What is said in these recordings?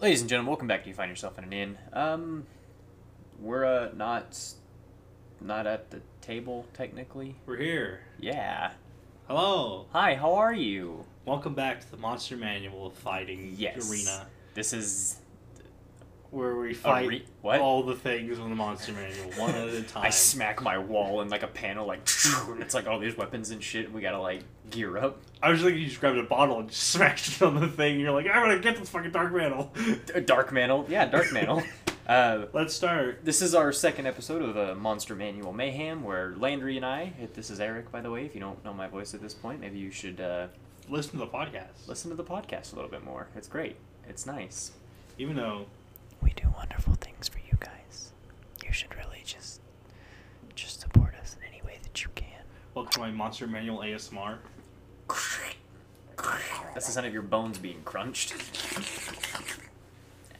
Ladies and gentlemen, welcome back to You Find Yourself in an Inn. Um, we're uh, not not at the table technically. We're here. Yeah. Hello. Hi, how are you? Welcome back to the Monster Manual Fighting Yes. Arena, This is where we fight re- what? all the things in the Monster Manual one at a time. I smack my wall and like a panel, like and it's like all these weapons and shit. And we gotta like gear up. I was thinking you just grabbed a bottle and just smashed it on the thing. And You're like, I'm gonna get this fucking dark mantle. Dark Mantle, yeah, Dark Mantle. uh, Let's start. This is our second episode of uh, Monster Manual Mayhem, where Landry and I. This is Erich, by the way. If you don't know my voice at this point, maybe you should uh, Listen to the podcast. listen to the podcast a little bit more. It's great. It's nice. Even though We do wonderful things for you guys. You should really just just support us in any way that you can. welcome to my Monster Manual ASMR. That's the sound of your bones being crunched.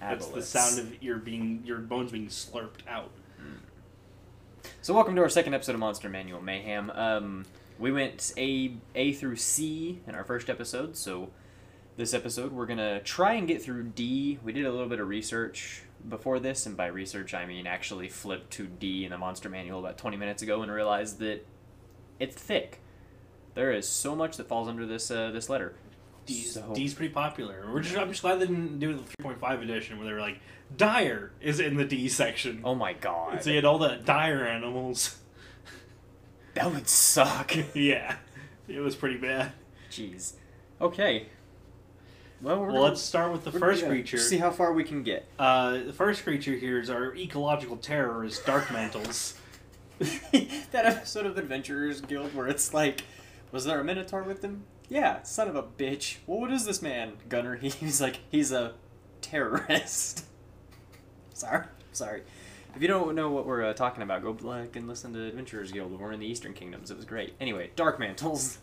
That's the sound of your being your bones being slurped out. So welcome to our second episode of Monster Manual Mayhem. Um, we went A A through C in our first episode, so this episode we're gonna try and get through D. We did a little bit of research before this, and by research I mean actually flipped to D in the Monster Manual about 20 minutes ago and realized that it's thick. There is so much that falls under this uh, this letter. D's, So- D's pretty popular. We're just, I'm just glad they didn't do the 3.5 edition where they were like, Dire is in the D section. Oh my god, So you had all the dire animals. that would suck. yeah, it was pretty bad. Jeez. Okay. Well, we're Well, gonna- let's start with the first creature. See how far we can get. Uh, the first creature here is our ecological terrorist, Dark Mantles. that episode of Adventurers Guild where it's like, was there a Minotaur with them? Yeah, son of a bitch. Well, what is this man, Gunner? He's like, he's a terrorist. sorry, sorry. If you don't know what we're uh, talking about, go back and listen to Adventurers Guild. We're in the Eastern Kingdoms. It was great. Anyway, Dark Mantles.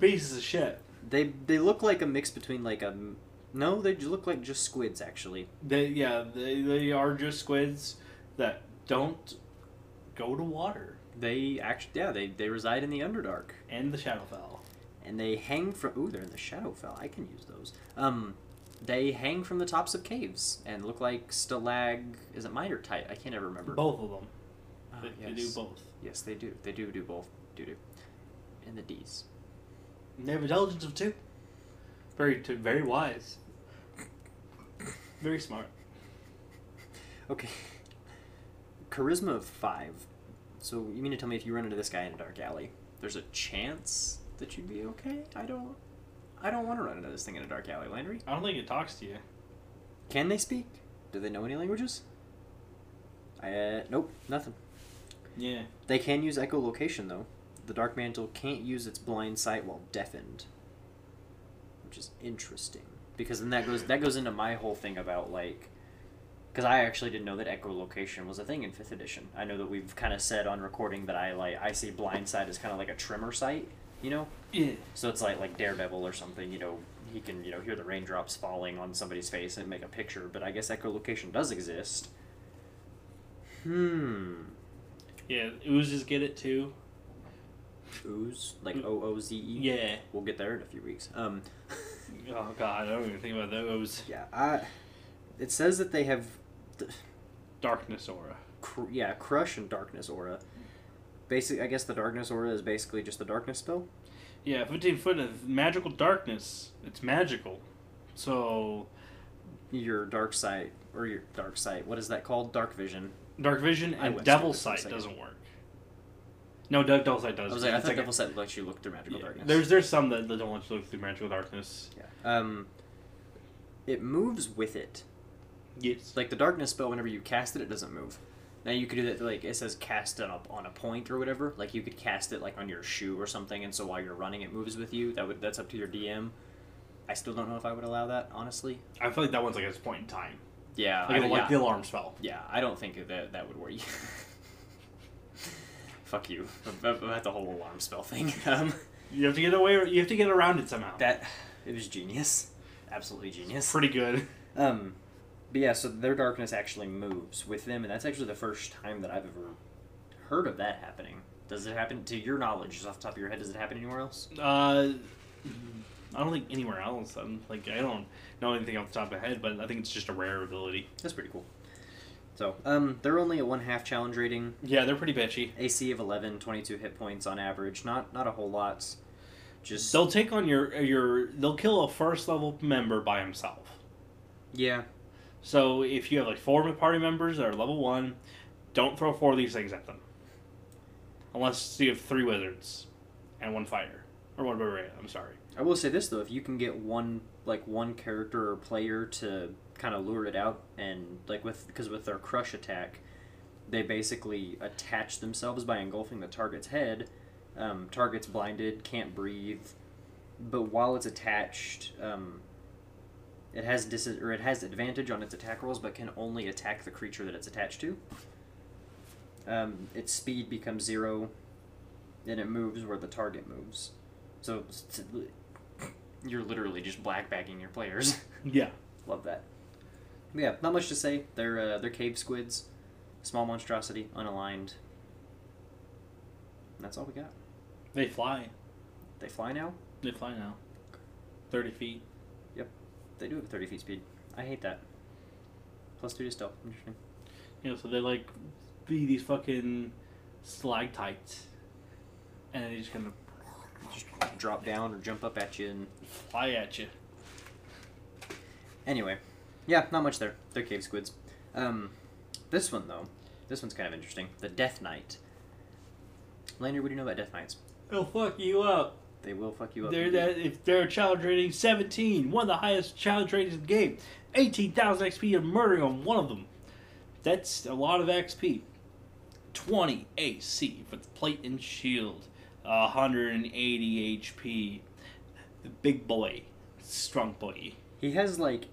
Pieces of shit. They they look like a mix between like a no, they look like just squids actually. They, yeah, they, they are just squids that don't go to water They actually yeah they they reside in the Underdark. and the Shadowfell. and they hang from. Ooh, they're in the Shadowfell. I can use those. Um, they hang from the tops of caves and look like stalag. Is it mite or tight? I can't ever remember. Both of them. Ah, They, they do both. Yes, they do. They do do both. Do do. And the D's. And they have intelligence of two. Very, t- very wise. Very smart. Okay. Charisma of five. So you mean to tell me if you run into this guy in a dark alley, there's a chance that you'd be okay? I don't. I don't want to run into this thing in a dark alley, Landry. I don't think it talks to you. Can they speak? Do they know any languages? I, uh, nope, nothing. Yeah. They can use echolocation though. The Dark Mantle can't use its blind sight while deafened, which is interesting because then that goes that goes into my whole thing about like because I actually didn't know that echolocation was a thing in fifth edition. I know that we've kind of said on recording that I like I see blind sight as kind of like a tremor sight, you know. Yeah. So it's like like Daredevil or something, you know. He can you know hear the raindrops falling on somebody's face and make a picture, but I guess echolocation does exist. Hmm. Yeah, oozes get it too. Ooze, like O O Z E. Yeah. we'll get there in a few weeks. Um, Oh god, I don't even think about those. yeah, I. It says that they have, th- Darkness aura. cr- yeah, crush and darkness aura. Basic, I guess the darkness aura is basically just the darkness spell. Yeah, 15 foot of magical darkness. It's magical. So, Your dark sight or your dark sight. What is that called? Dark vision. dark vision and devil stupid for a sight doesn't work. No, de- devil sight does. I was like, I thought like a- devil sight lets you look through magical yeah, darkness. There's there's some that, that don't want you to look through magical darkness. yeah. Um, it moves with it. Yes. Like the darkness spell, whenever you cast it, it doesn't move. Now you could do that. Like it says, cast it up on a point or whatever. Like you could cast it like on your shoe or something, and so while you're running, it moves with you. That would that's up to your DM. I still don't know if I would allow that, honestly. I feel like that one's like at this point in time. Yeah, Like, I, like yeah, the alarm spell. yeah. I don't think that that would work. Fuck you about the whole alarm spell thing. Um, You have to get away. You have to get around it somehow. that it was genius, absolutely genius. pretty good. Um, but yeah, so their darkness actually moves with them, and that's actually the first time that I've ever heard of that happening. Does it happen to your knowledge, just off the top of your head? Does it happen anywhere else? Uh, I don't think anywhere else. I'm like I don't know anything off the top of my head, but I think it's just a rare ability. That's pretty cool. So, um, they're only a one half challenge rating, Yeah, they're pretty bitchy. AC of 11, 22 hit points on average. Not not a whole lot. Just They'll take on your your. They'll kill a first level member by himself. yeah, So if you have like four party members that are level one, don't throw four of these things at them. Unless you have three wizards and one fighter or one barbarian. I'm sorry. I will say this though: if you can get one like one character or player to kind of lure it out, and like with because with their crush attack, they basically attach themselves by engulfing the target's head. Um, target's blinded, can't breathe, but while it's attached, um, it has dis- or it has advantage on its attack rolls, but can only attack the creature that it's attached to. Um, its speed becomes zero, and it moves where the target moves. So you're literally just black bagging your players. Yeah. Love that. Yeah, not much to say. They're uh, they're cave squids, small monstrosity, unaligned. And that's all we got. They fly. They fly now. They fly now. Thirty feet. Yep, they do have 30 feet speed. I hate that. Plus two to stealth. Interesting. You know, so they like be these fucking stalactites, and they just kind of Just drop down or jump up at you. And fly at you. anyway, yeah, not much there. They're cave squids. Um, this one though, this one's kind of interesting. The Death Knight. Landry, what do you know about Death Knights? They'll fuck you up. They will fuck you up. They're that if they're challenge rating 17, one of the highest challenge ratings in the game. 18,000 XP of murdering on one of them. That's a lot of XP. 20 AC for the plate and shield. 180 HP. The big boy. Strong boy. He has like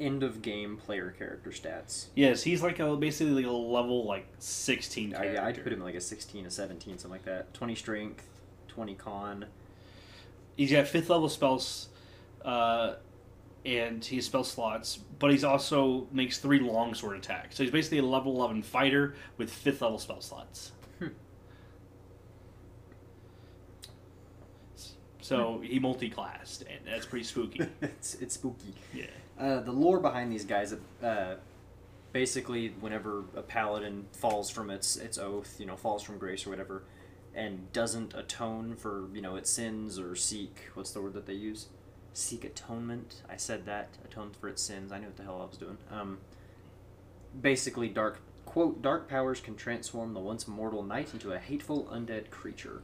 end of game player character stats. Yes, he's like a basically like a level like 16 I, yeah, I'd put him like a 16, a 17, something like that. 20 strength, 20 con. He's got fifth level spells, uh, and he has spell slots, but he's also makes three longsword attacks. So he's basically a level eleven fighter with fifth level spell slots. Hmm. So he multi-classed, and that's pretty spooky. it's, it's spooky. yeah. Uh, the lore behind these guys, uh, basically, whenever a paladin falls from its its oath, you know, falls from grace or whatever, and doesn't atone for you know its sins or seek what's the word that they use? Seek atonement. I said that atone for its sins. I knew what the hell I was doing. Um, basically, dark quote dark powers can transform the once mortal knight into a hateful undead creature.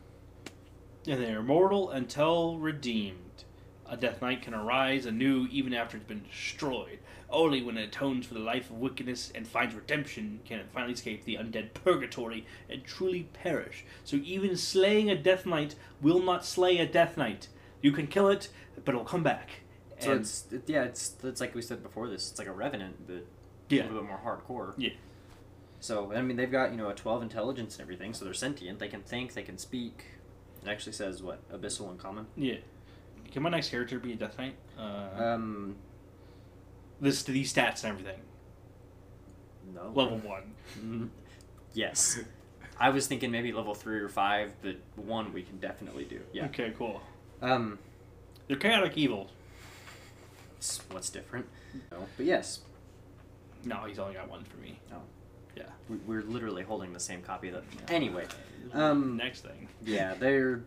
And they are mortal until redeemed. A Death Knight can arise anew even after it's been destroyed. Only when it atones for the life of wickedness and finds redemption can it finally escape the undead purgatory and truly perish. So even slaying a Death Knight will not slay a Death Knight. You can kill it, but it'll come back. So And- it's it, yeah, it's it's like we said before. This it's like a revenant, but Yeah. a little bit more hardcore. Yeah. So I mean, they've got you know a twelve intelligence and everything, so they're sentient. They can think, they can speak. It actually says what abyssal in common. yeah. Can my next character be a Death Knight? Uh, Um, this these stats and everything. no. Level one. Mm, yes. I was thinking maybe level three or five, but one we can definitely do. Yeah. Okay, cool. Um, They're chaotic evil. what's different? No, but yes, No, he's only got one for me. we, we're literally holding the same copy. That Yeah. anyway. Um, next thing. Yeah, they're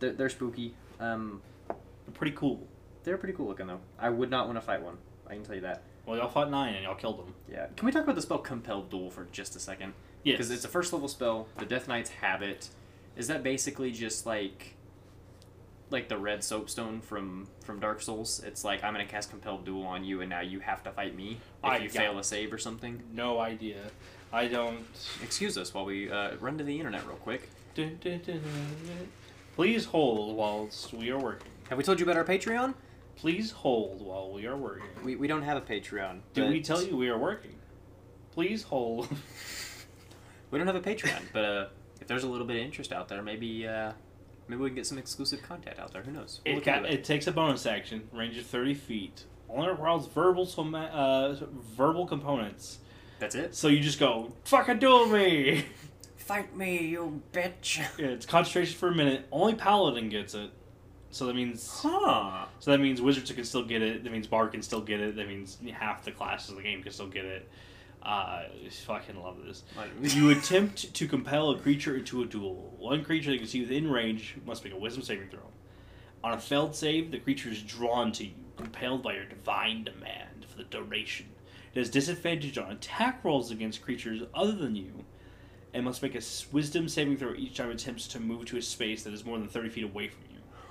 they're, they're spooky. Um, They're pretty cool. they're pretty cool looking though. I would not want to fight one. I can tell you that. Well, y'all fought nine and y'all killed them. Yeah. Can we talk about the spell Compelled Duel for just a second? Yes. Because it's a first level spell. The Death Knights have it. Is that basically just like like the red soapstone from from Dark Souls? It's like I'm gonna cast Compelled Duel on you, and now you have to fight me if I you fail a save or something. no idea. I don't. Excuse us while we uh, run to the internet real quick. Dun, dun, dun, dun, dun. Please hold whilst we are working. Have we told you about our Patreon? Please hold while we are working. We, we don't have a Patreon. Did we tell you we are working? Please hold. We don't have a Patreon, but uh, if there's a little bit of interest out there, maybe uh, maybe we can get some exclusive content out there. Who knows? We'll It, ca- into it takes a bonus action, range of thirty feet. Only requires verbal uh, verbal components. That's it. So you just go fucking duel me. Fight me, you bitch. Yeah, it's concentration for a minute. Only paladin gets it. So that means Huh. so that means wizards can still get it. That means bard can still get it. That means half the classes in the game can still get it. Uh, I fucking love this. You attempt to compel a creature into a duel. One creature that you can see within range must make a wisdom saving throw. On a failed save, the creature is drawn to you, compelled by your divine demand for the duration. It has disadvantage on attack rolls against creatures other than you, and must make a wisdom saving throw each time it attempts to move to a space that is more than 30 feet away from you.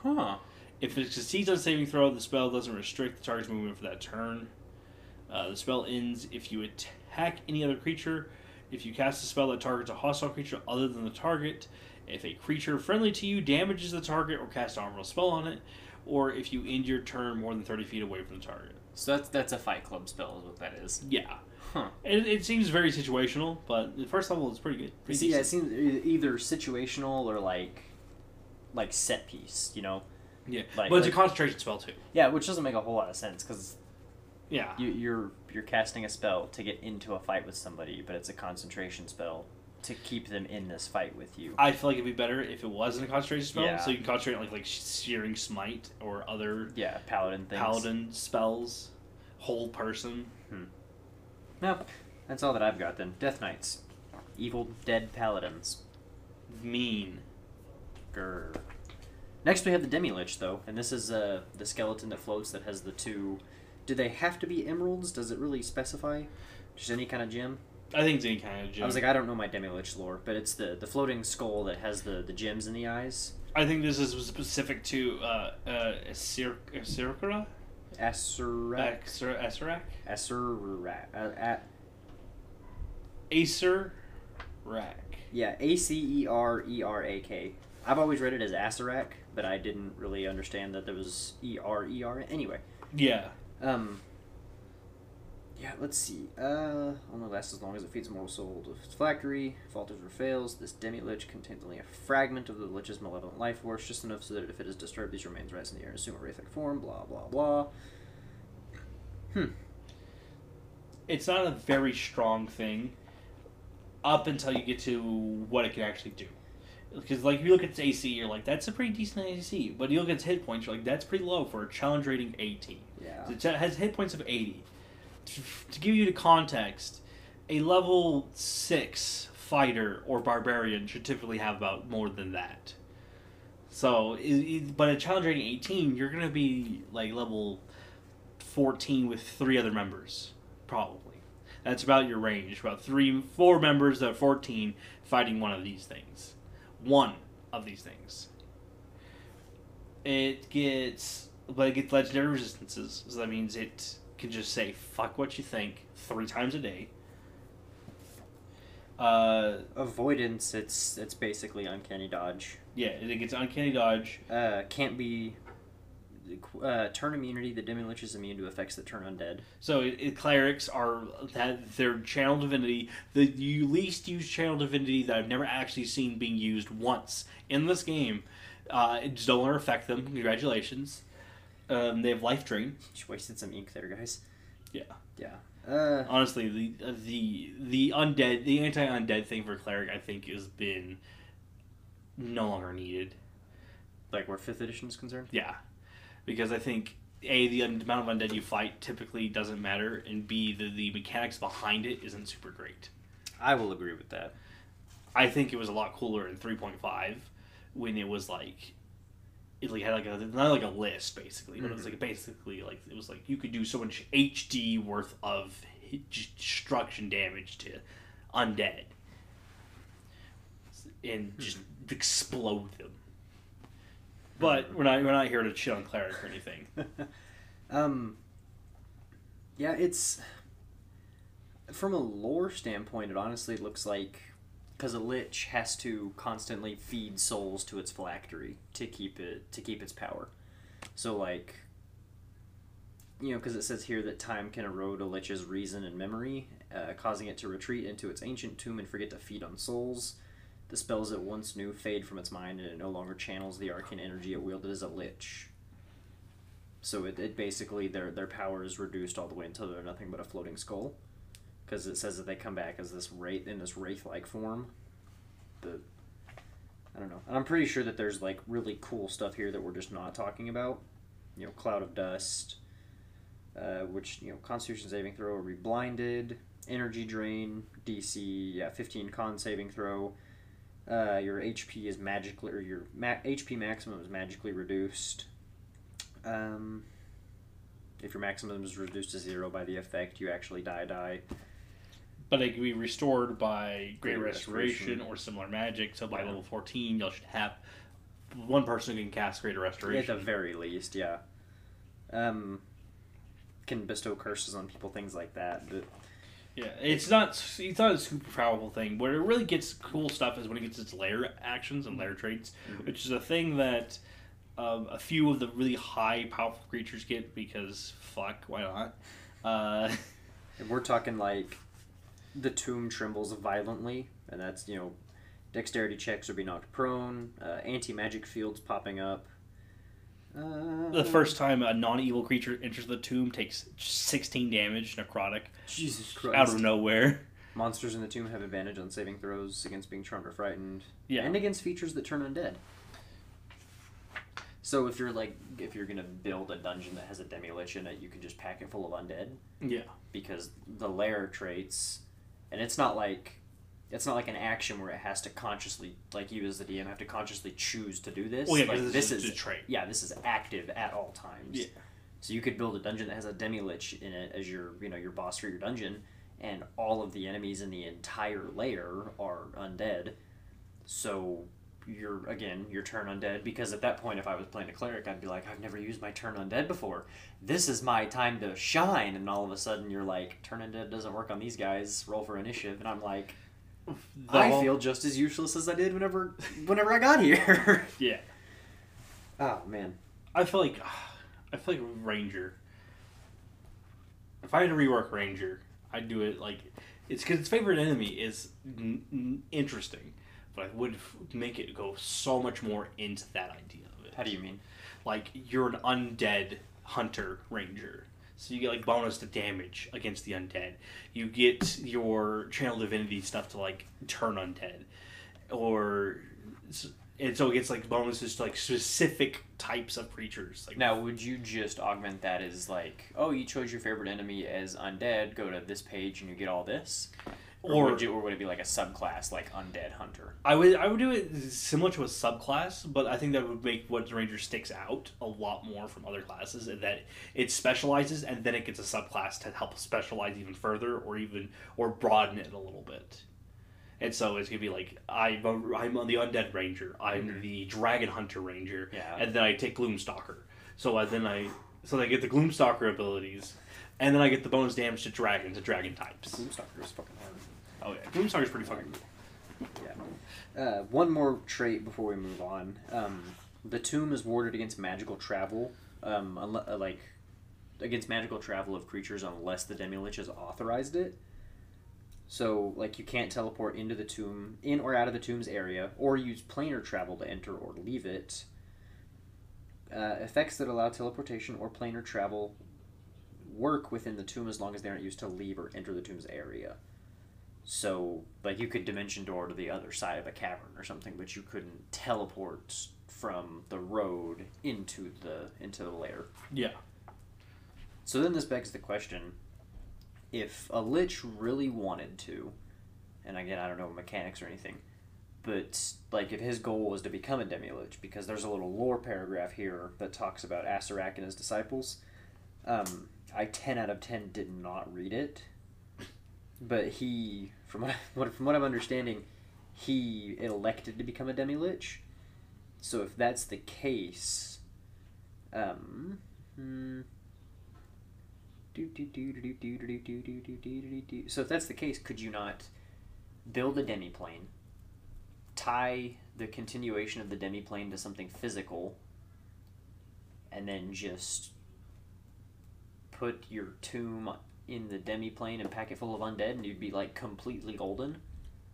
Huh. If it succeeds on saving throw, the spell doesn't restrict the target's movement for that turn. Uh, the spell ends if you attack any other creature. If you cast a spell that targets a hostile creature other than the target. If a creature friendly to you damages the target or casts a harmful spell on it. Or if you end your turn more than 30 feet away from the target. So that's that's a Fight Club spell, is what that is. Yeah. Huh. It, it seems very situational, but the first level is pretty good. Pretty See, yeah, it seems either situational or like, like set piece. You know. yeah. like- but it's a concentration spell, too. Yeah, which doesn't make a whole lot of sense because Yeah. you, you're you're casting a spell to get into a fight with somebody, but it's a concentration spell to keep them in this fight with you. I feel like it'd be better if it wasn't a concentration spell, Yeah. so you can concentrate on like like searing smite or other Yeah, paladin things. paladin spells, whole person. Hmm. No, that's all that I've got then. Death Knights, evil dead paladins. Mean. Grr. Next we have the Demi Lich though, and this is uh, the skeleton that floats that has the two. Do they have to be emeralds? Does it really specify? Just any kind of gem? I think it's any kind of gem. I was like, I don't know my Demi Lich lore, but it's the the floating skull that has the the gems in the eyes. I think this is specific to uh uh Asir- Asirkara? Asurrak. Asir- Asirak? Asurrak. Uh, a- Acer Rack. yeah, A C E R E R A K. I've always read it as Asarak, but I didn't really understand that there was E R E R. Anyway, Yeah. um, yeah, let's see. Uh, only lasts as long as it feeds a mortal soul to its phylactery. Falters or fails. This demi lich contains only a fragment of the lich's malevolent life force, just enough so that if it is disturbed, these remains rise in the air and assume a wraith-like form. Blah blah blah. Hmm. It's not a very strong thing up until you get to what it can actually do. Because, like, if you look at its AC, you're like, that's a pretty decent AC. But you look at its hit points, you're like, that's pretty low for a challenge rating 18. Yeah. It has hit points of 80. To, to give you the context, a level 6 fighter or barbarian should typically have about more than that. So, but a challenge rating 18, you're going to be like level 14 with three other members, probably. That's about your range. About three, four members of 14 fighting one of these things. One of these things. It gets, but it gets legendary resistances. So that means it can just say "fuck what you think" three times a day. Uh, Avoidance. It's it's basically uncanny dodge. yeah, it gets uncanny dodge. Uh, can't be. Uh, turn immunity. The demi lich is immune to effects that turn undead. So it, it, clerics are that their channel divinity, the you least used channel divinity that I've never actually seen being used once in this game. Uh, it just don't want to affect them. Congratulations. Um, they have life drain. Just wasted some ink there, guys. Yeah. Yeah. Uh, Honestly, the uh, the the undead, the anti undead thing for cleric, I think, has been no longer needed. like where fifth edition is concerned. Yeah, because I think a the amount of undead you fight typically doesn't matter, and b the the mechanics behind it isn't super great. I will agree with that. I think it was a lot cooler in 3.5 when it was like it like had like a not like a list basically, but it was mm-hmm. like basically like it was like you could do so much HD worth of destruction damage to undead and hmm. just explode them. But we're not we're not here to shit on cleric or anything. um. Yeah, it's from a lore standpoint. It honestly looks like because a lich has to constantly feed souls to its phylactery to keep it to keep its power. So like, you know, because it says here that time can erode a lich's reason and memory, uh, causing it to retreat into its ancient tomb and forget to feed on souls. The spells it once knew fade from its mind, and it no longer channels the arcane energy it wielded as a lich. So it, it basically their their power is reduced all the way until they're nothing but a floating skull, because it says that they come back as this wraith in this wraith like form. The I don't know. And I'm pretty sure that there's like really cool stuff here that we're just not talking about. You know, Cloud of Dust, uh, which you know, Constitution saving throw or be blinded, Energy Drain, DC, yeah, 15 Con saving throw. Uh, your HP is magically, or your ma- HP maximum is magically reduced. Um, if your maximum is reduced to zero by the effect, you actually die die. But it can be restored by Great Great Restoration, Restoration. or similar magic. So by Yeah. level 14, y'all should have one person who can cast Greater Restoration At the very least, yeah. Um, can bestow curses on people, things like that. But Yeah, it's not it's not a super powerful thing. Where it really gets cool stuff is when it gets its lair actions and lair traits, Mhm. which is a thing that um, a few of the really high powerful creatures get because fuck, why not? Uh, if we're talking like the tomb trembles violently, and that's you know, dexterity checks or be knocked prone, uh, anti magic fields popping up. Uh, the first time a non-evil creature enters the tomb takes 16 damage necrotic Jesus Christ. out of nowhere. Monsters in the tomb have advantage on saving throws against being charmed or frightened. Yeah. And against features that turn undead. So if you're like if you're gonna build a dungeon that has a demi lich in it, you can just pack it full of undead Yeah. because the lair traits, and it's not like it's not like an action where it has to consciously like you as the DM have to consciously choose to do this. Well, yeah, like, because this this is is a trait. yeah, this is active at all times. Yeah. So you could build a dungeon that has a demi lich in it as your you know your boss for your dungeon, and all of the enemies in the entire lair are undead. So you're again your turn undead because at that point if I was playing a cleric I'd be like I've never used my turn undead before. This is my time to shine and all of a sudden you're like turn undead doesn't work on these guys. Roll for initiative and I'm like I whole- feel just as useless as I did whenever whenever I got here. Yeah. oh man. I feel like I feel like Ranger. If I had to rework Ranger, I'd do it like it's because its favorite enemy is n- n- interesting, but I would f- make it go so much more into that idea of it. How do you mean? Like you're an undead hunter ranger, so you get like bonus to damage against the undead. You get your channel divinity stuff to like turn undead, or and so it gets like bonuses to like specific types of creatures. Like Now, would you just augment that as like, oh, you chose your favorite enemy as undead, go to this page and you get all this? Or, Or- would you, or would it be like a subclass like undead hunter? I would I would do it similar to a subclass, but I think that would make what the ranger sticks out a lot more from other classes, in that it specializes and then it gets a subclass to help specialize even further, or even or broaden it a little bit. And so it's gonna be like I'm a, I'm on the undead ranger, I'm Mhm. the dragon hunter ranger, Yeah. and then I take gloomstalker. So I, then I so I get the gloomstalker abilities, and then I get the bonus damage to dragons, to dragon types. Gloomstalker is fucking. Oh yeah, gloomstalker's pretty fucking. Yeah. Uh, one more trait before we move on. Um, the tomb is warded against magical travel, um, unle- uh, like against magical travel of creatures unless the demi-lich has authorized it. So, like, you can't teleport into the tomb, in or out of the tomb's area, or use planar travel to enter or leave it. Uh, effects that allow teleportation or planar travel work within the tomb as long as they aren't used to leave or enter the tomb's area. So, like, you could dimension door to the other side of a cavern or something, but you couldn't teleport from the road into the into the lair. Yeah. So then this begs the question: if a lich really wanted to, and again, I don't know mechanics or anything, but like if his goal was to become a demi lich, because there's a little lore paragraph here that talks about Asarak and his disciples. Um, I ten out of ten did not read it, but he, from what, I, from what I'm understanding, he elected to become a demi lich. So if that's the case, um, hmm. So if that's the case, could you not build a demi plane, tie the continuation of the demi plane to something physical, and then just put your tomb in the demi plane and pack it full of undead, and you'd be like completely golden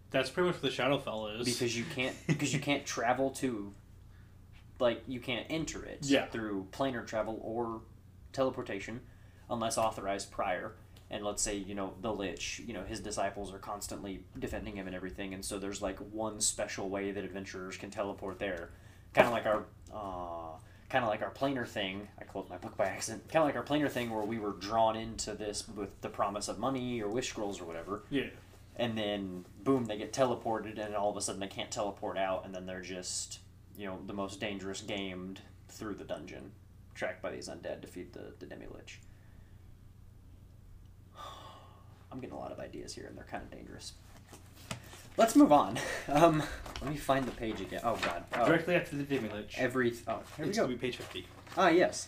That's pretty much what the Shadowfell is. because you can't because you can't travel to like you can't enter it Yeah. through planar travel or teleportation unless authorized prior and let's say you know the lich you know his disciples are constantly defending him and everything and so there's like one special way that adventurers can teleport there kind of like our uh, kind of like our planar thing i closed my book by accident kind of like our planar thing where we were drawn into this with the promise of money or wish scrolls or whatever. Yeah. and then boom they get teleported and all of a sudden they can't teleport out and then they're just you know the most dangerous gamed through the dungeon tracked by these undead to feed the, the demi lich. I'm getting a lot of ideas here and they're kind of dangerous let's move on um, let me find the page again oh god oh, Directly after the Demi Lich. every oh here we it's go gonna be page fifty. ah yes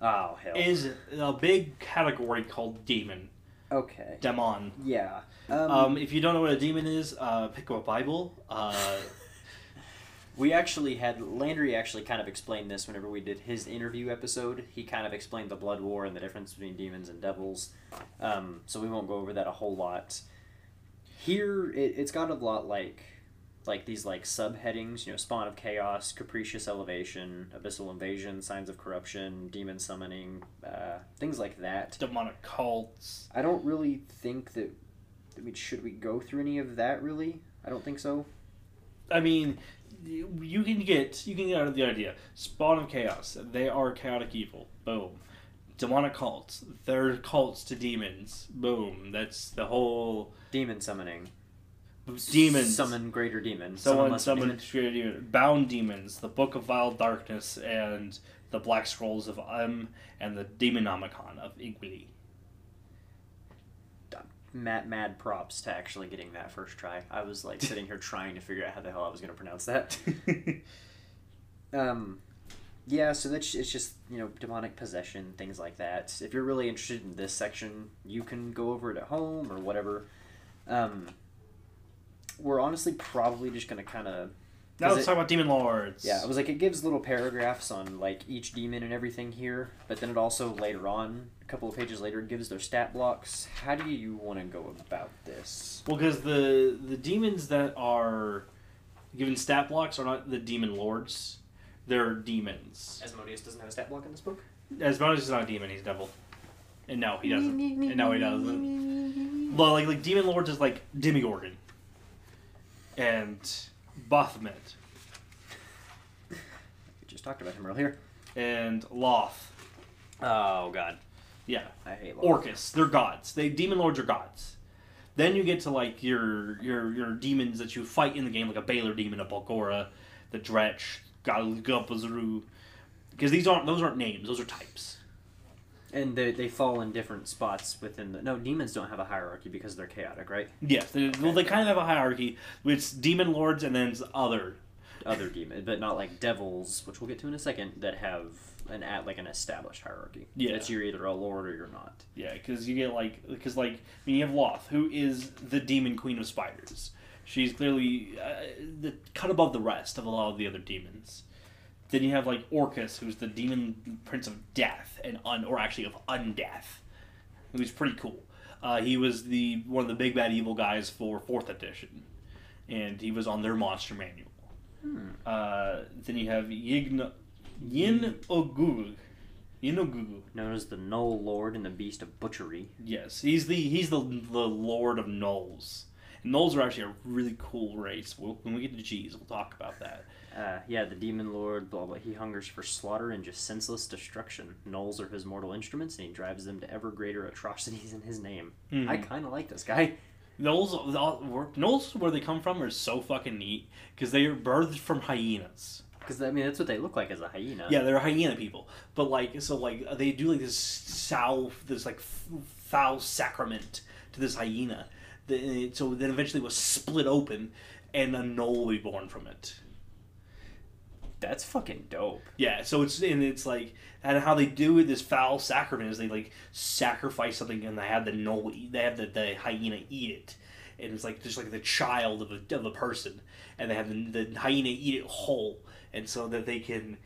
oh hell Is a big category called demon. okay Demon. yeah Um, if you don't know what a demon is, uh, pick up a Bible. Uh, We actually had Landry actually kind of explained this whenever we did his interview episode. He kind of explained the blood war and the difference between demons and devils. Um, so we won't go over that a whole lot. Here, it, it's got a lot like like these like subheadings. You know, spawn of chaos, capricious elevation, abyssal invasion, signs of corruption, demon summoning, uh, things like that. demonic cults. I don't really think that. I mean, should we go through any of that? Really, I don't think so. I mean, you you can get you can get out of the idea. Spawn of chaos. They are chaotic evil. Boom. Demonic cults. They're cults to demons. Boom. That's the whole Demon summoning. demons. Summon greater demons. Someone, lesser someone, demon. created bound demons, the Book of Vile Darkness, and the Black Scrolls of Um, and the Demonomicon of Iggwilv. Mad, mad props to actually getting that first try. I was like sitting here trying to figure out how the hell I was going to pronounce that. Um, yeah, so that's it's just you know demonic possession, things like that. If you're really interested in this section, you can go over it at home or whatever. Um, we're honestly probably just going to kind of now let's it- talk about Demon Lords. Yeah, it was like it gives little paragraphs on like each demon and everything here, but then it also later on, a couple of pages later, it gives their stat blocks. How do you want to go about this? Well, because the the demons that are given stat blocks are not the demon lords; they're demons. Asmodeus doesn't have a stat block in this book. Asmodeus is not a demon; he's a devil. And no, he doesn't. and no, he doesn't. Well, like like demon lords is like Demogorgon and Baphomet We just talked about him earlier. and Lolth. Oh God, Yeah, I hate Lolth. Orcus. They're gods. They demon lords are gods. Then you get to like your your your demons that you fight in the game, like a Balor demon, a Barlgura, the Dretch, Galgapazuru. Because these aren't those aren't names; those are types. and they they fall in different spots within the. No, demons don't have a hierarchy because they're chaotic, right? Yes, they, well, they kind of have a hierarchy. It's demon lords and then it's other. Other demon, but not like devils, which we'll get to in a second, that have an at like an established hierarchy. Yeah. it's you're either a lord or you're not. Yeah, because you get like because like I mean you have Lolth, who is the demon queen of spiders. She's clearly uh, the cut above the rest of a lot of the other demons. Then you have like Orcus, who's the demon prince of death and un or actually of undeath, who's pretty cool. Uh, he was the one of the big bad evil guys for fourth edition, and he was on their monster manual. Hmm. Uh, then you have Yin Yin Ogug. Yeenoghu. Known as the Gnoll Lord and the Beast of Butchery. Yes, he's the he's the the Lord of Gnolls. And Gnolls are actually a really cool race. We'll, when we get to G's, we'll talk about that. Uh, yeah, the demon lord, blah blah. He hungers for slaughter and just senseless destruction. Gnolls are his mortal instruments, and he drives them to ever greater atrocities in his name. Mhm. I kind of like this guy. Gnolls, where- Gnolls, where they come from, are so fucking neat because they are birthed from hyenas. Because I mean, that's what they look like as a hyena. Yeah, they're hyena people. But like, so like they do like this sow, this like foul sacrament to this hyena. The- So then eventually it was split open, and a gnoll will be born from it. that's fucking dope. Yeah, so it's and it's like and how they do it, this foul sacrament is they like sacrifice something and they have the gnoll eat, they have the, the hyena eat it, and it's like just like the child of a of a person, and they have the, the hyena eat it whole, and so that they can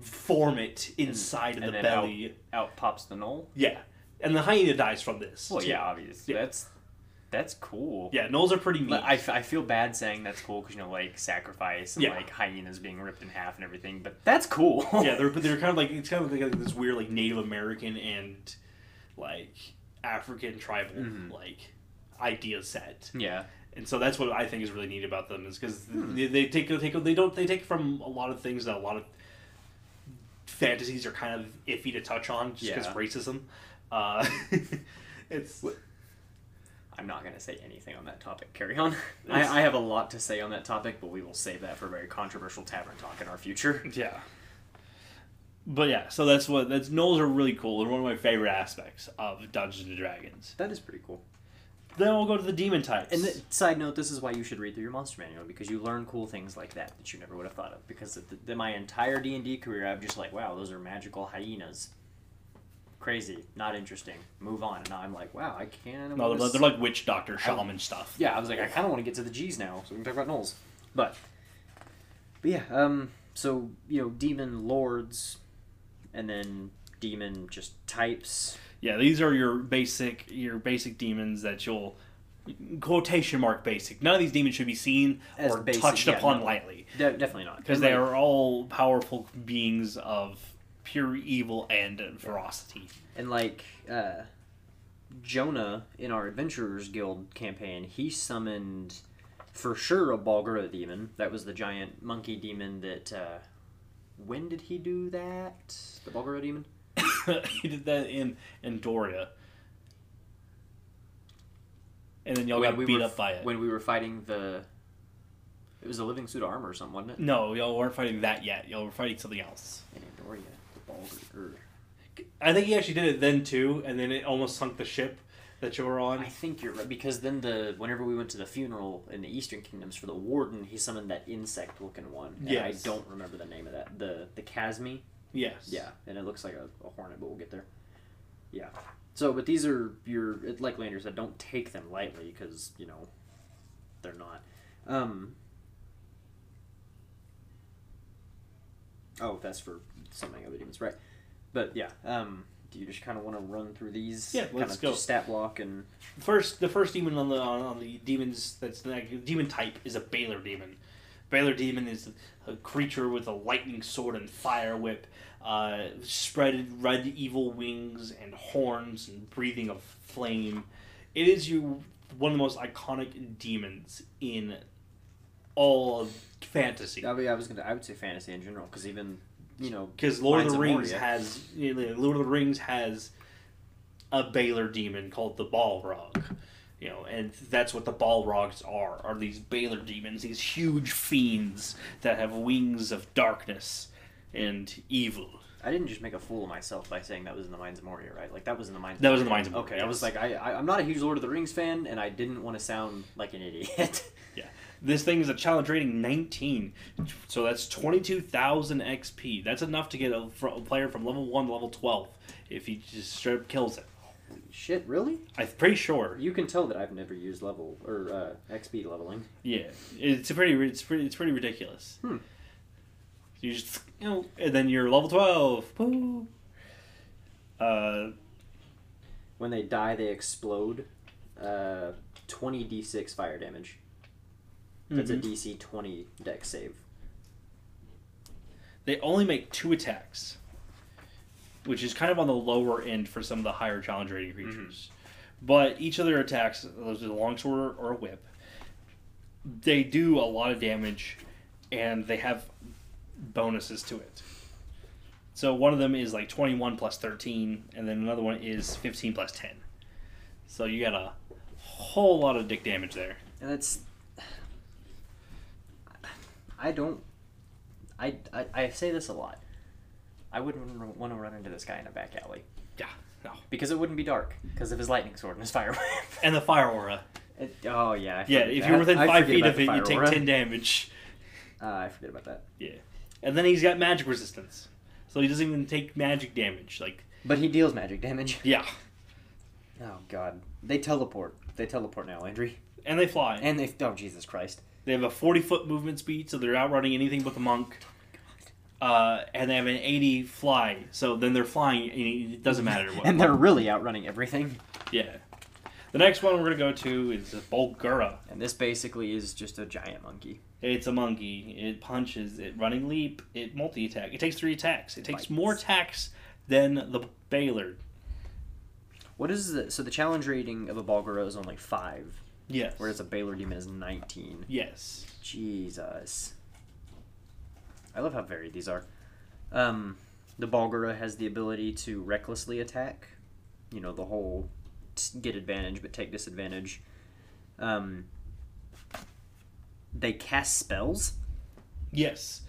form it mm. inside and of the then belly. Out pops the gnoll. Yeah, and the hyena dies from this. Well, too. yeah, obviously. Yeah. That's that's cool. yeah, gnolls are pretty I, f- I feel bad saying that's cool because you know like sacrifice and Yeah. like hyenas being ripped in half and everything, but that's cool. yeah, they're but they're kind of like it's kind of like this weird like Native American and like African tribal Mhm. like idea set, Yeah. and so that's what I think is really neat about them is because Hmm. they, they take they take they don't they take from a lot of things that a lot of fantasies are kind of iffy to touch on just because Yeah. racism. Uh, it's I'm not going to say anything on that topic. Carry on. I, I have a lot to say on that topic, but we will save that for a very controversial tavern talk in our future. Yeah. But yeah, so that's what that's Gnolls are really cool. They're one of my favorite aspects of Dungeons and Dragons. That is pretty cool. Then we'll go to the demon types. And the, side note, this is why you should read through your monster manual because you learn cool things like that that you never would have thought of. Because the, the, my entire D and D career, I'm just like, wow, those are magical hyenas. Crazy, not interesting. Move on. And now I'm like, wow, I can't. no, they're, they're like witch doctor, shaman stuff. yeah, I was like, I kind of want to get to the G's now, so we can talk about Gnolls. But, but yeah, um, so you know, demon lords, and then demon just types. Yeah, these are your basic your basic demons that you'll quotation mark basic. None of these demons should be seen As or basic, touched yeah, upon no. lightly De- definitely not because they like- are all powerful beings of pure evil and ferocity. And like uh, Jonah in our Adventurers Guild campaign, he summoned for sure a Barlgura demon. That was the giant monkey demon that. Uh, when did he do that? The Barlgura demon? he did that in in Doria. And then y'all When got we beat were up by it. When we were fighting the. It was a living suit of armor or something, wasn't it? No, y'all weren't fighting that yet. Y'all were fighting something else. I think he actually did it then too, and then it almost sunk the ship that you were on. I think you're right because then the whenever we went to the funeral in the Eastern Kingdoms for the warden, he summoned that insect-looking one. Yeah, I don't remember the name of that. The the Chasme. Yes. Yeah, and it looks like a, a hornet, but we'll get there. Yeah. So, but these are your it- like Landry said, don't take them lightly because you know they're not. Um. Oh, that's for something other demons, right? But yeah. Um. Do you just kind of want to run through these? Yeah, let's go. Stat block and First, the first demon on the on, the demons that's the demon type is a Balor demon. Balor demon is a creature with a lightning sword and fire whip, uh, spread red evil wings and horns and breathing of flame. It is you one of the most iconic demons in all of fantasy. I, mean, I was gonna I would say fantasy in general because even you know Because Lord of the Rings Moria. has you know, Lord of the Rings has a Balor demon called the Balrog. You know, and that's what the Balrogs are, are these Balor demons, these huge fiends that have wings of darkness and evil. I didn't just make a fool of myself by saying that was in the Mines of Moria, right? Like that was in the Mines. That was in the Mines of Moria, Okay, I was like, I, I I'm not a huge Lord of the Rings fan, and I didn't want to sound like an idiot. This thing is a challenge rating 19, so that's 22,000 XP. That's enough to get a, a player from level 1 to level 12 if he just straight up kills it. Shit, really? I'm pretty sure. You can tell that I've never used level or uh, XP leveling. Yeah, it's a pretty, it's pretty, it's pretty ridiculous. Hmm. You just, you know, and then you're level twelve. Woo. Uh, When they die, they explode. Uh, 20 d6 fire damage. That's mhm. a DC 20 Dex save. They only make two attacks, which is kind of on the lower end for some of the higher challenge rating creatures. But each of their attacks, those are a longsword or a whip, they do a lot of damage, and they have bonuses to it. So one of them is like twenty one plus thirteen, and then another one is fifteen plus ten. So you got a whole lot of dick damage there. And that's. I don't. I, I, I say this a lot. I wouldn't want to run into this guy in a back alley. Yeah, no. Because it wouldn't be dark. Because of his lightning sword and his fire. And the fire aura. It- oh, yeah. Yeah, if you're within I five feet of it, you take aura. ten damage. Uh, I forget about that. Yeah. And then he's got magic resistance. So he doesn't even take magic damage. Like, But he deals magic damage. yeah. Oh, God. They teleport. They teleport now, Landry. And they fly. And they. Oh, Jesus Christ. They have a 40 foot movement speed, so they're outrunning anything but the monk. Uh, and they have an 80 fly, so then they're flying, and it doesn't matter what. and they're really outrunning everything. Yeah. The next one we're going to go to is a Barlgura. And this basically is just a giant monkey. It's a monkey. It punches. It running leap. It multi attack. It takes three attacks. It takes Bites. more attacks than the Balor. What is the so the challenge rating of a Barlgura is only five, Yes. whereas a Balor demon is nineteen. yes. Jesus. I love how varied these are. Um, the Barlgura has the ability to recklessly attack. You know, the whole t- get advantage but take disadvantage. Um, they cast spells. Yes.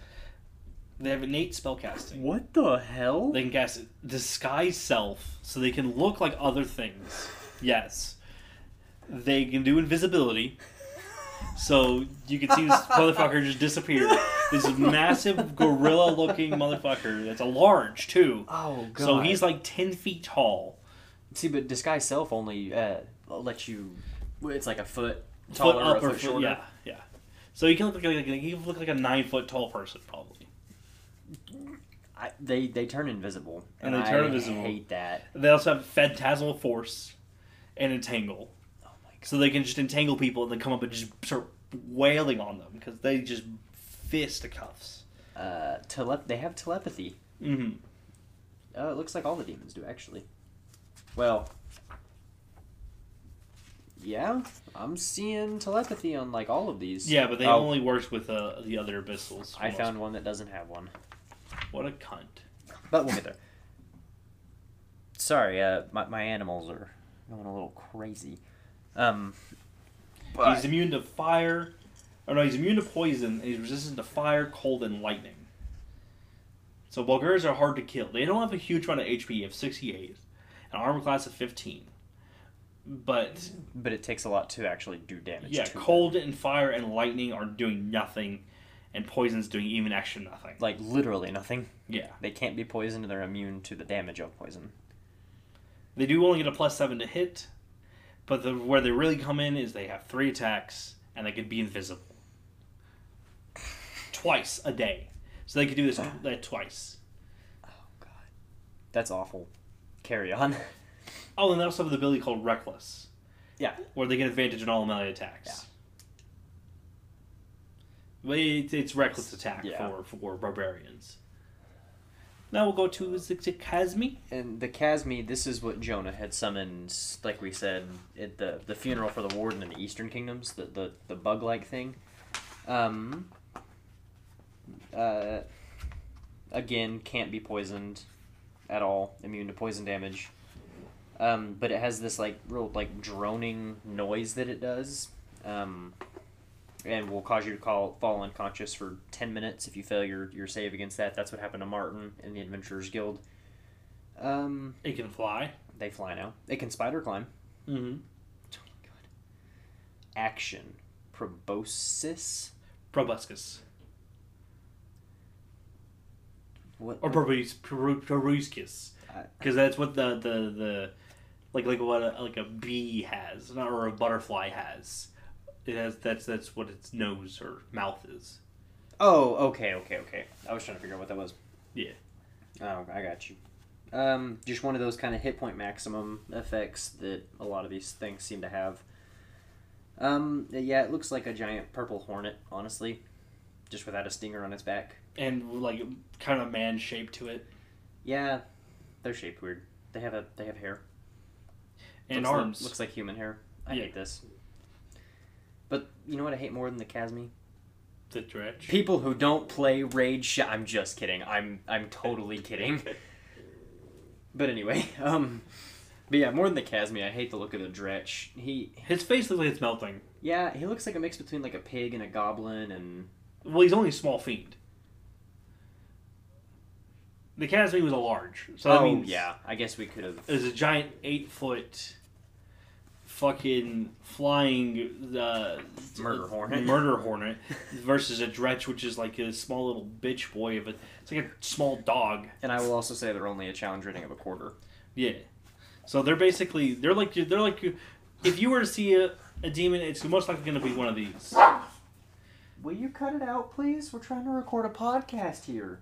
They have innate spellcasting. What the hell? They can cast disguise self, so they can look like other things. Yes. They can do invisibility, so you can see this motherfucker just disappear. This massive gorilla-looking motherfucker. That's a large too. oh god. So he's like ten feet tall. see, but disguise self only uh, lets you. It's like a foot foot taller, up a or foot foot, shorter. yeah, yeah. So he can look like, like he can look like a nine foot tall person probably. I, they they turn invisible, And and, they turn I invisible. hate that. They also have phantasmal force and entangle. So they can just entangle people and then come up and just start wailing on them because they just fisticuffs. Uh, tele- they have telepathy. Mm-hmm. Oh, it looks like all the demons do actually. Well, yeah, I'm seeing telepathy on like all of these. Yeah, but they Oh, only works with uh, the other abyssals. I found one that doesn't have one, what a cunt. but we'll get there. Sorry, uh, my my animals are going a little crazy. Um, but He's immune to fire. Oh no, he's immune to poison and he's resistant to fire, cold, and lightning. So Barlguras are hard to kill. They don't have a huge amount of HP. Have 68, an armor class of 15. But but it takes a lot to actually do damage. yeah, to them. cold and fire and lightning are doing nothing, and poison's doing even extra nothing. like literally nothing. Yeah, They can't be poisoned. They're immune to the damage of poison. they do only get a plus seven to hit, but the where they really come in is they have three attacks and they can be invisible twice a day. So they could do this that uh, twice. Oh god, that's awful. Carry on. Oh, and they also have the ability called Reckless. Yeah. Where they get advantage on all melee attacks. Yeah. But it, it's Reckless attack Yeah. for, for barbarians. Now we'll go to the Chasme. And the Chasme, this is what Jonah had summoned, like we said, at the the funeral for the warden in the Eastern Kingdoms, the the, the bug like thing. Um. Uh. Again, can't be poisoned, at all. Immune to poison damage. Um, but it has this like real like droning noise that it does. Um. And will cause you to call, fall unconscious for ten minutes if you fail your, your save against that. That's what happened to Martin in the Adventurers Guild. Um, It can fly. they fly now. They can spider climb. Mm-hmm. Action. Proboscis. Proboscis. What? Or Probus- Proru- Because that's what the, the, the like like what a, like a bee has, not or a butterfly has. It has that's that's what its nose or mouth is. Oh, okay, okay, okay. I was trying to figure out what that was. Yeah. Oh, I got you. Um, just one of those kind of hit point maximum effects that a lot of these things seem to have. Um, yeah, it looks like a giant purple hornet, honestly, just without a stinger on its back. And like kind of man shape to it. Yeah, they're shaped weird. They have a they have hair. And looks arms. Like, looks like human hair. I Yeah. hate this. But you know what I hate more than the Chasme? the dretch. People who don't play Raid Sh- I'm just kidding. I'm I'm totally kidding. But anyway, um but yeah, more than the Chasme, I hate the look of the Dretch. He His face looks like it's melting. yeah, he looks like a mix between like a pig and a goblin and Well, he's only a small fiend. The Chasme was a large, so that Oh means yeah, I guess we could have it was a giant eight foot, fucking flying uh, Murder hornet. murder hornet versus a dretch, which is like a small little bitch boy of a. It's like a small dog. and I will also say they're only a challenge rating of a quarter. Yeah. So they're basically they're like they're like if you were to see a, a demon, it's most likely going to be one of these. Will you cut it out, please? We're trying to record a podcast here.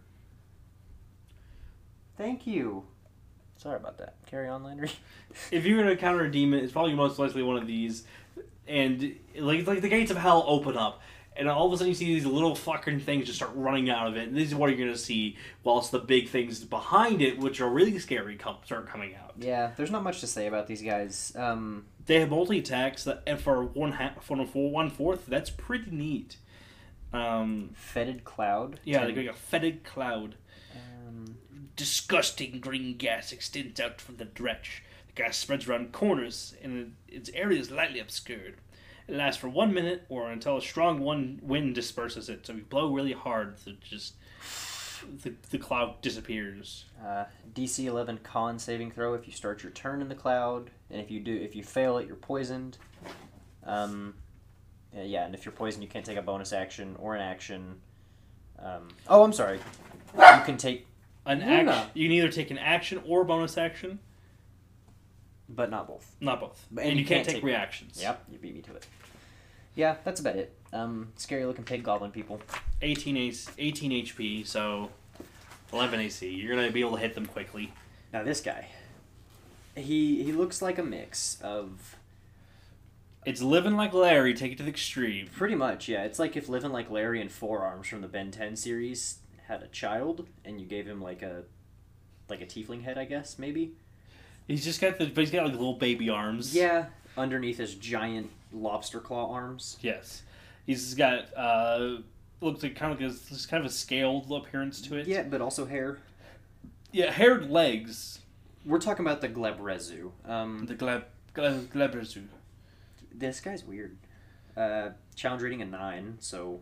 Thank you. Sorry about that. Carry on, Landry. if you're gonna encounter a demon, it's probably most likely one of these, and like like the gates of hell open up, and all of a sudden you see these little fucking things just start running out of it, and this is what you're gonna see, whilst the big things behind it, which are really scary, come start coming out. Yeah, there's not much to say about these guys. Um, They have multi attacks that, and for one half, for one fourth, that's pretty neat. Um, fetid cloud. yeah, Ten- got a fetid cloud. Disgusting green gas extends out from the dretch. The gas spreads around corners, and its area is lightly obscured. It lasts for one minute or until a strong one wind disperses it. So you blow really hard, the just the, the cloud disappears. uh, DC 11 con saving throw if you start your turn in the cloud, and if you do, if you fail it, you're poisoned. Um, yeah, and if you're poisoned, you can't take a bonus action or an action. Um, oh, I'm sorry. You can take, An action, you can either take an action or bonus action, but not both. not both. But- and, you, can't, take, reactions. Yep, you beat me to it. Yeah, that's about it. Um, scary looking pig goblin people. 18 18 HP, so 11 AC. You're gonna be able to hit them quickly. Now this guy, he he looks like a mix of It's living like Larry. Take it to the extreme. pretty much yeah. It's like if living like Larry and Four Arms from the Ben Ten series had a child and you gave him like a like a tiefling head, I guess maybe. He's just got the, but he's got like little baby arms. Yeah, underneath his giant lobster claw arms. Yes. He's got uh looks like kind of like a, just kind of a scaled appearance to it. Yeah, but also hair. Yeah, haired legs. We're talking about the Glabrezu. Um, The Gleb, glab glabrezu. this guy's weird. Uh, challenge rating a nine, so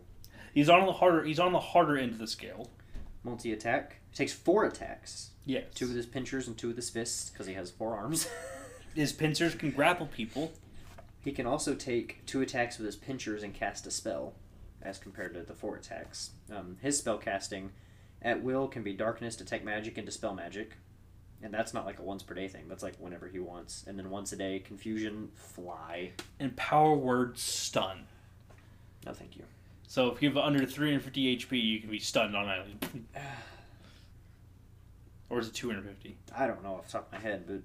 He's on the harder. He's on the harder end of the scale. Multi attack. Takes four attacks. Yes. Two with his pinchers and two with his fists because he has four arms. His pincers can grapple people. he can also take two attacks with his pinchers and cast a spell, as compared to the four attacks. Um, his spell casting at will can be darkness, detect magic, and dispel magic. And that's not like a once per day thing. That's like whenever he wants. And then once a day, confusion, fly. And power word stun. No, thank you. So if you have under 350 HP, you can be stunned on island. or is it 250? I don't know off the top of my head, but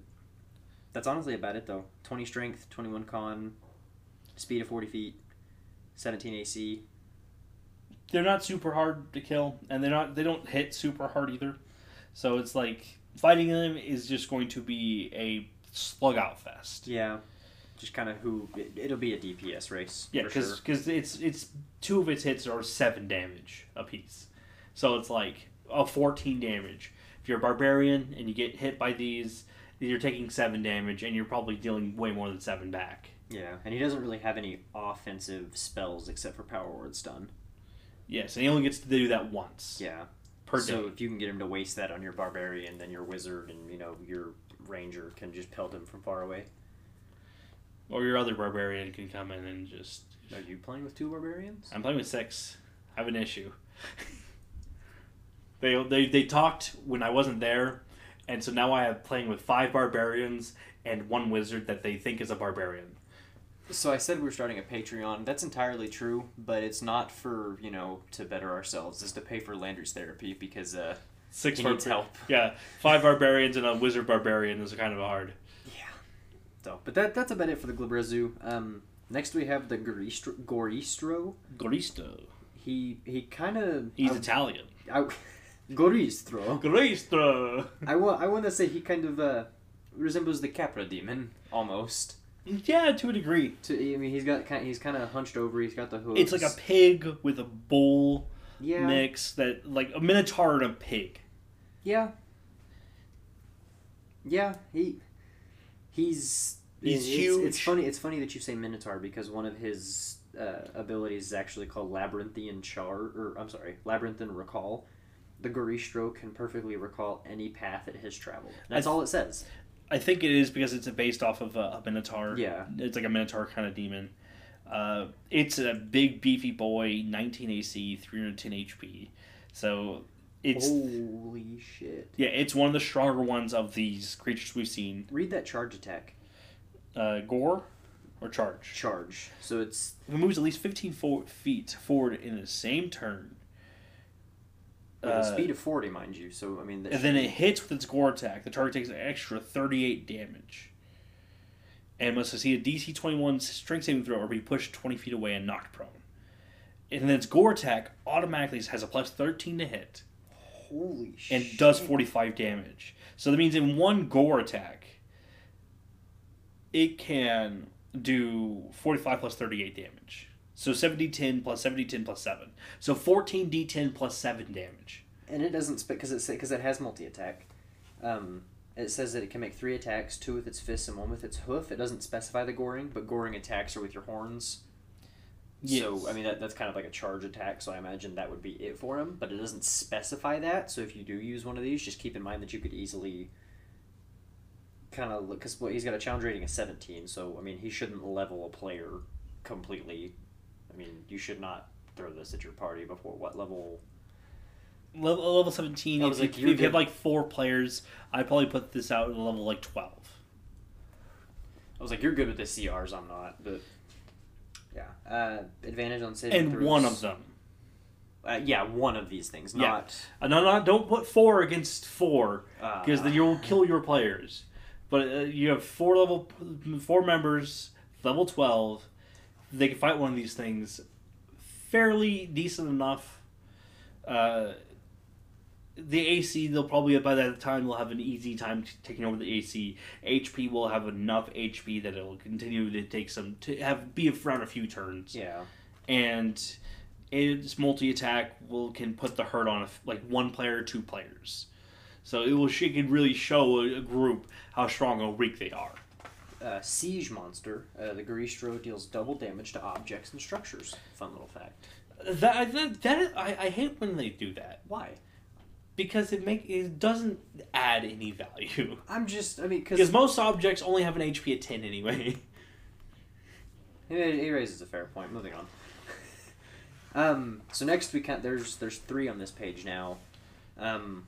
that's honestly about it though. 20 strength, 21 con, speed of 40 feet, 17 AC. They're not super hard to kill, and they're not. They don't hit super hard either. So it's like fighting them is just going to be a slug out fest. Yeah, just kind of who it, it'll be a DPS race. Yeah, for because sure. it's it's two of its hits are seven damage a piece, so it's like a fourteen damage. If you're a barbarian and you get hit by these, you're taking seven damage, and you're probably dealing way more than seven back. yeah, and he doesn't really have any offensive spells except for power word stun. Yes, and he only gets to do that once Yeah, per so day. if you can get him to waste that on your barbarian, then your wizard and you know your ranger can just pelt him from far away. Or your other barbarian can come in and just. Are you playing with two barbarians? I'm playing with six. I have an issue. they, they they talked when I wasn't there, and so now I have playing with five barbarians and one wizard that they think is a barbarian. So I said we were starting a Patreon. That's entirely true, but it's not for you know to better ourselves. It's to pay for Landry's therapy because uh, Six he needs barbar- help. Yeah, five barbarians and a wizard barbarian is kind of hard. So, but that that's about it for the Glabrezu. Um, next we have the Goristro. Goristro. Goristo. He he kind of He's I, Italian. I, Goristro. Goristo. I want I want to say he kind of uh, resembles the Capra demon almost. Yeah, to a degree. To I mean, he's got kind he's kind of hunched over. He's got the hooves. It's like a pig with a bull yeah mix that like a minotaur and a pig. yeah yeah he he's He's it's, huge. It's funny. It's funny that you say Minotaur because one of his uh, abilities is actually called Labyrinthian Char, or I'm sorry, Labyrinthine Recall. The Goristro can perfectly recall any path it has traveled. That's I- all it says. I think it is because it's based off of a, a minotaur. Yeah. it's like a minotaur kind of demon. Uh, it's a big beefy boy, 19 AC, 310 HP. So it's Holy shit! yeah, it's one of the stronger ones of these creatures we've seen. Read that charge attack. Uh, gore or charge. Charge. So it's If it moves at least 15 fo- feet forward in the same turn, with a Uh, speed of forty, mind you. So I mean, and then it hits with its gore attack, the target takes an extra 38 damage. And must succeed a DC 21 strength saving throw or be pushed 20 feet away and knocked prone. and then its Gore attack automatically has a plus 13 to hit Holy shit! and does 45 damage. So that means in one Gore attack, it can do 45 plus 38 damage. So 7d10 plus 7d10 plus 7. So 14d10 plus 7 damage. And it doesn't spit because it because it has multi attack. Um, it says that it can make three attacks, two with its fists and one with its hoof. It doesn't specify the goring, but goring attacks are with your horns. So I mean that, that's kind of like a charge attack. So I imagine that would be it for him, but it doesn't specify that. So if you do use one of these, just keep in mind that you could easily kind of look because well, he's got a challenge rating of seventeen. So I mean he shouldn't level a player completely. I mean you should not throw this at your party before what level Level, level 17, if, you- like, you're if you have like four players, I'd probably put this out at a level like 12. I was like, you're good with the CRs, I'm not, but yeah. Uh, advantage on saving And throws. one of them. Uh, yeah, one of these things, not. Uh, no, no, don't put four against four. Uh, because then you'll kill your players. But uh, you have four level, four members, level twelve. They can fight one of these things, fairly decent enough. The AC, they'll probably by that time they'll have an easy time t- taking over the AC. HP will have enough HP that it'll continue to take some to have be around a few turns Yeah. and its multi attack will can put the hurt on like one player, two players. So it will she can really show a, a group how strong or weak they are. Uh, siege monster. Uh, the Goristro deals double damage to objects and structures. Fun little fact. That that, that I, I hate when they do that Why? Because it make it doesn't add any value. I'm just. I mean, Because most objects only have an HP of ten anyway. it raises a fair point. Moving on. um. So next we can there's there's three on this page now. Um,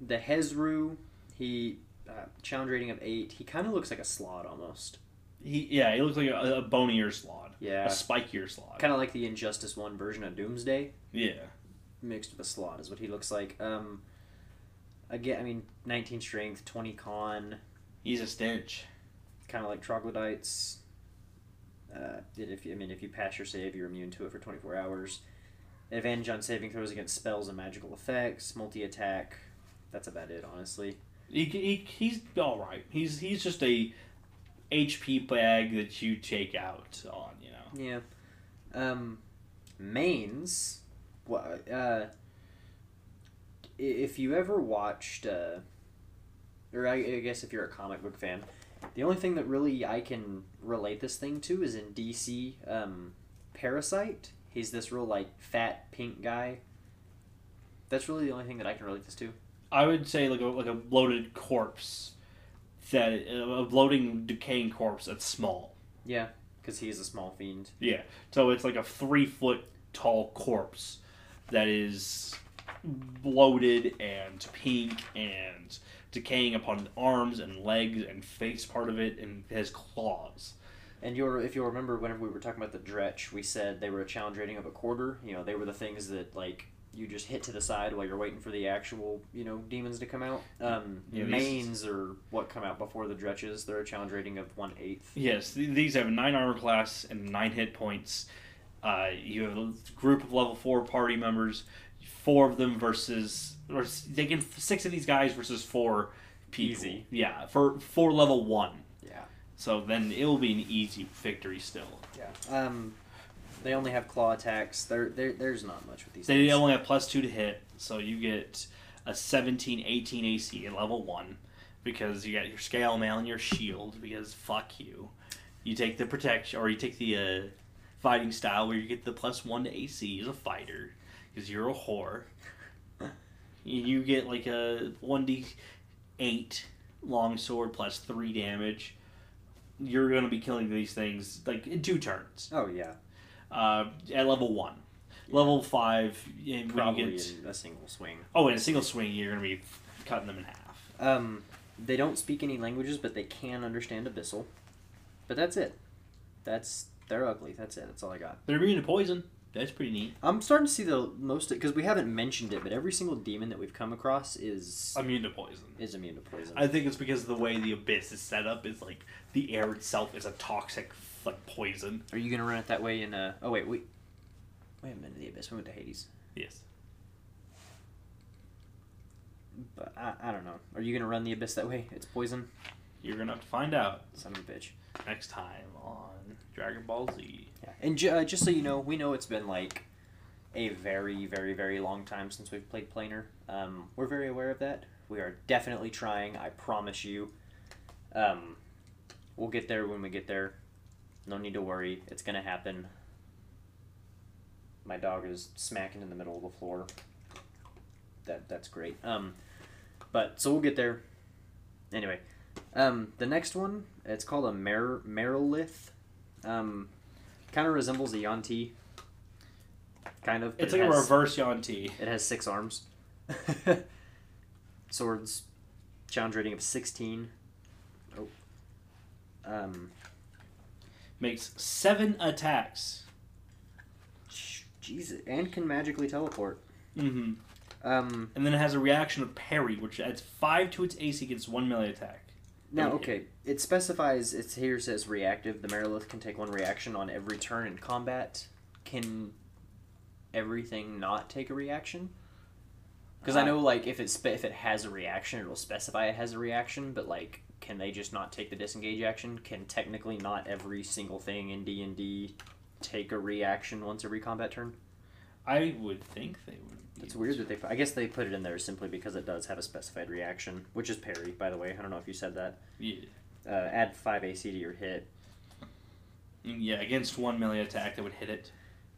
the Hezrou. He uh, challenge rating of eight. He kind of looks like a slot almost. He yeah, he looks like a, a bonier slot, Yeah. a spikier slot. Kind of like the Injustice One version of Doomsday, yeah. Mixed with a slot is what he looks like. Um, again, I mean, 19 strength, 20 con, He's a stench. kind of like troglodytes. Uh, if you, I mean, if you pass your save, you're immune to it for 24 hours. Advantage on saving throws against spells and magical effects, multi attack. That's about it, honestly. He, he he's all right. He's he's just a HP bag that you take out on, you know. Yeah. Um, Manes. Uh, if you ever watched, uh, or I, I guess if you're a comic book fan, the only thing that really I can relate this thing to is in DC. Um, Parasite. He's this real like fat pink guy. That's really the only thing that I can relate this to. I would say like a like a bloated corpse, that a bloating decaying corpse that's small. Yeah, because he is a small fiend. Yeah, so it's like a three foot tall corpse that is bloated and pink and decaying upon arms and legs and face part of it and has claws. And you'll, if you'll remember, whenever we were talking about the Dretch, we said they were a challenge rating of a quarter. You know, they were the things that like you just hit to the side while you're waiting for the actual you know demons to come out. Um, Yeah, Manes are what come out before the Dretches. They're a challenge rating of one eighth. Yes, th- these have nine armor class and nine hit points. Uh, you have a group of level four party members, four of them versus, or they can six of these guys versus four people. Easy. Yeah, for for level one. Yeah. So then it will be an easy victory still. Yeah. Um, they only have claw attacks. There, there, there's not much with these. They things. only have plus two to hit, so you get a 17, 18 AC at level one because you got your scale mail and your shield. Because fuck you, you take the protection or you take the uh, fighting style where you get the plus one to AC as a fighter because you're a whore. you get like a one d eight longsword plus three damage. You're gonna be killing these things like in two turns Oh yeah. uh, at level one. Level five, yeah, when Probably you get in a single swing. oh, in a single swing, you're gonna be cutting them in half. Um, they don't speak any languages, but they can understand Abyssal. But that's it. That's they're ugly. That's it. That's all I got. They're immune to poison. That's pretty neat. I'm starting to see the most because we haven't mentioned it, but every single demon that we've come across is Immune to poison. is immune to poison. I think it's because of the way the abyss is set up. Is like the air itself is a toxic like poison. Are you gonna run it that way in uh Oh wait, we. We haven't been to the abyss. We went to Hades. Yes. But I, I don't know. Are you gonna run the abyss that way? It's poison. You're gonna have to find out Son of a bitch. next time on Dragon Ball Z. Yeah. And ju- uh, just so you know, we know it's been like a very, very, very long time since we've played planar. Um, we're very aware of that. We are definitely trying. I promise you. Um, we'll get there when we get there. No need to worry. It's gonna happen. My dog is smacking in the middle of the floor. That that's great. Um, but so we'll get there. Anyway, um, the next one it's called a Mer Marilith. Um, kind of resembles a Yuan-ti. Kind of. It's it like a has- reverse Yuan-ti. It has six arms. Swords, challenge rating of sixteen. Oh. Um. Makes seven attacks. Jesus, and can magically teleport. Mm-hmm. Um. And then it has a reaction of parry, which adds five to its AC against one melee attack. Now, Okay. it specifies. It here says reactive. The Marilith can take one reaction on every turn in combat. Can everything not take a reaction? Because I Uh, know, like, if it spe- if it has a reaction, it'll specify it has a reaction. But like, can they just not take the disengage action? Can technically not every single thing in D and D take a reaction once every combat turn? I would think they would. It's weird that they. I guess they put it in there simply because it does have a specified reaction, which is parry. By the way, I don't know if you said that. Yeah. Uh, add five AC to your hit. Mm, Yeah, against one melee attack that would hit it.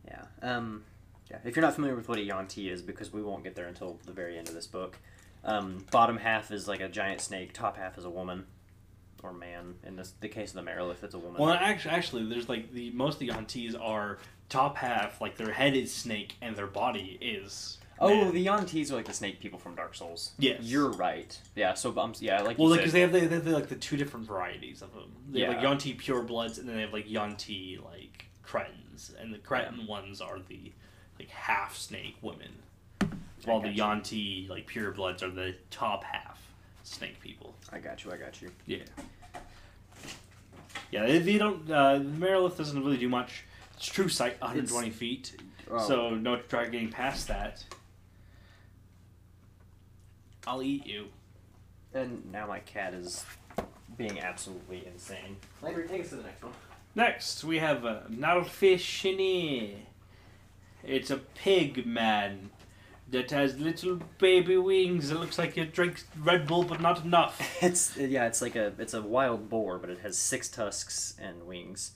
Yeah. Um, yeah. If you're not familiar with what a Yuan-ti is, because we won't get there until the very end of this book, um, bottom half is like a giant snake. Top half is a woman, or man. In this, the case of the Marilith, it's a woman. Well, actually, actually, there's like the most of the Yuan-tis are top half, like their head is snake and their body is. Oh, the Yuan-tis are like the snake people from Dark Souls. Yes. You're right. Yeah. So um, yeah, like Well, you because said, they have the, they have the, like the two different varieties of them. They have like Yeah. Yuan-ti purebloods, and then they have like Yuan-ti like Cretins, and the Cretin ones are the like half snake women, while the. Yuan-ti like purebloods are the top half snake people. I got you. I got you. Yeah. Yeah, they, they don't. Uh, the Marilith doesn't really do much. It's true sight, 120 feet. Oh. So no try getting past that. I'll eat you. And now my cat is being absolutely insane. Landry, take us to the next one. Next, we have a Nalfeshnee. It's a pig man that has little baby wings. It looks like it drinks Red Bull, but not enough. It's yeah, it's like a it's a wild boar, but it has six tusks and wings.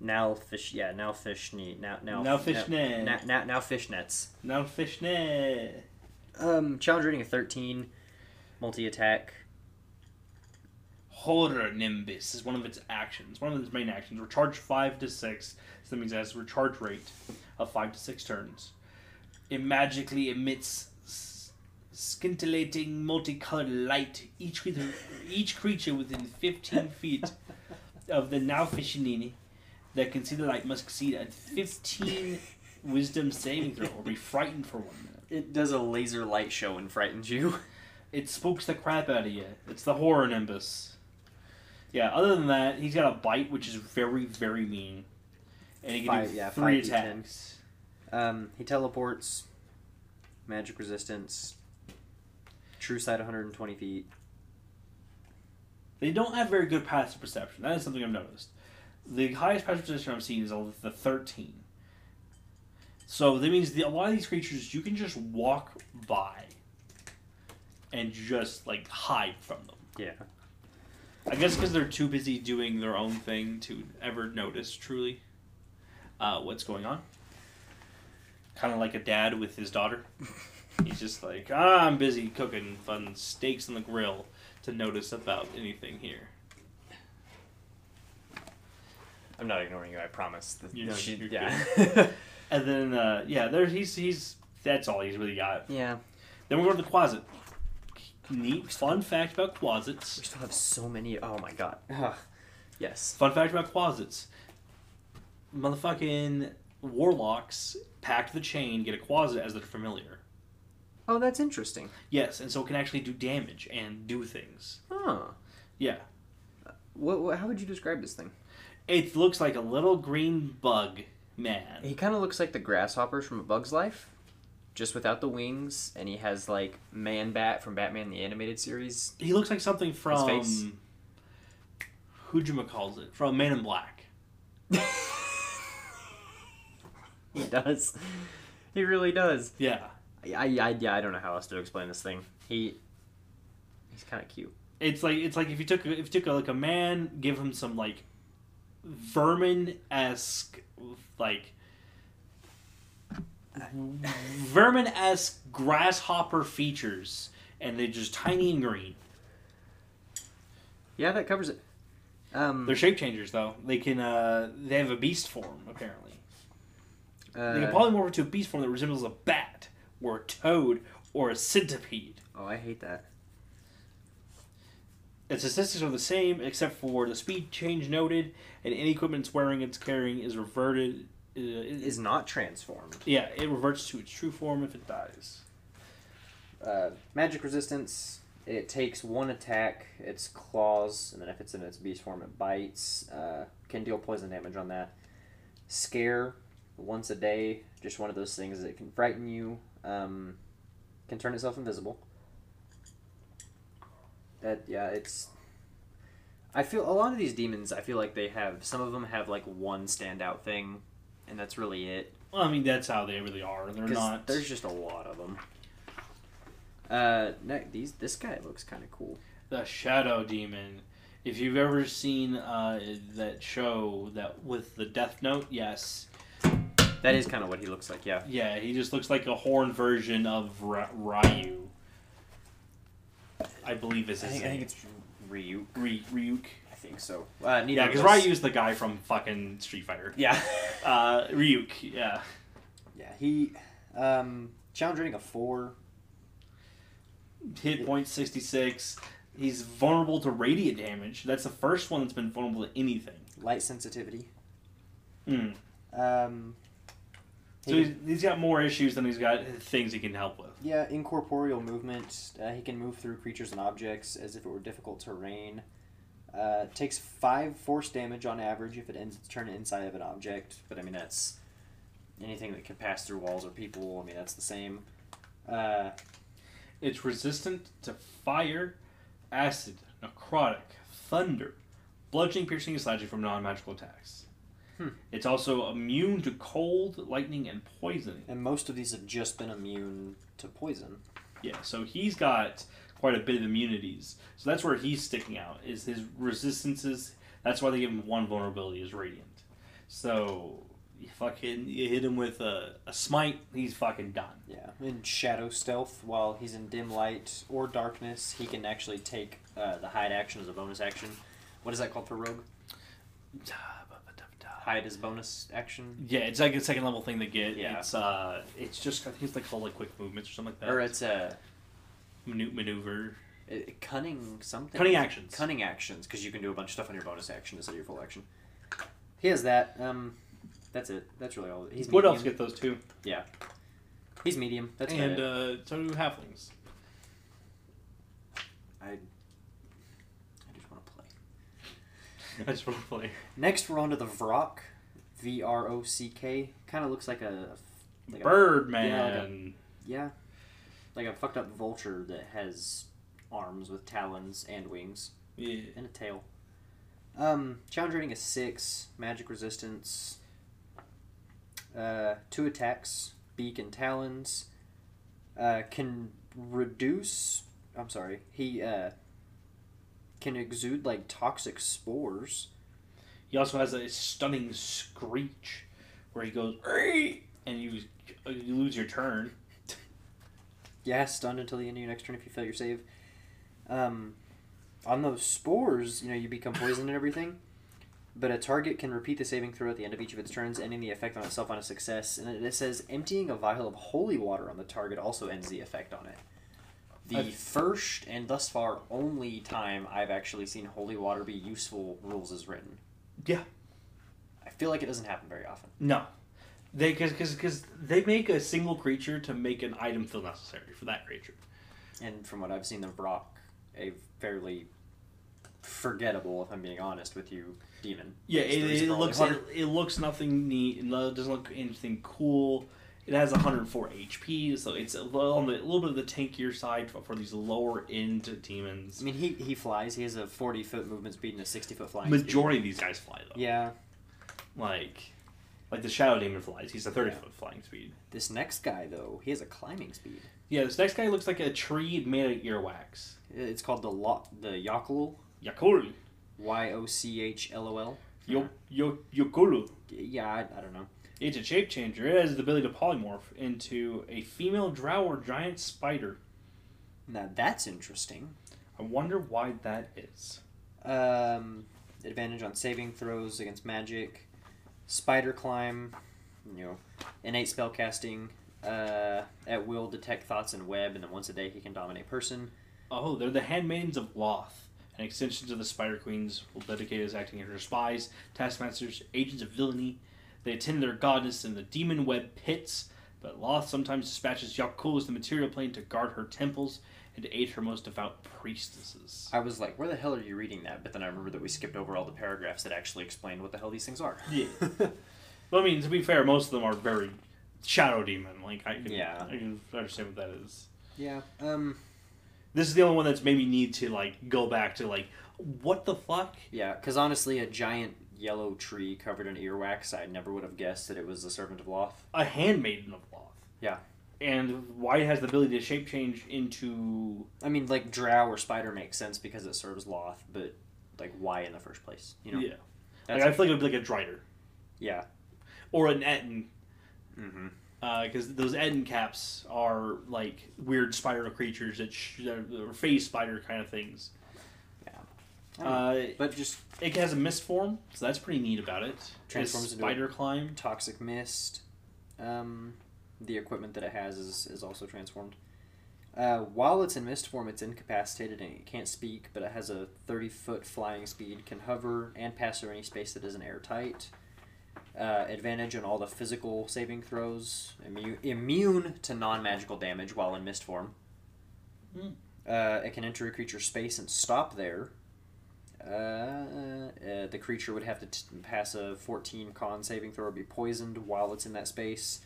Now fish, yeah, now fish need now now Now fishnet. now, now now fishnets. Nalfeshnee. Um, challenge rating of thirteen, multi attack. Horror Nimbus is one of its actions. One of its main actions. Recharge 5 to 6. So that means it has a recharge rate of 5 to 6 turns. It magically emits scintillating multicolored light. Each creature, each creature within 15 feet of the now Fishinini that can see the light must succeed at 15 wisdom saving throw or be frightened for one minute. It does a laser light show and frightens you. It spooks the crap out of you. It's the horror nimbus. Yeah, other than that, he's got a bite which is very, very mean. And he can Five- do yeah, three attacks. Um, he teleports, magic resistance, true sight 120 feet. They don't have very good passive perception. That is something I've noticed. The highest passive perception I've seen is all the 13. So that means the, a lot of these creatures you can just walk by and just like hide from them. Yeah. I guess because they're too busy doing their own thing to ever notice truly uh, what's going on. Kind of like a dad with his daughter. He's just like, ah, I'm busy cooking fun steaks on the grill to notice about anything here. I'm not ignoring you. I promise. The, You're not- she- yeah. And then, uh, yeah, there he's he's that's all he's really got. yeah. Then we go to the quasit. Neat fun fact about quasits. We still have so many. Oh my god. Ugh. Yes. Fun fact about quasits. Motherfucking warlocks packed the chain get a quasit as their familiar. Oh, that's interesting. Yes, and so it can actually do damage and do things. Huh. Yeah. What, what? How would you describe this thing? It looks like a little green bug man. He kind of looks like the grasshoppers from A Bug's Life, just without the wings, and he has like Man Bat from Batman the Animated Series. He looks like something from face. who calls it from Man in Black. he does. He really does. Yeah, I, I, yeah, I don't know how else to explain this thing. He, he's kind of cute. it's like it's like if you took a, if you took a, like a man, give him some like vermin esque like vermin esque grasshopper features, and they're just tiny and green. Yeah, that covers it. Um, They're shape changers though. They can uh they have a beast form apparently. uh, They can polymorph into a beast form that resembles a bat or a toad or a centipede. oh, I hate that. Its statistics are the same except for the speed change noted, and any equipment it's wearing it's carrying is reverted. Uh, is Is not transformed. yeah, it reverts to its true form if it dies. Uh, magic resistance. It takes one attack. Its claws, and then if it's in its beast form, it bites. Uh, can deal poison damage on that. Scare once a day. Just one of those things that can frighten you. Um, can turn itself invisible. That yeah, it's. I feel a lot of these demons. I feel like they have some of them have like one standout thing, and that's really it. Well, I mean that's how they really are. They're not. There's just a lot of them. Uh, ne- these this guy looks kind of cool. the shadow demon. If you've ever seen uh, that show that with the Death Note, yes, That is kind of what he looks like. Yeah. yeah, he just looks like a horn version of Ryu. I believe is I his think, I name. think it's Ryuk. Ry- Ryuk. I think so. Uh, neither Yeah, of because us- Ryu's the guy from fucking Street Fighter. Yeah. Uh, Ryuk, yeah. yeah. He um challenge rating of four. Hit point 66. He's vulnerable to radiant damage. That's the first one that's been vulnerable to anything. Light sensitivity. Mm. Um. So he he's, he's got more issues than he's got things he can help with. Yeah, incorporeal movement. Uh, he can move through creatures and objects as if it were difficult terrain. Uh, takes five force damage on average if it ends its turn inside of an object. But I mean that's anything that can pass through walls or people. I mean that's the same. Uh, It's resistant to fire, acid, necrotic, thunder, bludgeoning, piercing, and slashing from non magical attacks. Hmm. It's also immune to cold, lightning, and poison. and most of these have just been immune to poison. Yeah, so he's got quite a bit of immunities. So that's where he's sticking out. Is his resistances? That's why they give him one vulnerability is radiant. So you fucking you hit him with a, a smite, he's fucking done. Yeah, in shadow stealth, while he's in dim light or darkness, he can actually take uh, the hide action as a bonus action. What is that called for rogue? Hide bonus action, Yeah, it's like a second level thing they get. Yeah. It's uh, it's just I think it's like called like quick movements or something like that. or it's a Manu- maneuver, uh, cunning something. cunning actions. Cunning actions, because you can do a bunch of stuff on your bonus action instead of your full action. He has that. Um, that's it. That's really all. He's What else get those two? Yeah, he's medium. That's and uh, so do halflings. I. I just want to play. I just want to play. Next, we're on to the Vrock. V R O C K. Kind of looks like a. Like a Birdman. yeah. Like a fucked up vulture that has arms with talons and wings yeah. and a tail. Um, challenge rating is six. Magic resistance. Uh, two attacks, beak and talons. Uh, can reduce. I'm sorry. He uh, can exude like toxic spores. He also has a stunning screech where he goes, and you you lose your turn. Yeah, stunned until the end of your next turn if you fail your save. Um, on those spores, you know, you become poisoned and everything. But a target can repeat the saving throw at the end of each of its turns, ending the effect on itself on a success. And it, it says emptying a vial of holy water on the target also ends the effect on it. The I've- first and thus far only time I've actually seen holy water be useful rules as written. Yeah. I feel like it doesn't happen very often. No, they because because they make a single creature to make an item feel necessary for that creature. And from what I've seen of Vrock, a fairly forgettable, if I'm being honest with you, demon. Yeah, it, it looks it, it looks nothing neat. It doesn't look anything cool. It has 104 HP, so it's a little, on the, a little bit of the tankier side for, for these lower end demons. I mean, he he flies. He has a forty foot movement speed and a sixty foot flying. speed. Majority of these guys fly though. Yeah. Like, like the Shadow Demon flies. He's a 30 Yeah. foot flying speed. This next guy though, he has a climbing speed. Yeah, this next guy looks like a tree made of earwax. It's called the lo- the Yochlol. Yakul. Y o c h l o l. Yo, yo, Yokulu. Yeah, I, I don't know. It's a shape changer. It has the ability to polymorph into a female drow or giant spider. Now that's interesting. I wonder why that is. Um, advantage on saving throws against magic, spider climb, you know, innate spell casting. Uh, at will detect thoughts and web, and then once a day he can dominate person. Oh, they're the handmaidens of Lolth, and extensions of the Spider Queens will dedicate as acting as her spies, taskmasters, agents of villainy. They attend their goddess in the demon web pits, but Lolth sometimes dispatches Yochlol as the material plane to guard her temples and to aid her most devout priestesses. I was like, where the hell are you reading that? But then I remember that we skipped over all the paragraphs that actually explained what the hell these things are. Yeah. well, I mean, to be fair, most of them are very shadow demon. Like I can, Yeah. I can understand what that is. yeah. Um. This is the only one that's made me need to like go back to like, what the fuck? Yeah, because honestly, a giant yellow tree covered in earwax, I never would have guessed that it was the servant of Lolth. A handmaiden of Lolth. Yeah. And why it has the ability to shape change into I mean, like drow or spider makes sense because it serves Lolth, but like why in the first place? You know. yeah. That's Like, I feel like it would be like a Drider yeah. or an Etten, Mm-hmm. because those Etten caps are like weird spider creatures that sh- phase spider kind of things. Uh, but just it has a mist form, so that's pretty neat about it. Transforms It's into a- spider climb. toxic mist. Um, the equipment that it has is, is also transformed. Uh, while it's in mist form, it's incapacitated and it can't speak, but it has a 30 foot flying speed, can hover, and pass through any space that isn't airtight. Uh, advantage on all the physical saving throws. Immune, immune to non magical damage while in mist form. Hmm. Uh, it can enter a creature's space and stop there. Uh, uh, the creature would have to t- pass a 14 con saving throw or be poisoned while it's in that space.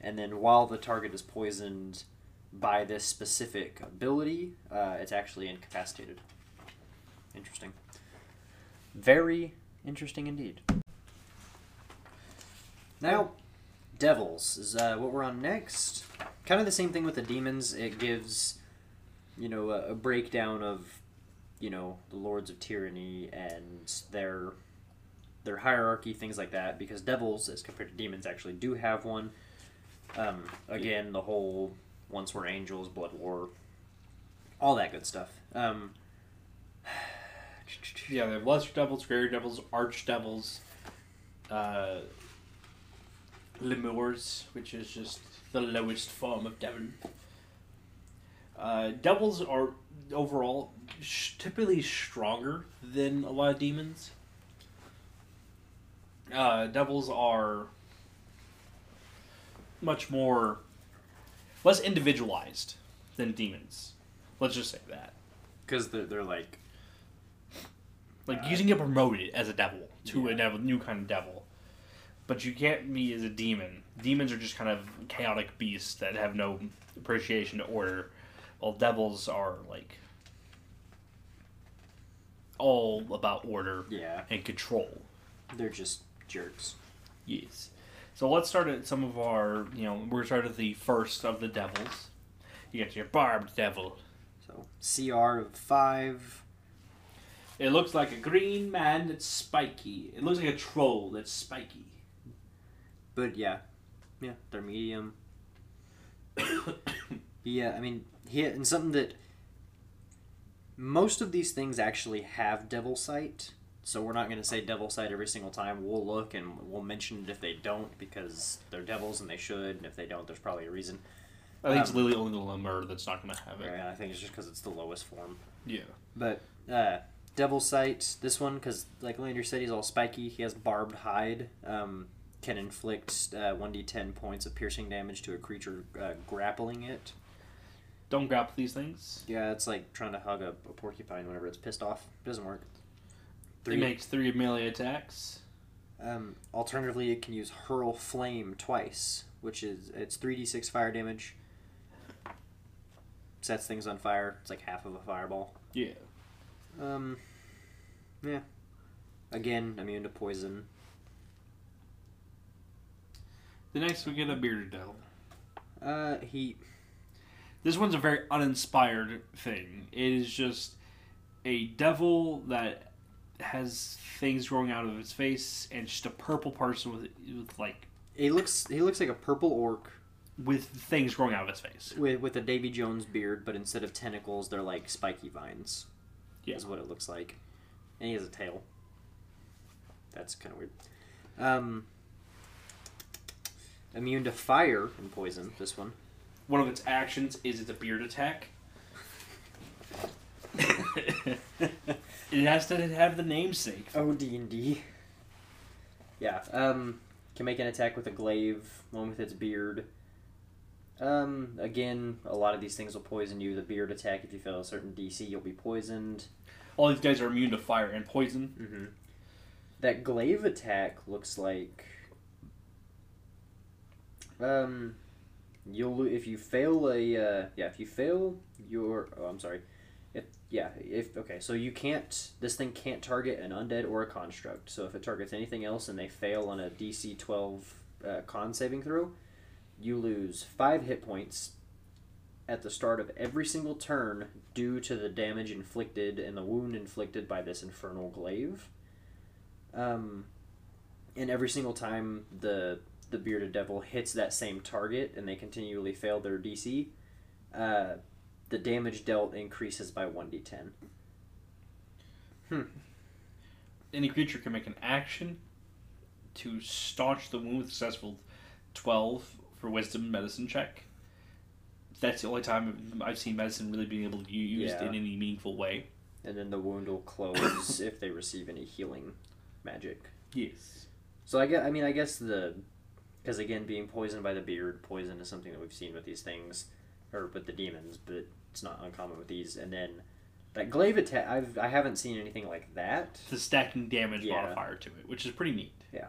And then while the target is poisoned by this specific ability, uh, it's actually incapacitated. Interesting. Very interesting indeed. Now, devils is uh, what we're on next. Kind of the same thing with the demons. It gives, you know, a, a breakdown of, you know, the lords of tyranny and their their hierarchy, things like that. Because devils, as compared to demons, actually do have one. Um, again, the whole once were angels, blood war, all that good stuff. Um, Yeah, they have lesser devils, greater devils, archdevils, uh, lemures, which is just the lowest form of devil. Uh, devils are overall sh- typically stronger than a lot of demons. Uh, devils are much more less individualized than demons. Let's just say that. because they're, they're like Like Uh, you can get promoted as a devil to a devil, new kind of devil, but you can't be as a demon. Demons are just kind of chaotic beasts that have no appreciation to order, while devils are like all about order yeah, and control. they're just jerks. Yes. So let's start at some of our, you know, we're starting at the first of the devils. You got your barbed devil. So CR of five. It looks like a green man that's spiky. It looks like a troll that's spiky. But yeah, yeah, they're medium. Yeah, I mean, and something that most of these things actually have devil sight. So we're not going to say devil sight every single time. We'll look and we'll mention it if they don't because they're devils and they should. And if they don't, there's probably a reason. I think it's Um, literally only the lemure that's not going to have it. Right, I think it's just because it's the lowest form. Yeah. But uh, devil sight, this one because like Landry said, he's all spiky. He has barbed hide. Um, can inflict uh, 1d10 points of piercing damage to a creature uh, grappling it. Don't grapple these things. Yeah, it's like trying to hug a, a porcupine whenever it's pissed off. It doesn't work. It makes three melee attacks. Um, alternatively, it can use hurl flame twice, which is it's three d six fire damage. Sets things on fire. It's like half of a fireball. Yeah. Um, yeah. Again, immune to poison. The next we get a bearded devil. Uh, he This one's a very uninspired thing. It is just a devil that has things growing out of its face and just a purple person with with like he looks he looks like a purple orc with things growing out of his face. with with a Davy Jones beard, but instead of tentacles, they're like spiky vines. Yeah. is what it looks like, and he has a tail. That's kind of weird. Um, immune to fire and poison. This one. One of its actions is it's a beard attack. it has to have the namesake. Oh, D and D. Yeah. Um, can make an attack with a glaive, one with its beard. Um, again, a lot of these things will poison you. The beard attack, if you fail a certain DC, you'll be poisoned. All these guys are immune to fire and poison. Mm-hmm. That glaive attack looks like. Um, you'll if you fail a uh, yeah if you fail your oh I'm sorry, if yeah if okay so you can't this thing can't target an undead or a construct so if it targets anything else and they fail on a DC twelve uh, con saving throw, you lose five hit points. At the start of every single turn, due to the damage inflicted and the wound inflicted by this infernal glaive. Um, and every single time the the bearded devil hits that same target and they continually fail their DC, uh, the damage dealt increases by one d10. Hmm. Any creature can make an action to staunch the wound with a successful 12 for wisdom medicine check. That's the only time I've seen medicine really being able to be used Yeah. in any meaningful way. And then the wound will close if they receive any healing magic. Yes. So I guess I mean I guess the because again being poisoned by the beard, poison is something that we've seen with these things, or with the demons, but it's not uncommon with these. And then that glaive attack, I've I haven't seen anything like that. The stacking damage Yeah. modifier to it, which is pretty neat. Yeah.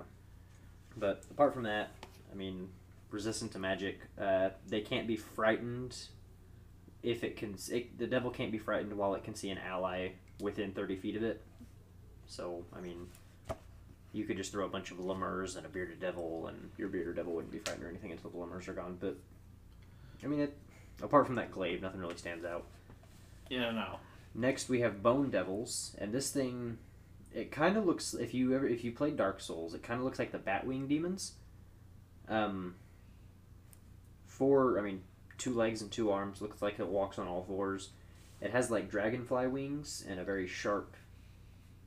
But apart from that, I mean, resistant to magic. Uh, they can't be frightened if it can. It, the devil can't be frightened while it can see an ally within thirty feet of it. So I mean, you could just throw a bunch of lemures and a bearded devil, and your bearded devil wouldn't be frightened or anything until the lemures are gone. But I mean, it, apart from that glaive, nothing really stands out. Yeah, no. Next, we have Bone Devils, and this thing, it kind of looks. If you ever, if you played Dark Souls, it kind of looks like the Batwing demons. Um. Four, I mean, two legs and two arms. Looks like it walks on all fours. It has like dragonfly wings and a very sharp,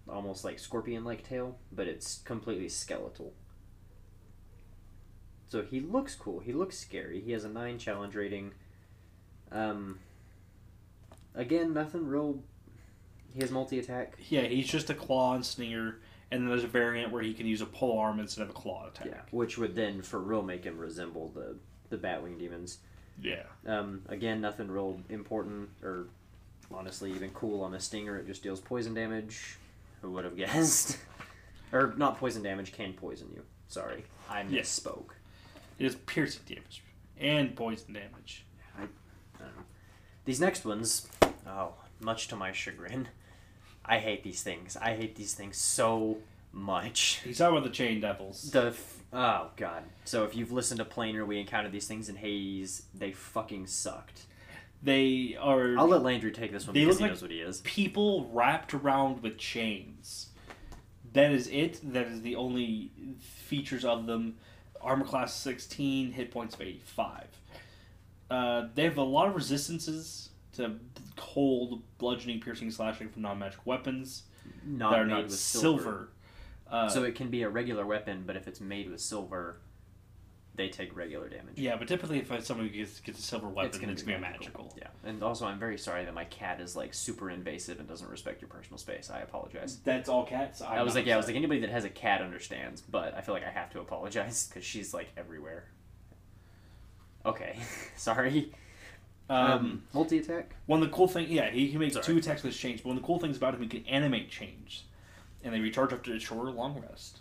almost like scorpion-like tail, but it's completely skeletal. So he looks cool. He looks scary. He has a nine challenge rating. Um. Again, nothing real. He has multi attack. Yeah, he's just a claw and sneer, and then there's a variant where he can use a pole arm instead of a claw attack. Yeah, which would then for real make him resemble the the Batwing demons. Yeah. Um, again, nothing real important or honestly even cool on a stinger. It just deals poison damage. Who would have guessed? or not poison damage can poison you. Sorry, I Yeah. misspoke. It is piercing damage and poison damage. Um, these next ones, oh, much to my chagrin, I hate these things. I hate these things so much. He's talking about the chain devils. The f- oh god. So if you've listened to Planar, we encountered these things in Hades. They fucking sucked. They are I'll let Landry take this one They because look he like- knows what he is. people wrapped around with chains. That is it. That is the only features of them. Armor class 16, hit points of 85. Uh, they have a lot of resistances to cold, bludgeoning, piercing, slashing from non magic weapons Not that are made with silver. silver. Uh, so it can be a regular weapon, but if it's made with silver, they take regular damage. yeah, but typically if someone gets, gets a silver weapon, it's it's gonna going to be be magical. magical. Yeah, and also I'm very sorry that my cat is like super invasive and doesn't respect your personal space. I apologize. That's all cats. i was like, yeah, I was like anybody that has a cat understands, but I feel like I have to apologize because she's like everywhere. Okay, sorry. um, Um, multi attack. One of the cool thing, yeah, he can make Sorry. two attacks with his chains. But one of the cool things about him, he can animate change, and they recharge after a shorter long rest.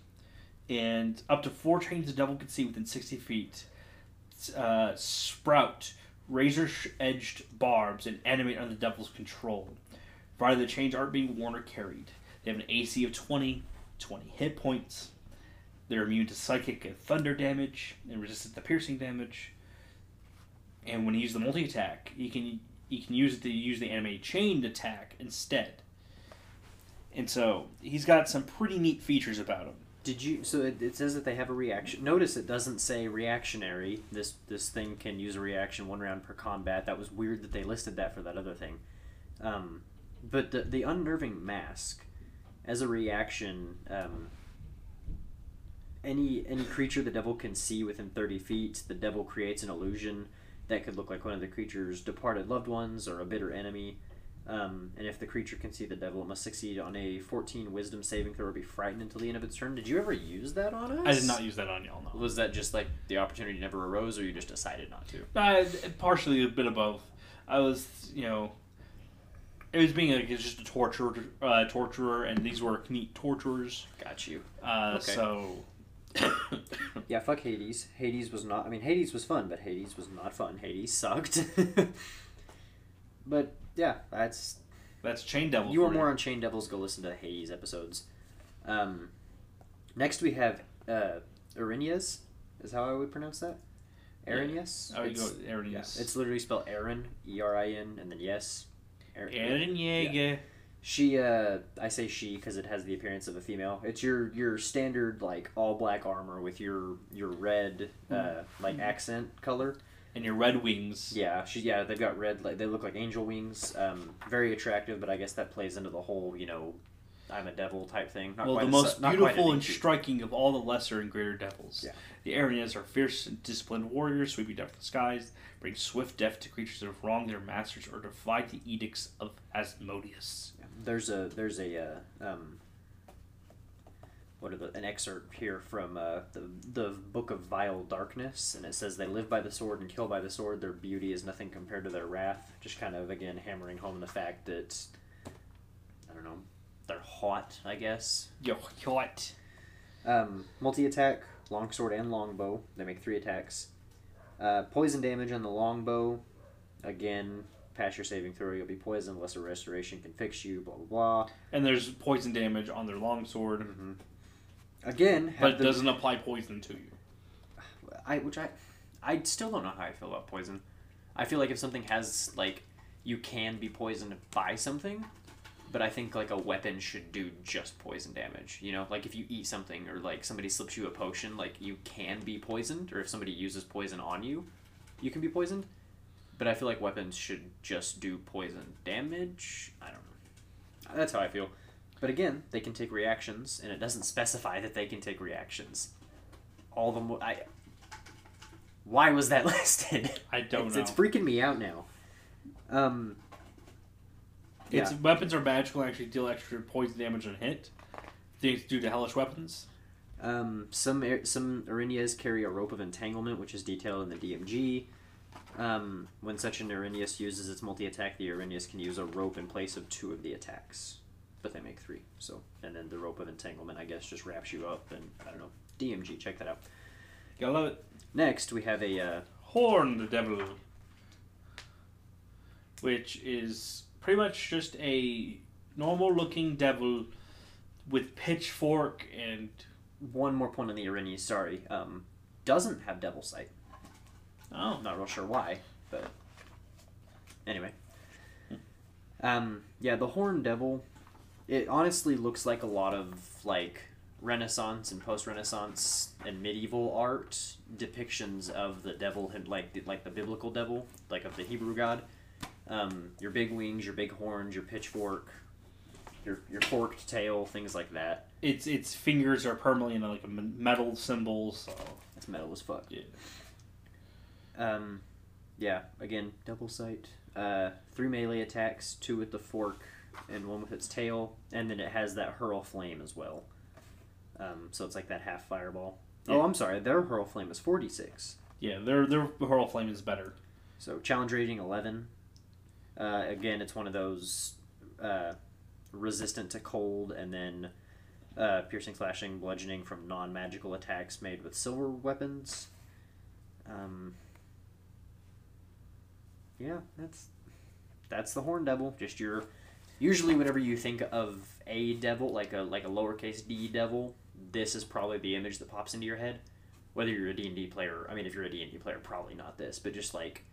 And up to four chains the devil can see within 60 feet uh, sprout razor edged barbs and animate under the devil's control. Provided the chains aren't being worn or carried. They have an AC of 20, 20 hit points. They're immune to psychic and thunder damage and resistant to piercing damage. And when he uses the multi attack, he can he can use it to use the animated chained attack instead. And so he's got some pretty neat features about him. Did you? So it, it says that they have a reaction. Notice it doesn't say reactionary. This this thing can use a reaction one round per combat. That was weird that they listed that for that other thing. Um, but the the unnerving mask, as a reaction, um, any any creature the devil can see within thirty feet, the devil creates an illusion that could look like one of the creature's departed loved ones or a bitter enemy. Um, and if the creature can see the devil, it must succeed on a 14 wisdom saving throw or be frightened until the end of its turn. Did you ever use that on us? I did not use that on y'all. No. Was that just like the opportunity never arose, or you just decided not to? Uh, partially a bit of both. I was, you know, it was being like it's just a torturer, uh, torturer, and these were neat torturers. Got you. Uh, Okay. So, Yeah, fuck Hades. Hades was not. I mean, Hades was fun, but Hades was not fun. Hades sucked. but yeah, that's that's Chain Devil. you want more on Chain Devils? Go listen to the Hades episodes. Um, next we have uh. Is how I would pronounce that. Would go It's- yeah, it's literally spelled Aaron, E R I N, and then yes. Aaron- Yeager. She, uh, I say she because it has the appearance of a female. It's your your standard like all black armor with your your red uh, like accent color. And your Red Wings. Yeah, she yeah they've got red like they look like angel wings. Um, very attractive, but I guess that plays into the whole you know I'm a devil type thing. Not well, quite the as- most not beautiful an and striking of all the lesser and greater devils. Yeah. The Erinyes are fierce and disciplined warriors, sweeping death from the skies, bring swift death to creatures that have wronged their masters or defied the edicts of Asmodeus. There's a there's a uh, um, what are the an excerpt here from uh, the the book of vile darkness, and it says they live by the sword and kill by the sword. Their beauty is nothing compared to their wrath. Just kind of again hammering home the fact that I don't know they're hot. I guess Yo, what? um, multi attack, longsword and longbow. They make three attacks. Uh, poison damage on the longbow. Again, pass your saving throw. You'll be poisoned unless a restoration can fix you. Blah blah blah. And there's poison damage on their longsword, Mm-hmm. Again, have but it the- doesn't apply poison to you. I which I I still don't know how I feel about poison. I feel like if something has like you can be poisoned by something, but I think like a weapon should do just poison damage. You know, like if you eat something or like somebody slips you a potion, like you can be poisoned, or if somebody uses poison on you, you can be poisoned. But I feel like weapons should just do poison damage. I don't know. That's how I feel. But again, they can take reactions, and it doesn't specify that they can take reactions. All the mo- I. Why was that listed? I don't it's, know. It's freaking me out now. Um. Its Yeah. weapons are magical and actually deal extra poison damage on hit. Things due to hellish weapons. Um, some some Erinyes carry a rope of entanglement, which is detailed in the DMG. Um, when such an Erinyes uses its multi attack, the Erinyes can use a rope in place of two of the attacks, but they make three. So, and then the rope of entanglement, I guess, just wraps you up. And I don't know, DMG, check that out. Gotta love it. Next, we have a uh, Horn the Devil. Which is pretty much just a normal looking devil with pitchfork and one more point on the Erinyes. Sorry, um, doesn't have Devil Sight. oh not real sure why, but anyway. Um, yeah, the Horned Devil. It honestly looks like a lot of like Renaissance and post-Renaissance and medieval art depictions of the devil, like the- like the biblical devil, like of the Hebrew god. Um, your big wings, your big horns, your pitchfork, your your forked tail, things like that. its its fingers are permanently in like a metal symbol. So That's metal as fuck. yeah, Um, yeah, again, devil sight. Uh, three melee attacks, two with the fork, and one with its tail, and then it has that hurl flame as well. Um, so it's like that half fireball. Oh, I'm sorry, their hurl flame is 46. yeah, their their hurl flame is better. So challenge rating 11. Uh, again, it's one of those uh, resistant to cold, and then Uh, piercing, slashing, bludgeoning from non-magical attacks made with silver weapons. Um, yeah, that's that's the horn devil. Just your usually whenever you think of a devil, like a like a lowercase d devil, this is probably the image that pops into your head. Whether you're a D and D player, I mean, if you're a D and D player, probably not this, but just like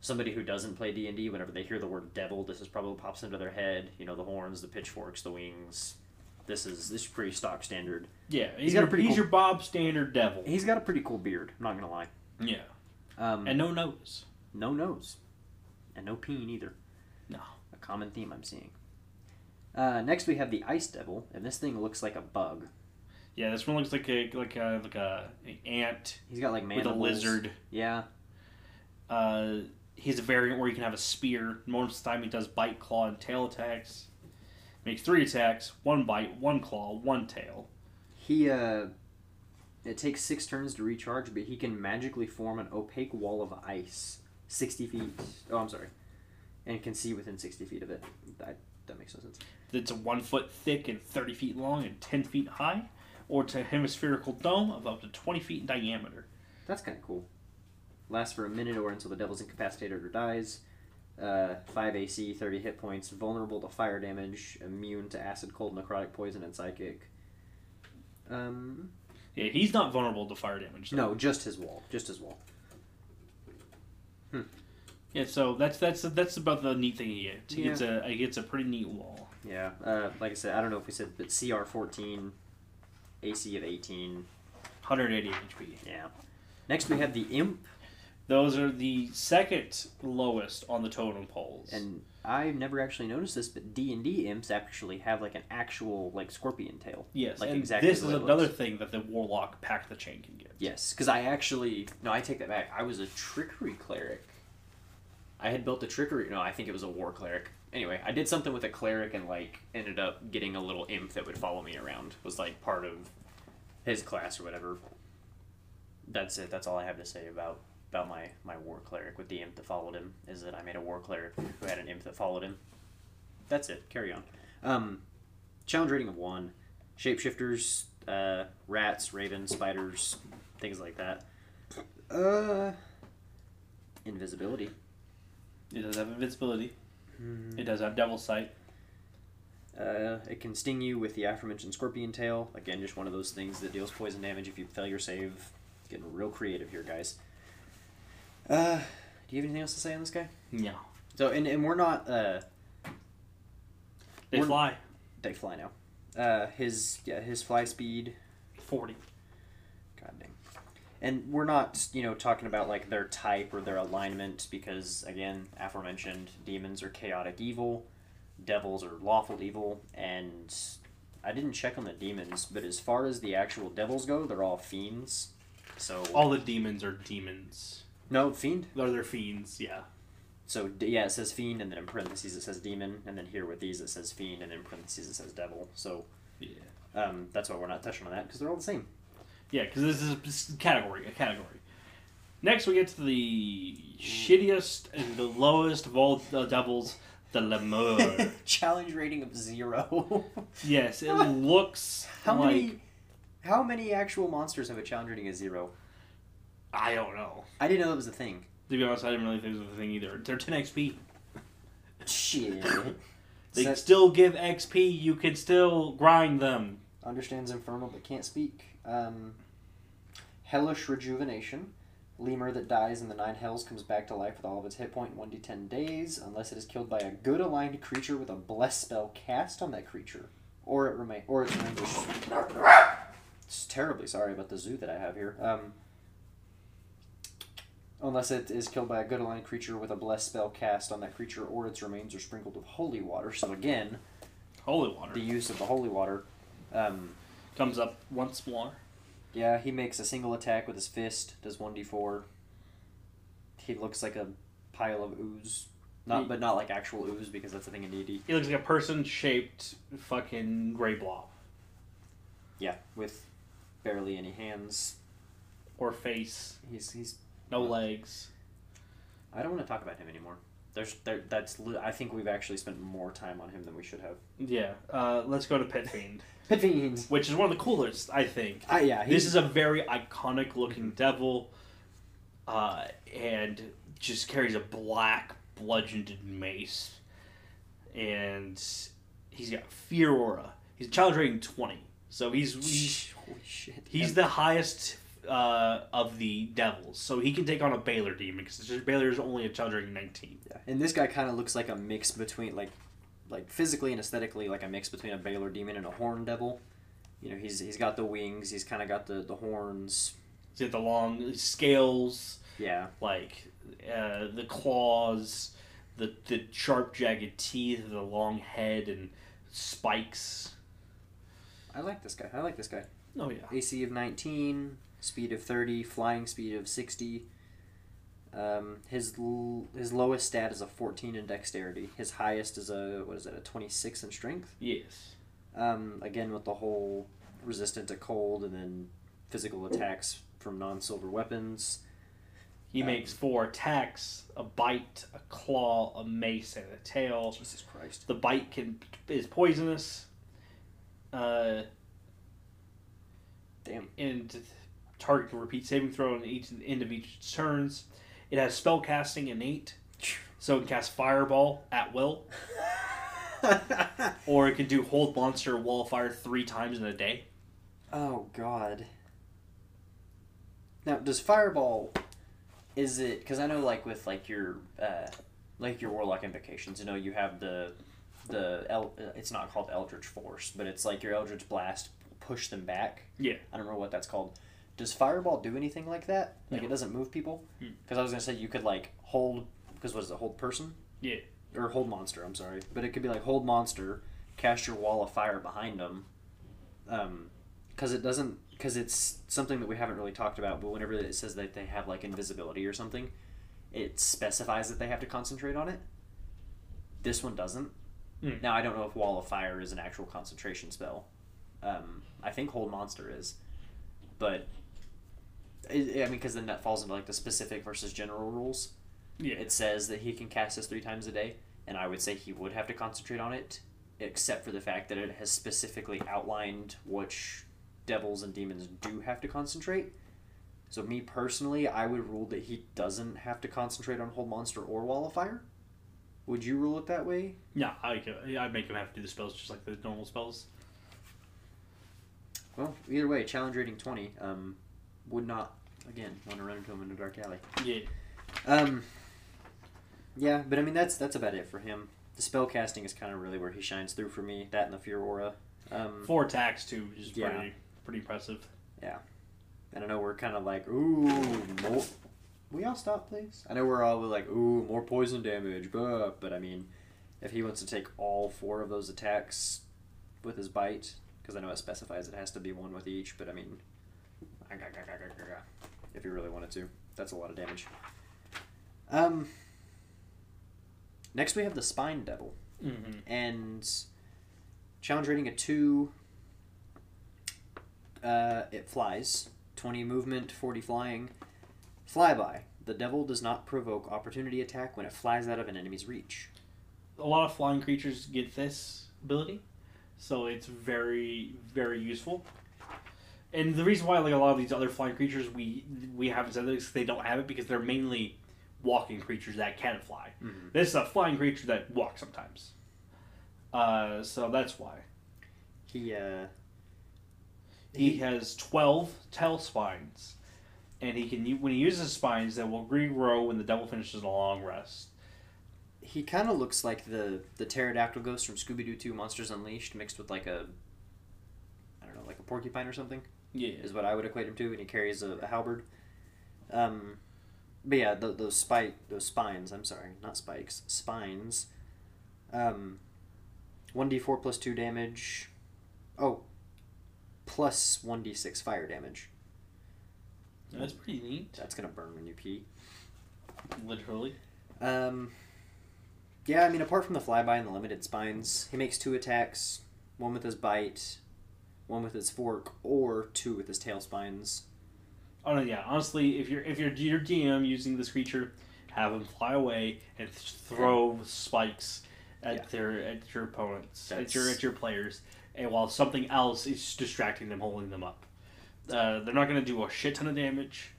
somebody who doesn't play D and D, whenever they hear the word devil, this is probably what pops into their head. You know, the horns, the pitchforks, the wings. This is this is pretty stock standard. Yeah, he's, he's got a pretty he's cool- your Bob Standard devil. He's got a pretty cool beard. I'm not gonna lie. Yeah, Um, and no nose. no nose, and no peen either. No. a common theme I'm seeing. Uh, next we have the ice devil, and this thing looks like a bug. Yeah, this one looks like a like a like a, a ant He's got like with a lizard. Yeah, Uh, he's a variant where you can have a spear. Most of the time, he does bite, claw, and tail attacks. Makes three attacks: one bite, one claw, one tail. he uh, it takes six turns to recharge, but he can magically form an opaque wall of ice, sixty feet. Oh, I'm sorry, and can see within sixty feet of it. That that makes no sense. It's a one foot thick and thirty feet long and ten feet high, or it's a hemispherical dome of up to twenty feet in diameter. That's kind of cool. Lasts for a minute or until the devil's incapacitated or dies. Uh, 5 AC, 30 hit points, vulnerable to fire damage, immune to acid, cold, necrotic, poison, and psychic. Um, Yeah, he's not vulnerable to fire damage. though. no, just his wall. Just his wall. Yeah, so that's that's that's about the neat thing he gets. He Yeah. gets a he gets a pretty neat wall. Yeah. Uh, like I said, I don't know if we said, but CR 14, AC of 18. 180 HP. Yeah. Next we have the Imp, Those are the second lowest on the totem poles. and I've never actually noticed this, but D and D imps actually have like an actual like scorpion tail. yes, like and exactly this is another looks. thing that the warlock pact the chain can get. Yes, because I actually no, I take that back. I was a trickery cleric. I had built a trickery. No, I think it was a war cleric. Anyway, I did something with a cleric and like ended up getting a little imp that would follow me around. Was like part of his class or whatever. That's it. That's all I have to say about about my my war cleric with the imp that followed him. Is that I made a war cleric who had an imp that followed him. That's it. Carry on. Um, challenge rating of one. Shapeshifters, uh, rats, ravens, spiders, things like that. Uh, invisibility. It does have invincibility. Hmm. It does have devil sight. Uh, it can sting you with the aforementioned scorpion tail. Again, just one of those things that deals poison damage if you fail your save. Getting real creative here, guys. Uh, do you have anything else to say on this guy? No. So, and, and we're not, uh, they We're- fly they fly now. Uh, his, yeah, his fly speed, forty. And we're not, you know, talking about like their type or their alignment because, again, aforementioned demons are chaotic evil, devils are lawful evil, and I didn't check on the demons, but as far as the actual devils go, they're all fiends. So All the demons are demons. no fiend. They're their fiends. Yeah. So yeah, it says fiend, and then in parentheses it says demon, and then here with these it says fiend, and in parentheses it says devil. So Yeah. um, that's why we're not touching on that because they're all the same. Yeah, because this is a this is a category, a category. Next, we get to the shittiest and the lowest of all the uh, devils, the lemure. Challenge rating of zero. yes, it looks How like many? How many actual monsters have a challenge rating of zero? I don't know. I didn't know that was a thing. To be honest, I didn't really think it was a thing either. They're 10 XP. Shit. They Set- still give XP. You can still grind them. understands infernal but can't speak. Um, hellish rejuvenation. Lemure that dies in the nine hells comes back to life with all of its hit point in 1d10 days, unless it is killed by a good aligned creature with a bless spell cast on that creature. Or it remain or it remains It's terribly sorry about the zoo that I have here. Um, unless it is killed by a good aligned creature with a bless spell cast on that creature, or its remains are sprinkled with holy water. So again, Holy water the use of the holy water. Um, comes up once more. yeah, he makes a single attack with his fist, does 1d4. He looks like a pile of ooze. Not, He- but not like actual ooze because that's a thing in D&D. He looks like a person-shaped fucking gray blob Yeah, with barely any hands. or face, He's he's. no legs. I don't want to talk about him anymore. There's there. That's. li- I think we've actually spent more time on him than we should have. Yeah. Uh, let's go to Pit Fiend, Pit fiends. which is one of the coolest, I think. Uh, yeah. This is a very iconic looking devil, uh, and just carries a black bludgeoned mace, and he's got fear aura. He's challenge rating twenty, so he's he's, Holy shit. he's the highest uh, of the devils. So he can take on a Balor demon because Balor is only a challenge rating nineteen. Yeah. And this guy kind of looks like a mix between like, like physically and aesthetically like a mix between a Balor demon and a horn devil. You know, he's he's got the wings. He's kind of got the the horns. He's got the long scales, Yeah. like uh, the claws, the the sharp jagged teeth, the long head and spikes. I like this guy. I like this guy. Oh yeah. AC of 19, speed of 30, flying speed of 60. Um, his l- his lowest stat is a 14 in dexterity. His highest is a what is it? A 26 in strength. Yes. Um, again with the whole resistant to cold and then physical attacks from non-silver weapons. He Um, makes four attacks: a bite, a claw, a mace, and a tail. Jesus Christ. The bite can is poisonous. Uh, Damn. and target can repeat saving throw in each end of each turns. It has spell casting innate, so it can cast fireball at will, or it can do hold monster wall of fire three times in a day. oh God. Now, does fireball? Is it because I know like with like your uh, like your warlock invocations, you know, you have the the El- uh, it's not called Eldritch Force, but it's like your Eldritch Blast push them back. Yeah. I don't know what that's called. Does fireball do anything like that? Like No. it doesn't move people? Hmm. Because I was gonna say you could like hold because what is it? Hold person Yeah. or hold monster? I'm sorry, but it could be like hold monster, cast your wall of fire behind them. Um, because it doesn't because it's something that we haven't really talked about. But whenever it says that they have like invisibility or something, it specifies that they have to concentrate on it. This one doesn't. Hmm. Now I don't know if wall of fire is an actual concentration spell. Um, I think hold monster is, but I mean because then that falls into like the specific versus general rules Yeah. it says that he can cast this three times a day, and I would say he would have to concentrate on it, except for the fact that it has specifically outlined which devils and demons do have to concentrate. So me personally, I would rule that he doesn't have to concentrate on Hold Monster or Wall of Fire. Would you rule it that way? Yeah, I I'd make him have to do the spells just like the normal spells. Well, either way, challenge rating twenty. Um, would not again want to run into him in a dark alley. Yeah. Um. Yeah, but I mean that's that's about it for him. The spell casting is kind of really where he shines through for me. That and the Fear Aura. Um, Four attacks too, which is Yeah. pretty pretty impressive. Yeah. And I know we're kind of like, ooh, more. We all stop, please. I know we're all like, ooh, more poison damage, but but I mean, if he wants to take all four of those attacks with his bite, because I know it specifies it has to be one with each, but I mean, if you really wanted to, that's a lot of damage. Um. Next, we have the Spine Devil. Mm-hmm. and challenge rating a two. Uh, it flies, twenty movement, forty flying. Flyby. The devil does not provoke opportunity attack when it flies out of an enemy's reach. A lot of flying creatures get this ability, so it's very very useful. And the reason why like a lot of these other flying creatures we we haven't said this they don't have it because they're mainly walking creatures that can fly. Mm-hmm. This is a flying creature that walks sometimes. Uh, so that's why He uh, he has twelve tail spines, and he can when he uses spines that will regrow when the devil finishes a long rest. he kind of looks like the the pterodactyl ghost from Scooby Doo Two Monsters Unleashed mixed with like a I don't know like a porcupine or something. Yeah, is what I would equate him to, and he carries a, a halberd. Um, but yeah, th those spike, those spines. I'm sorry, not spikes, spines. Um, one d four plus two damage. Oh, plus one d six fire damage. that's pretty neat. That's gonna burn when you pee. Literally. Um, yeah, I mean, apart from the flyby and the limited spines, he makes two attacks: one with his bite, one with its fork, or two with its tail spines. Oh no, yeah. Honestly, if you're if you're your DM using this creature have them fly away and th- throw spikes at Yeah. their at your opponents, at your at your players, and while something else is distracting them, holding them up. Uh, they're not going to do a shit ton of damage,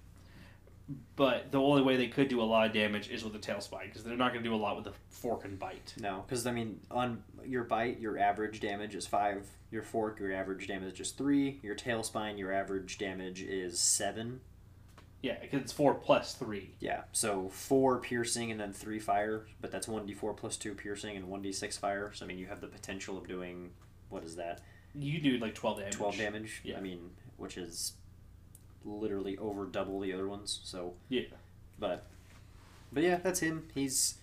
but the only way they could do a lot of damage is with the tail spike because they're not going to do a lot with the fork and bite. No, because I mean, on your bite, your average damage is five. Your fork, your average damage is three. Your tail spine, your average damage is seven. Yeah, because it's four plus three. Yeah, so four piercing and then three fire, but that's one d four plus two piercing and one d six fire. So I mean, you have the potential of doing what is that? You do like twelve damage. Twelve damage. Yeah. I mean, which is literally over double the other ones. So Yeah. but but yeah, that's him. He's.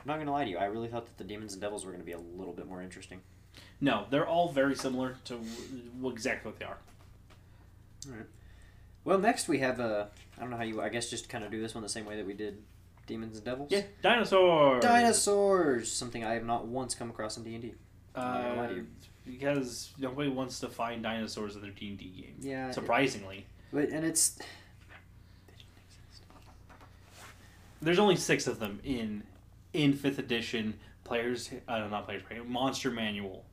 I'm not gonna lie to you. I really thought that the demons and devils were gonna be a little bit more interesting. No, they're all very similar to w- exactly what they are. All right. Well, next we have uh, I don't know how you. I guess just kind of do this one the same way that we did demons and devils. Yeah, dinosaurs. Dinosaurs. Something I have not once come across in D and D. not gonna lie Uh, because nobody wants to find dinosaurs in their D and D game. Yeah. Surprisingly, But and it's there's only six of them in in fifth edition. Players, uh, not players, monster manual.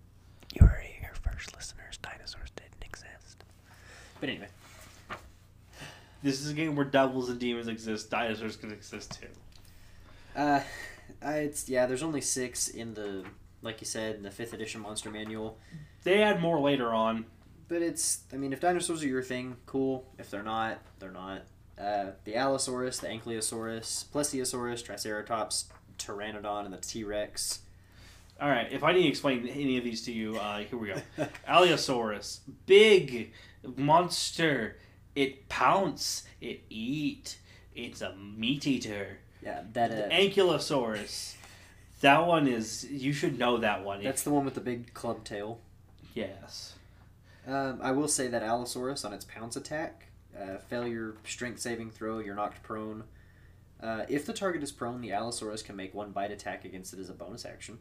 you heard it here first, listeners. Dinosaurs didn't exist. But anyway, This is a game where devils and demons exist. Dinosaurs can exist too. uh, I, it's yeah. There's only six in the like you said in the fifth edition monster manual. They add more later on. But it's, I mean, if dinosaurs are your thing, cool. If they're not, they're not. Uh, the Allosaurus, the Ankylosaurus, Plesiosaurus, Triceratops, Pteranodon, and the T Rex. All right, if I need to explain any of these to you, uh, here we go. Allosaurus, big monster. It pounce. It eat. It's a meat eater. Yeah, that uh, Ankylosaurus. That one is. You should know that one. that's the one with the big club tail. yes. Um, I will say that Allosaurus on its pounce attack, uh, failure strength saving throw, you're knocked prone. Uh, if the target is prone, the Allosaurus can make one bite attack against it as a bonus action.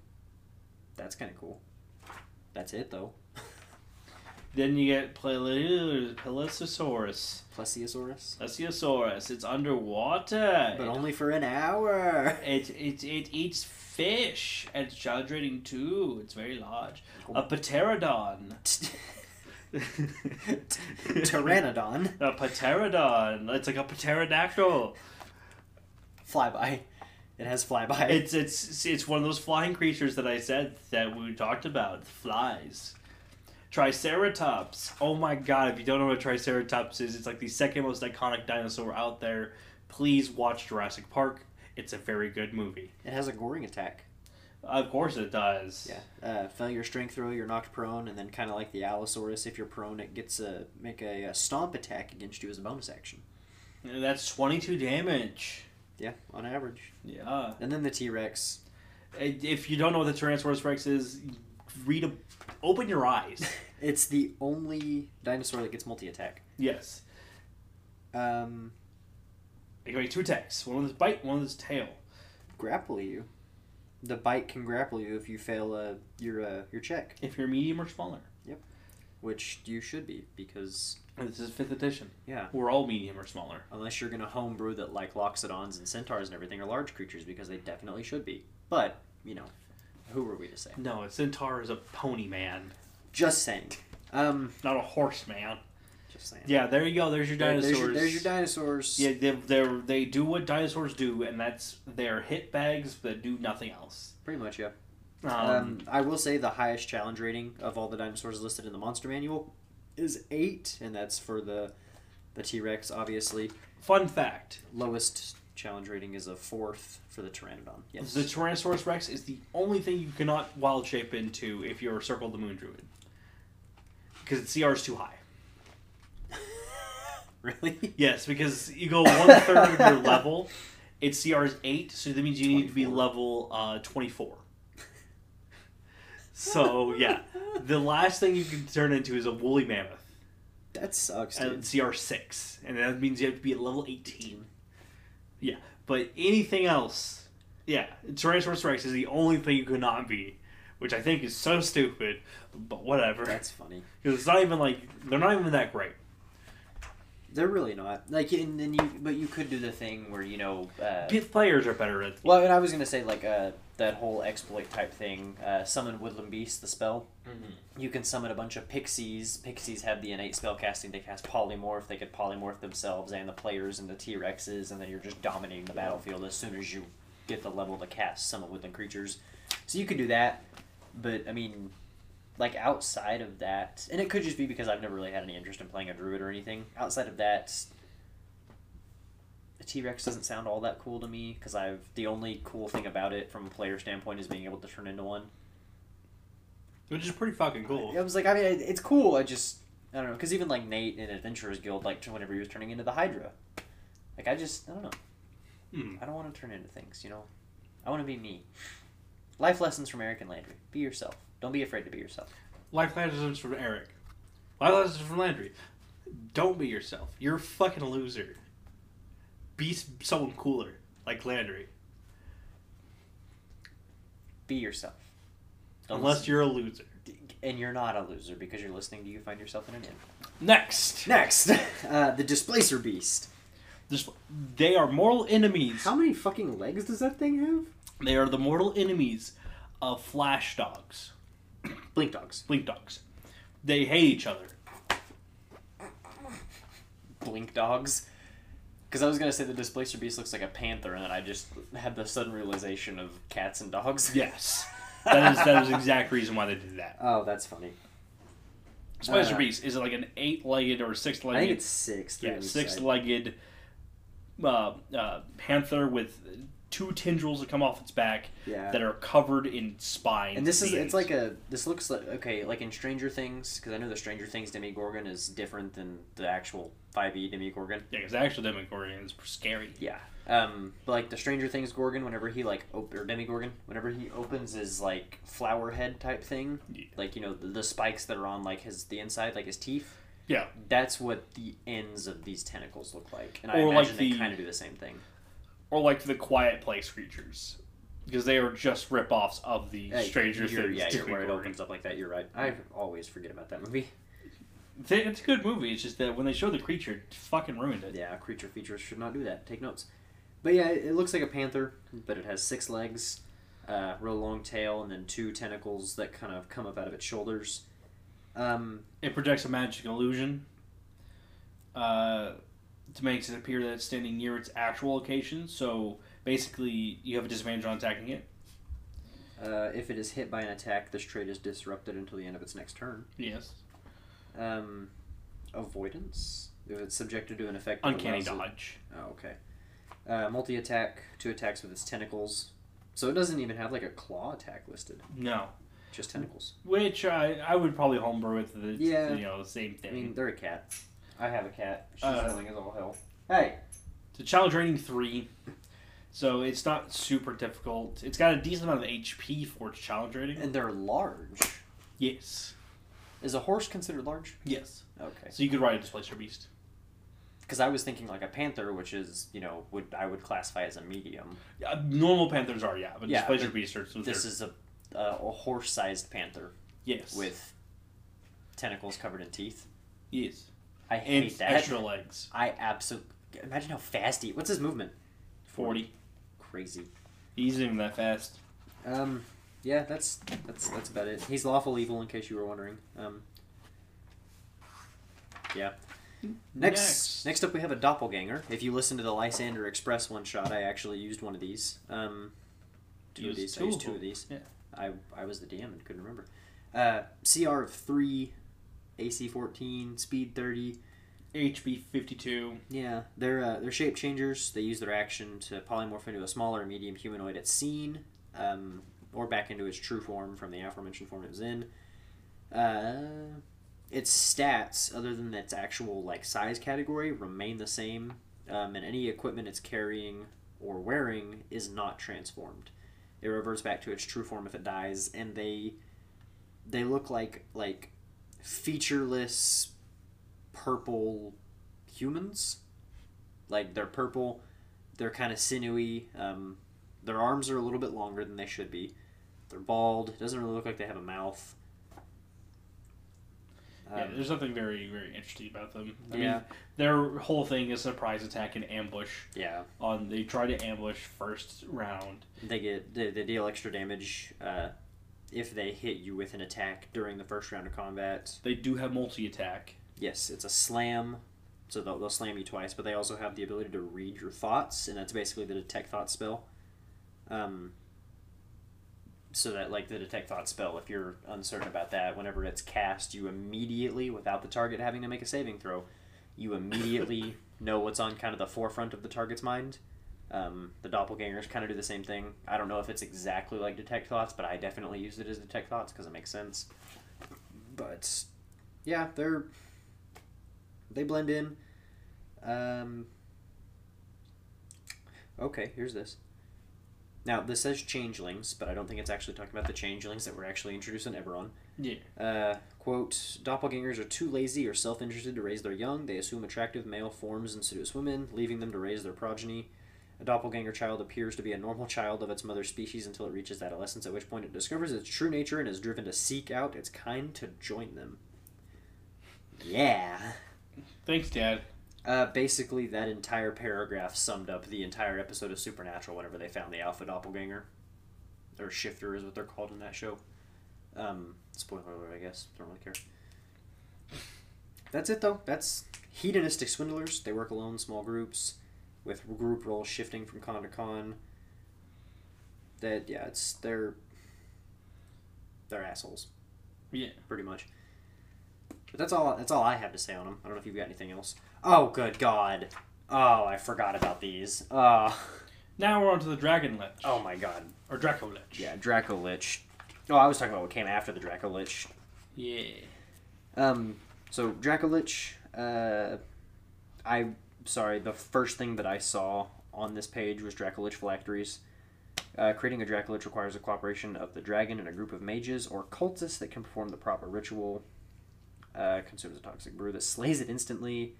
That's kind of cool. That's it though. Then you get Pelesiosaurus. Plesiosaurus, Plesiosaurus. It's underwater. but It- only for an hour. It, it, it eats fish and it's child rating too. It's very large. A pterodon. Pteranodon. A pterodon. It's like a pterodactyl. Flyby. It has flyby. It's it's it's one of those flying creatures that I said that we talked about. Flies. Triceratops. Oh my god! If you don't know what a Triceratops is, it's like the second most iconic dinosaur out there. Please watch Jurassic Park. It's a very good movie. It has a goring attack. Of course it does. Yeah. Uh, failure strength throw, you're knocked prone, and then kind of like the Allosaurus, if you're prone, it gets a make a, a stomp attack against you as a bonus action. And That's twenty two damage. Yeah, on average. Yeah. And then the T Rex. If you don't know what the Tyrannosaurus Rex is, read a, open your eyes. It's the only dinosaur that gets multi attack. yes. Um, It can make two attacks. One with his bite, one with his tail. grapple you. The bite can grapple you if you fail uh, your uh, your check, If you're medium or smaller. Yep. Which you should be because This is fifth edition. yeah, We're all medium or smaller. unless you're gonna homebrew that like loxodons and centaurs and everything are large creatures because they definitely should be. But you know, who were we to say? No, a centaur is a pony man, Just saying. Um, not a horse man. Just saying. Yeah, there you go. There's your dinosaurs. There's your, there's your dinosaurs. Yeah, they they they do what dinosaurs do, and that's they're hit bags that do nothing else. Pretty much, yeah. Um, Um, I will say the highest challenge rating of all the dinosaurs listed in the monster manual is eight, and that's for the the T Rex. Obviously, fun fact: lowest challenge rating is a fourth for the Pteranodon. Yes. the Tyrannosaurus Rex is the only thing you cannot wild shape into if you're Circle the Moon Druid, because its CR is too high. really? Yes, because you go one third of your level. Its CR is eight, so that means you need to be 24. level uh, twenty four. So yeah, the last thing you can turn into is a woolly mammoth That sucks, dude. at CR six, and that means you have to be at level eighteen. Yeah, but anything else, yeah, Tyrannosaurus Rex is the only thing you could not be, which I think is so stupid. But whatever, That's funny. because it's not even like they're not even that great. They're really not like, and then you, but you could do the thing where you know. Uh, players are better at. well, and I was gonna say like uh, that whole exploit type thing. Uh, summon woodland beast, the spell. Mm-hmm. You can summon a bunch of pixies. Pixies have the innate spell casting. They cast polymorph. They could polymorph themselves and the players into T Rexes, and then you're just dominating the battlefield as soon as you get the level to cast summon woodland creatures. So you could do that, but I mean, like outside of that, and it could just be because I've never really had any interest in playing a druid or anything. Outside of that, a T Rex doesn't sound all that cool to me because I've the only cool thing about it from a player standpoint is being able to turn into one. Which is pretty fucking cool. I was like, I mean, it- it's cool. I just, I don't know, because even like Nate in Adventurers Guild, like whenever he was turning into the Hydra, like I just, I don't know, Hmm. I don't want to turn into things, you know. I want to be me. Life lessons from Erich and Landry: Be yourself. Don't be afraid to be yourself. Life lessons from Erich. Life lessons from Landry. Don't be yourself. You're a fucking loser. Be someone cooler, like Landry. Be yourself. Don't Unless listen- you're a loser. and you're not a loser because you're listening to you find yourself in an inn. Next, Next, uh, the Displacer Beast. this, they are mortal enemies. How many fucking legs does that thing have? They are the mortal enemies of flash dogs, Blink dogs. blink dogs. They hate each other. Blink dogs. Because I was gonna say the Displacer Beast looks like a panther, and then I just had the sudden realization of cats and dogs. Yes, that is that is the exact reason why they did that. Oh, that's funny. Displacer Uh, Beast is it like an eight-legged or six-legged? I think it's six. three yeah, on each side. six-legged uh, uh, panther with two tendrils that come off its back Yeah. that are covered in spines. And this is it's like a this looks like okay like in Stranger Things because I know the Stranger Things Demogorgon is different than the actual 5e Demogorgon. yeah, because the actual Demogorgon is scary. Yeah. Um, but like the Stranger Things Gorgon, whenever he like op- or Demogorgon, whenever he opens his like flower head type thing, Yeah. like you know the, the spikes that are on like his the inside, like his teeth. Yeah. That's what the ends of these tentacles look like, and I Or like imagine they kind of do the same thing. Or like the Quiet Place creatures, because they are just rip-offs of the Hey, Stranger you're- Things. Yeah, you're where it opens up like that. You're right. I always forget about that movie. Th- It's a good movie. It's just that when they show the creature, it fucking ruined it. Yeah, creature features should not do that. Take notes. But yeah, it it looks like a panther, but it has six legs, uh, real long tail, and then two tentacles that kind of come up out of its shoulders. Um, It projects a magic illusion uh, to make it appear that it's standing near its actual location. So basically, you have a disadvantage on attacking it. uh, if it is hit by an attack, this trait is disrupted until the end of its next turn. Yes. Um, avoidance. If it's subjected to an effect. Uncanny allows it- dodge. Oh, okay. Uh, multi attack, two attacks with its tentacles. So it doesn't even have like a claw attack listed, No. just tentacles. Which I, I would probably homebrew with the Yeah. you know the same I thing. mean, they're a cat. I have a cat. She's Uh, annoying as all hell. Hey! It's a challenge rating three, so it's not super difficult. It's got a decent amount of HP for its challenge rating. And they're large. Yes. Is a horse considered large? Yes. Okay. So you could ride a displacer beast. Because I was thinking like a panther, which is you know would I would classify as a medium. Uh, normal panthers are yeah, but Yeah, displacer but beasts are so This they're- is a a, a horse-sized panther yes with tentacles covered in teeth. yes I and hate that. extra legs. I absolutely imagine how fast he. What's his movement? Forty. Crazy. He's not even that fast. Um, yeah, that's that's that's about it. He's lawful evil, in case you were wondering. Um, yeah. Next, next, up, we have a doppelganger. If you listen to the Lysander Express one shot, I actually used one of these. Um, two You of used these. I used two of these. Yeah. I I was the DM and couldn't remember. Uh, CR of three, AC fourteen, speed thirty. HB fifty two. Yeah, they're uh, they're shape changers. They use their action to polymorph into a smaller medium humanoid at scene, um, or back into its true form from the aforementioned form it was in. Uh, its stats, other than its actual like size category, remain the same, um, and any equipment it's carrying or wearing is not transformed. It reverts back to its true form if it dies, and they they look like like featureless purple humans. Like they're purple, they're kind of sinewy. Um, their arms are a little bit longer than they should be. They're bald. It doesn't really look like they have a mouth. yeah, Um, there's something very, very interesting about them. I Yeah. mean, their whole thing is surprise attack and ambush. yeah. On they try to ambush first round. They get they, they deal extra damage uh, if they hit you with an attack during the first round of combat. They do have multi attack. Yes, it's a slam, so they'll, they'll slam you twice, but they also have the ability to read your thoughts, and that's basically the detect thought spell. Um, so that like the detect thought spell, if you're uncertain about that, whenever it's cast, you immediately, without the target having to make a saving throw, you immediately know what's on kind of the forefront of the target's mind. Um, the doppelgangers kind of do the same thing. I don't know if it's exactly like detect thoughts, but I definitely use it as detect thoughts because it makes sense. But yeah, they're they blend in. Um, okay, here's this. Now this says changelings, but I don't think it's actually talking about the changelings that were actually introduced in Eberron. Yeah. Uh, quote, doppelgangers are too lazy or self-interested to raise their young. They assume attractive male forms and seduce women, leaving them to raise their progeny. A doppelganger child appears to be a normal child of its mother's species until it reaches adolescence, at which point it discovers its true nature and is driven to seek out its kind to join them. Yeah. Thanks, Dad. Uh, basically, that entire paragraph summed up the entire episode of Supernatural whenever they found the Alpha Doppelganger. Or Shifter is what they're called in that show. Um, spoiler alert, I guess. Don't really care. That's it, though. That's hedonistic swindlers. They work alone, small groups, with group roles shifting from con to con. That, yeah, it's. They're. They're assholes. Yeah. Pretty much. But that's all. That's all I have to say on them. I don't know if you've got anything else. Oh, good God! Oh, I forgot about these. Uh, Now we're on to the Dragon Lich. oh my God. Or Draco Lich. Yeah, Draco Lich. Oh, I was talking about what came after the Draco Lich. Yeah. Um, so Draco Lich. Uh, I sorry. The first thing that I saw on this page was Draco Lich phylacteries. Uh, creating a Draco Lich requires the cooperation of the dragon and a group of mages or cultists that can perform the proper ritual. Uh, consumes a toxic brew that slays it instantly.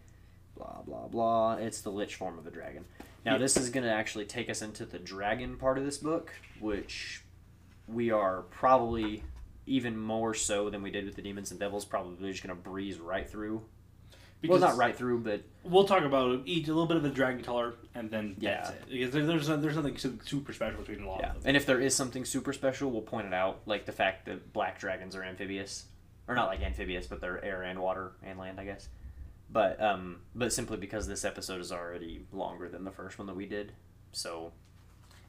Blah blah blah. It's the lich form of a dragon. Now this is going to actually take us into the dragon part of this book, which we are probably even more so than we did with the demons and devils. Probably just going to breeze right through. Because well, not right through, but We'll talk about each a little bit of the dragon color, and then that's Yeah. it. Because there, there's there's nothing super special between a lot yeah. of them. And if there is something super special, we'll point it out, like the fact that black dragons are amphibious, or not like amphibious, but they're air and water and land, I guess. But um, but simply because this episode is already longer than the first one that we did, so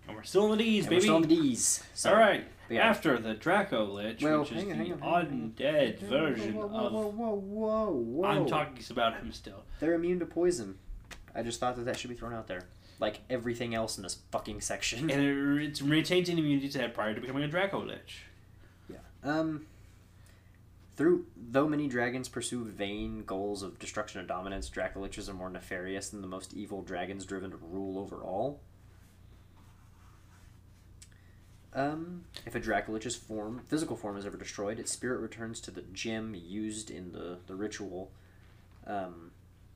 And we're still in the D's, and we're baby. still on the D's. So, All right. yeah. After the Draco Lich, Well, which is on, the on, undead version whoa, whoa, of. whoa, whoa, whoa, whoa! I'm talking about him still. They're immune to poison. I just thought that that should be thrown out there, like everything else in this fucking section. And it, it's retains an immunity to that prior to becoming a Draco Lich. Um, through though many dragons pursue vain goals of destruction and dominance, Dracoliches are more nefarious than the most evil dragons driven to rule over all. Um, if a Dracolich's form, physical form is ever destroyed, its spirit returns to the gem used in the, the ritual. Um,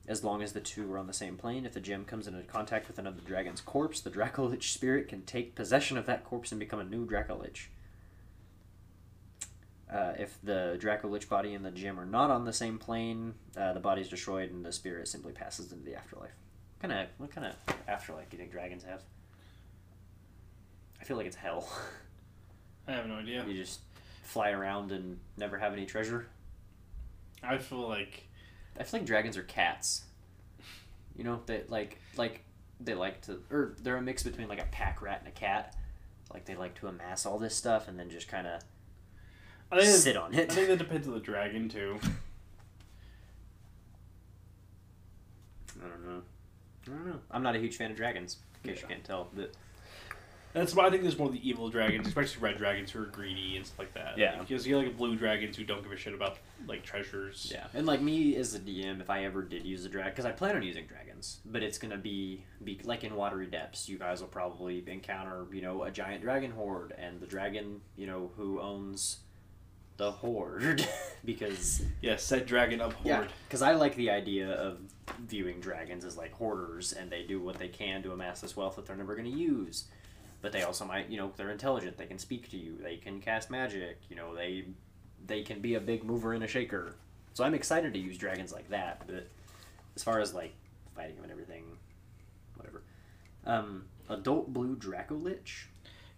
as long as the two are on the same plane, if the gem comes into contact with another dragon's corpse, the Dracolich spirit can take possession of that corpse and become a new Dracolich. Uh, if the Dracolich body and the gem are not on the same plane, uh, the body is destroyed and the spirit simply passes into the afterlife. What kind of what kind of afterlife do you think dragons have? I feel like it's hell. I have no idea. you just fly around and never have any treasure. I feel like I feel like dragons are cats. You know, they like like they like to or they're a mix between like a pack rat and a cat. Like they like to amass all this stuff and then just kind of I think sit on it. I think that depends on the dragon too. I don't know. I don't know. I'm not a huge fan of dragons, in case you can't tell. But That's why I think there's more of the evil dragons, especially red dragons who are greedy and stuff like that. Yeah. Because you get like blue dragons who don't give a shit about like treasures. yeah, and like me as a DM, if I ever did use a dragon, because I plan on using dragons, but it's gonna be be like in watery depths. You guys will probably encounter you know a giant dragon hoard, and the dragon you know who owns the hoard because Yeah, said dragon up Yeah, hoard. because I like the idea of viewing dragons as like hoarders, and they do what they can to amass this wealth that they're never going to use. But they also might, you know, they're intelligent. They can speak to you. They can cast magic. You know, they they can be a big mover and a shaker. So I'm excited to use dragons like that, but as far as like fighting them and everything, whatever. Um, adult blue Draco Lich.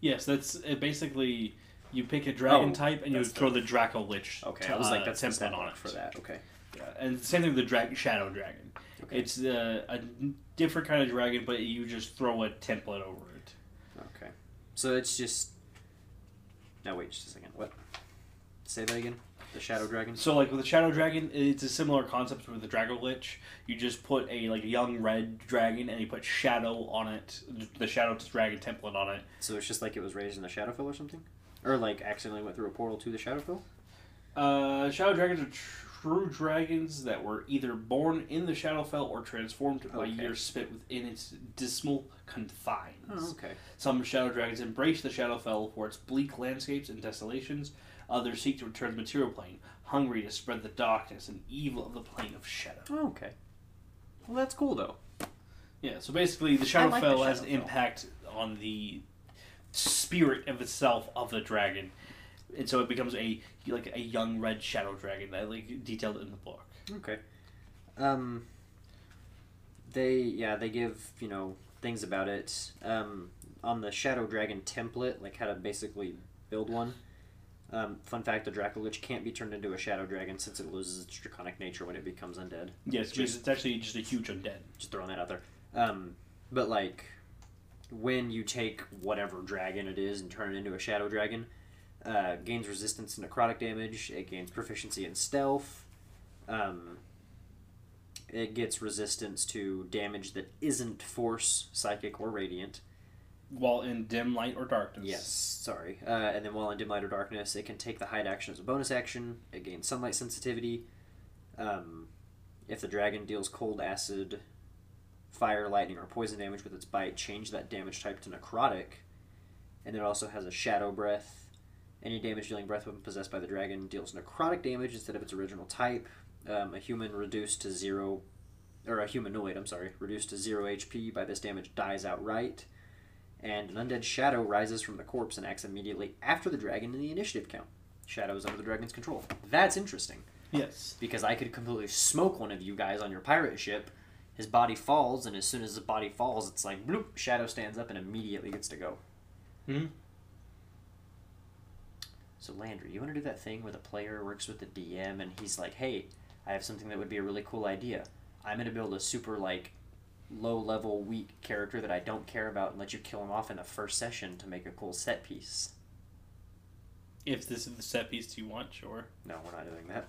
Yes, that's uh, basically you pick a dragon Oh, type and you throw the Draco Lich. Okay, t- I was like uh, that's the template on it for that. Okay. Yeah, and same thing with the drag- Shadow Dragon. Okay. It's uh, a different kind of dragon, but you just throw a template over it. So it's just. No, wait, just a second. What? Say that again. The Shadow Dragon. So like with the Shadow Dragon, it's a similar concept with the dragon Lich. You just put a like young red dragon and you put Shadow on it, the Shadow Dragon template on it. So it's just like it was raised in the Shadowfell or something, or like accidentally went through a portal to the Shadowfell. Uh, Shadow Dragons are true dragons that were either born in the Shadowfell or transformed by Okay. years spent within its dismal confines. Oh, okay. Some Shadow Dragons embrace the Shadowfell for its bleak landscapes and desolations. Others seek to return to the material plane, hungry to spread the darkness and evil of the plane of Shadow. Oh, okay. Well, that's cool though. Yeah, so basically, the I like the Shadowfell has an impact on the spirit of itself of the dragon, and so it becomes a like a young red shadow dragon that like detailed in the book. Okay. Um. They yeah they give you know things about it um on the Shadow Dragon template like how to basically build one. Um, fun fact: the Draco Lich can't be turned into a Shadow Dragon since it loses its draconic nature when it becomes undead. Yes, because it's actually just a huge undead. Just throwing that out there. Um, but like when you take whatever dragon it is and turn it into a Shadow Dragon, uh, gains resistance to necrotic damage. It gains proficiency in stealth. Um, it gets resistance to damage that isn't force, psychic, or radiant. While in dim light or darkness. Yes, sorry. Uh, and then while in dim light or darkness, it can take the hide action as a bonus action. It gains sunlight sensitivity. Um, if the dragon deals cold, acid, fire, lightning, or poison damage with its bite, change that damage type to necrotic. And it also has a shadow breath. Any damage dealing breath weapon possessed by the dragon deals necrotic damage instead of its original type. Um, a human reduced to zero, or a humanoid, I'm sorry, reduced to zero HP by this damage dies outright and an undead shadow rises from the corpse and acts immediately after the dragon in the initiative count. Shadow is under the dragon's control. That's interesting Yes. because I could completely smoke one of you guys on your pirate ship. His body falls, and as soon as the body falls, it's like bloop. Shadow stands up and immediately gets to go. Hmm. So Landry, you want to do that thing where the player works with the DM and he's like, "Hey, I have something that would be a really cool idea. I'm going to build a super like low level weak character that I don't care about and let you kill him off in the first session to make a cool set piece." If this is the set piece you want, sure. No, we're not doing that.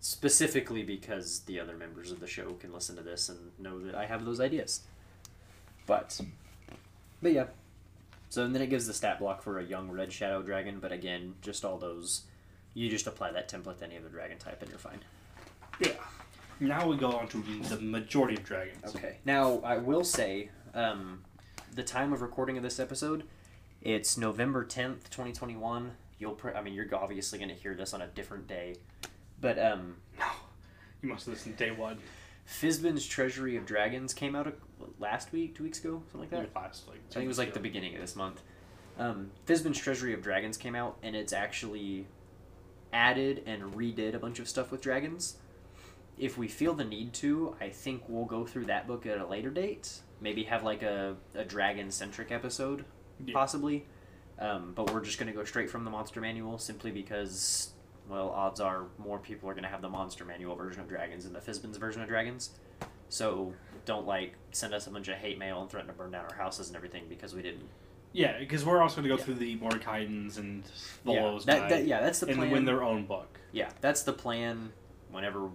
Specifically because the other members of the show can listen to this and know that I have those ideas. But, but yeah. So and then it gives the stat block for a young red shadow dragon, but again, just all those. You just apply that template to any other dragon type and you're fine. Yeah. Now we go on to the majority of dragons. Okay. Now I will say, um, the time of recording of this episode, it's November tenth, twenty twenty one. You'll, pr- I mean, you're obviously going to hear this on a different day, but um, No. You must listen day one. Fizban's Treasury of Dragons came out uh, last week, two weeks ago, something like that. Last, like, I think it was like the beginning of this month. Um, Fizban's Treasury of Dragons came out, and it's actually added and redid a bunch of stuff with dragons. If we feel the need to, I think we'll go through that book at a later date. Maybe have like a, a dragon centric episode, Yeah. possibly. Um, but we're just going to go straight from the monster manual simply because, well, odds are more people are going to have the monster manual version of dragons than the Fizban's version of dragons. So don't like send us a bunch of hate mail and threaten to burn down our houses and everything because we didn't. Yeah, because we're also going to go Yeah. through the Mordenkainen's and yeah, Volo's that, that, yeah, that's the and plan. win their own book. yeah, that's the plan. Whenever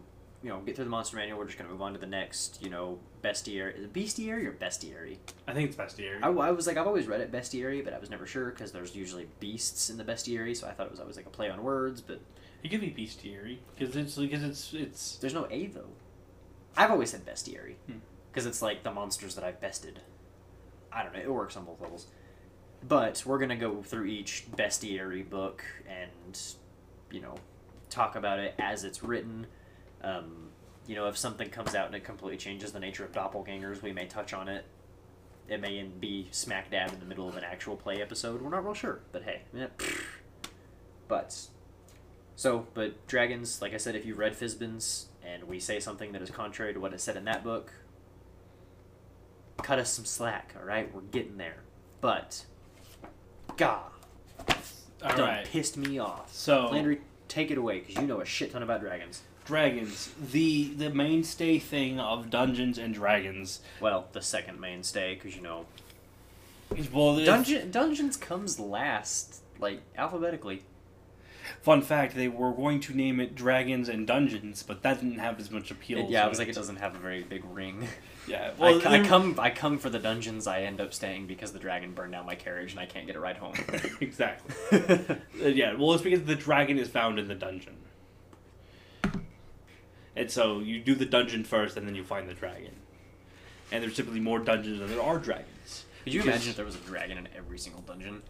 you know get through the monster manual, we're just gonna move on to the next. You know, bestiary. Is it bestiary or bestiary? I think it's bestiary. I, I was like, I've always read it bestiary, but I was never sure because there's usually beasts in the bestiary, so I thought it was always like a play on words. But It could be bestiary because it's because it's it's there's no a though. I've always said bestiary Hmm. because it's like the monsters that I've bested. I don't know. It works on both levels. But we're gonna go through each bestiary book and, you know, talk about it as it's written. Um, you know, if something comes out and it completely changes the nature of doppelgangers, we may touch on it. It may be smack dab in the middle of an actual play episode. We're not real sure, but hey, pfft. but So, but dragons, like I said, if you've read Fizban's and we say something that is contrary to what is said in that book, cut us some slack, all right? We're getting there. But, God, All right. pissed me off. So Landry, take it away because you know a shit ton about dragons. dragons, the the mainstay thing of Dungeons and Dragons. Well, the second mainstay because you know Well, dungeon dungeons comes last, like alphabetically. Fun fact: they were going to name it Dragons and Dungeons, but that didn't have as much appeal. It- yeah, to I was like, it doesn't have a very big ring. Yeah, I, well, I there- come I come for the dungeons. I end up staying because the dragon burned down my carriage and I can't get a ride home. exactly. Uh, yeah, well, it's because the dragon is found in the dungeon, and so you do the dungeon first, and then you find the dragon. And there's typically more dungeons than there are dragons. Could you Because- imagine if there was a dragon in every single dungeon?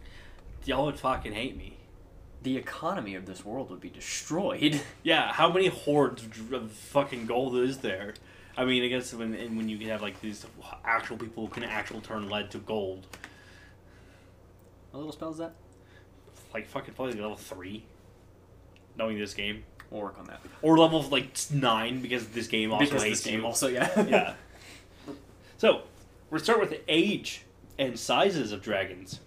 Y'all would fucking hate me. The economy of this world would be destroyed. Yeah, how many hoards of fucking gold is there? I mean, I guess when and when you have like these actual people who can actually turn lead to gold, What little spell is that? like fucking probably level three, knowing this game, We'll work on that. or level like nine because this game also because this game you. also, yeah. yeah. So we'll start with the age and sizes of dragons.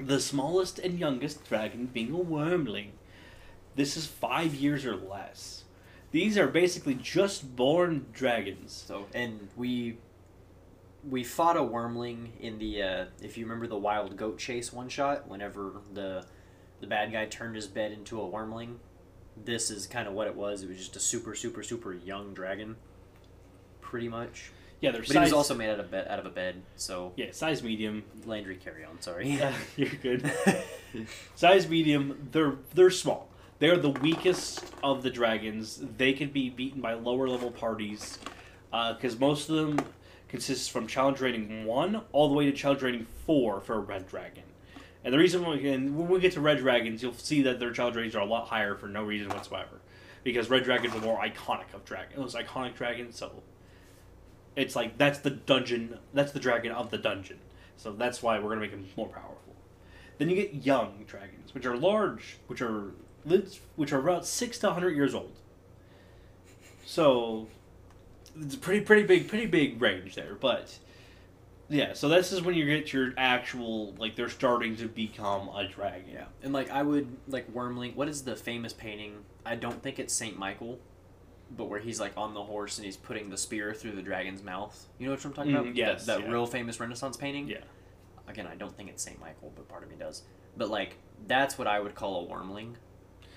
The smallest and youngest dragon being a wyrmling. This is five years or less. These are basically just born dragons. So and we we fought a wyrmling in the uh, if you remember the wild goat chase one shot. Whenever the the bad guy turned his bed into a wyrmling, this is kind of what it was. It was just a super super super young dragon, pretty much. Yeah, they're But he size. was also made out of bed out of a bed. So yeah, size medium. Landry, carry on. Sorry. Yeah, you're good. size medium. They're they're small. They're the weakest of the dragons. They can be beaten by lower level parties uh, because most of them consists from challenge rating one all the way to challenge rating four for a red dragon. And the reason why, and when we get to red dragons, you'll see that their challenge ratings are a lot higher for no reason whatsoever. Because red dragons are more iconic of dragons. Those iconic dragons, so it's like that's the dungeon. That's the dragon of the dungeon. So that's why we're gonna make him more powerful. Then you get young dragons, which are large, which are which are about six to hundred years old. So it's a pretty, pretty big, pretty big range there. But yeah, so this is when you get your actual like they're starting to become a dragon. Yeah, and like I would like Wyrmling. What is the famous painting? I don't think it's Saint Michael, but where he's like on the horse and he's putting the spear through the dragon's mouth. You know what I'm talking Mm, about? yes, that, that yeah. real famous Renaissance painting. Yeah. Again, I don't think it's Saint Michael, but part of me does. But like that's what I would call a Wyrmling,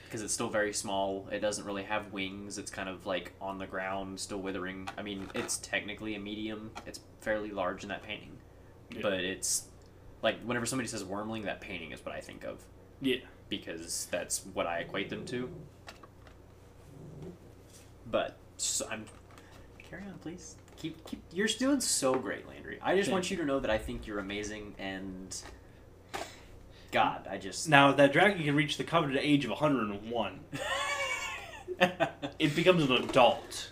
because it's still very small. It doesn't really have wings. It's kind of like on the ground, still withering. I mean, it's technically a medium. It's fairly large in that painting, Yeah. but it's like whenever somebody says Wyrmling, that painting is what I think of Yeah. because that's what I equate them to. But so I'm carry on, please. Keep keep. You're doing so great, Landry. I just Thank want you to know that I think you're amazing, and God, I just Now that dragon can reach the coveted age of 101. It becomes an adult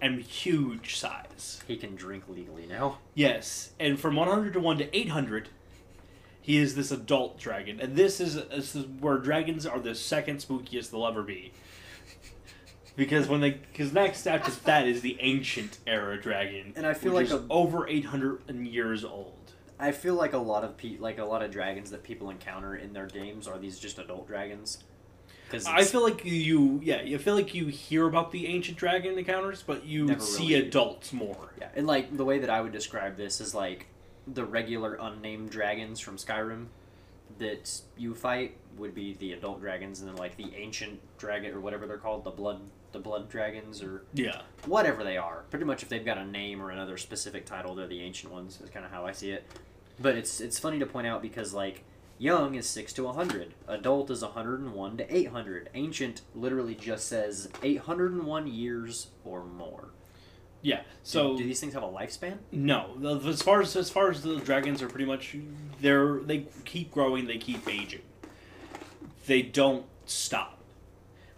and huge size. he can drink legally now. Yes, and from 100 to 1 to 800, he is this adult dragon. And this is, this is where dragons are the second spookiest they'll ever be. Because when they, because next after that is the ancient era dragon, And I feel like a- over 800 years old. I feel like a lot of pe- like a lot of dragons that people encounter in their games are these just adult dragons. Because I feel like you, yeah, you feel like you hear about the ancient dragon encounters, but you see really- adults more. Yeah, and like the way that I would describe this is like the regular unnamed dragons from Skyrim that you fight would be the adult dragons, and then like the ancient dragon or whatever they're called, the blood the blood dragons or Yeah. whatever they are. Pretty much, if they've got a name or another specific title, they're the ancient ones. Is kind of how I see it. But it's it's funny to point out because like young is six to hundred, adult is hundred and one to eight hundred. Ancient literally just says eight hundred and one years or more. Yeah. So So do these things have a lifespan? no, as far as as far as the dragons are pretty much they're they keep growing, they keep aging. They don't stop.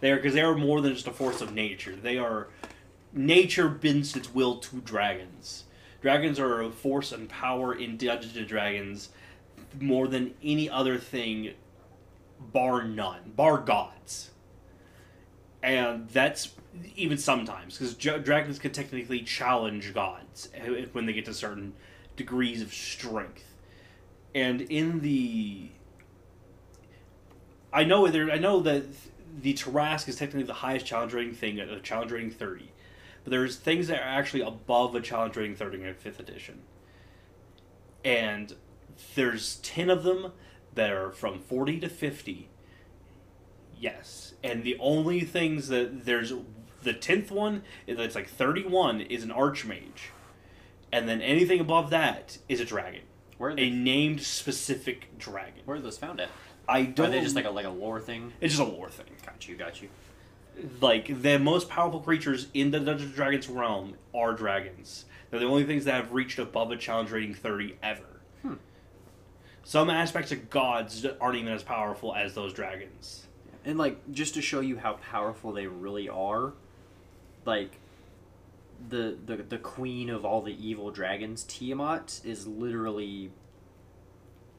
They are because they are more than just a force of nature. They are nature bends its will to dragons. Dragons are a force and power in Dungeons and Dragons more than any other thing, bar none, bar gods. and that's even sometimes because dragons can technically challenge gods eh, when they get to certain degrees of strength. And in the, I know there, I know that the Tarrasque is technically the highest challenge rating thing uh, at a challenge rating thirty, but there's things that are actually above a challenge rating thirty in fifth edition. And there's ten of them that are from forty to fifty. Yes, and the only things that there's the tenth one that's like thirty one is an archmage, and then anything above that is a dragon, Where are a named specific dragon. Where are those found at? I Are don't. they just like a like a lore thing? It's just a lore thing. Got you, got you. Like the most powerful creatures in the Dungeons and Dragons realm are dragons. They're the only things that have reached above a challenge rating thirty ever. Hmm. Some aspects of gods aren't even as powerful as those dragons. And like just to show you how powerful they really are, like the the the queen of all the evil dragons, Tiamat, is literally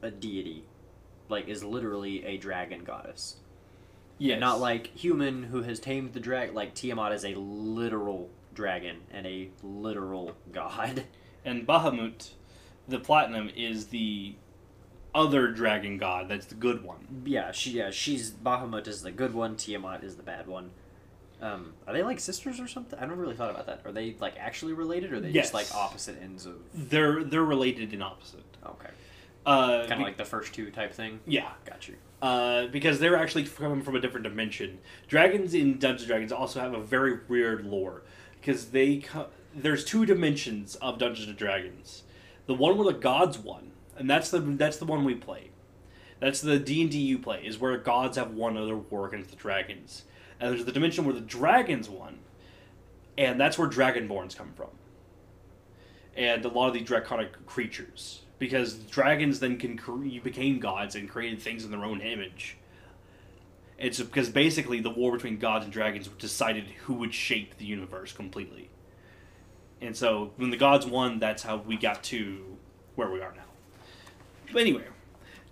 a deity. Like is literally a dragon goddess. Yeah, Not like human who has tamed the drag like Tiamat is a literal dragon and a literal god. and Bahamut, the platinum, is the other dragon god. That's the good one. Yeah, she yeah, she's Bahamut is the good one, Tiamat is the bad one. Um, are they like sisters or something? I never really thought about that. Are they like actually related or are they Yes. just like opposite ends of They're they're related and opposite. Okay. Uh, Kind of like the first two type thing. yeah, Got you. uh, because they're actually coming from a different dimension. Dragons in Dungeons and Dragons also have a very weird lore because they co- there's two dimensions of Dungeons and Dragons. The one where the gods won, and that's the that's the one we play. That's the D and D you play is where gods have won other war against the dragons, and there's the dimension where the dragons won, and that's where dragonborns come from. And a lot of the draconic creatures, because dragons then can cre- became gods and created things in their own image. It's because basically the war between gods and dragons decided who would shape the universe completely. And so when the gods won, that's how we got to where we are now. But anyway,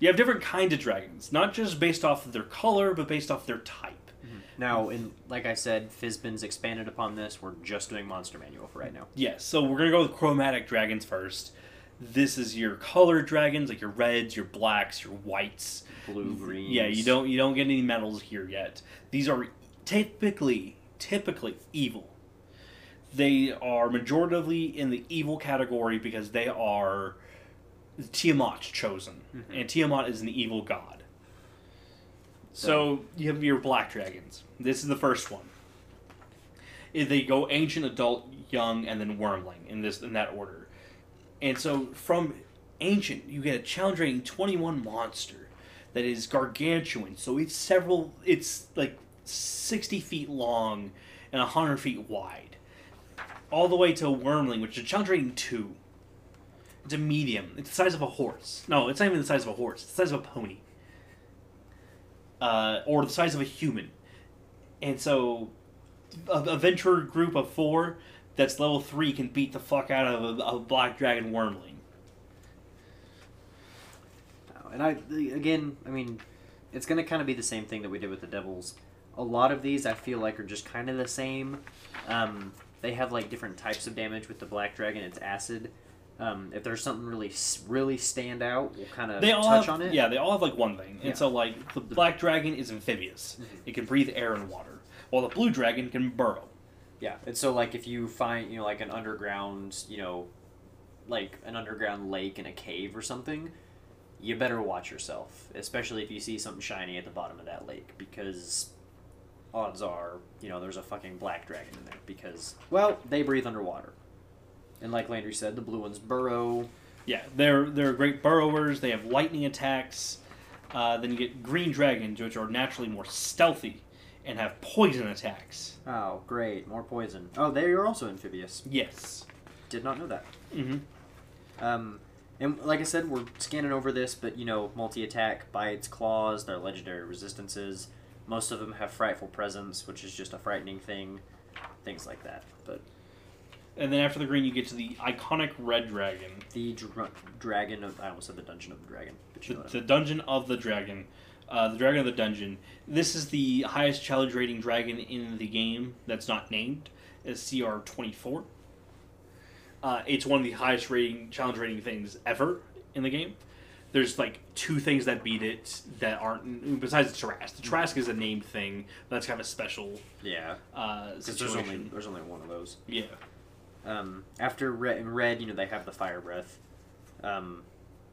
you have different kinds of dragons, not just based off of their color, but based off their type. Mm-hmm. Now, in like I said, Fizban's expanded upon this. We're just doing Monster Manual for right now. Yes, so we're gonna go with chromatic dragons first. This is your color dragons, like your reds, your blacks, your whites. Blue, green. Yeah, you don't you don't get any metals here yet. These are typically typically evil. They are majoritively in the evil category because they are Tiamat chosen, Mhm. and Tiamat is an evil god. So you have your black dragons. This is the first one. They go ancient, adult, young, and then wyrmling in this in that order. And so from ancient, you get a challenge rating twenty one monster that is gargantuan. So it's several. It's like sixty feet long and hundred feet wide, all the way to a wyrmling, which is challenge rating two. It's a medium. It's the size of a horse. No, it's not even the size of a horse. It's the size of a pony. Uh, or the size of a human. And so, a, a venture group of four that's level three can beat the fuck out of a, a black dragon wyrmling. And I again, I mean, it's gonna kind of be the same thing that we did with the Devils. A lot of these I feel like are just kind of the same. Um, they have like different types of damage. With the Black Dragon, it's acid. Um, if there's something really really stand out, we'll kind of They all touch have, on it. Yeah, they all have like one thing. Yeah. And so like the black dragon is amphibious. Mhm. It can breathe air and water. While the blue dragon can burrow. Yeah, and so like if you find you know like an underground you know, like an underground lake in a cave or something, you better watch yourself, especially if you see something shiny at the bottom of that lake because odds are you know there's a fucking black dragon in there because well they breathe underwater, and like Landry said, the blue ones burrow. Yeah, they're they're great burrowers. They have lightning attacks. Uh, then you get green dragons, which are naturally more stealthy and have poison attacks. Oh great, more poison. Oh, they are also amphibious. Yes. Did not know that. Mm-hmm. Um, and like I said, we're scanning over this, but you know, multi attack, bites, claws, their legendary resistances. Most of them have frightful presence, which is just a frightening thing. Things like that. But And then after the green, you get to the iconic red dragon, the dr- dragon of I almost said the dungeon of the dragon, but the, know I mean. dungeon of the dragon. Uh, the Dragon of the Dungeon. This is the highest challenge rating dragon in the game that's not named. It's CR twenty four. Uh, it's one of the highest rating challenge rating things ever in the game. There's like two things that beat it that aren't besides the Tarrasque. The Tarrasque is a named thing, that's kind of a special Yeah, uh, because there's only there's only one of those. yeah. Um, after red, red, you know they have the fire breath. Um,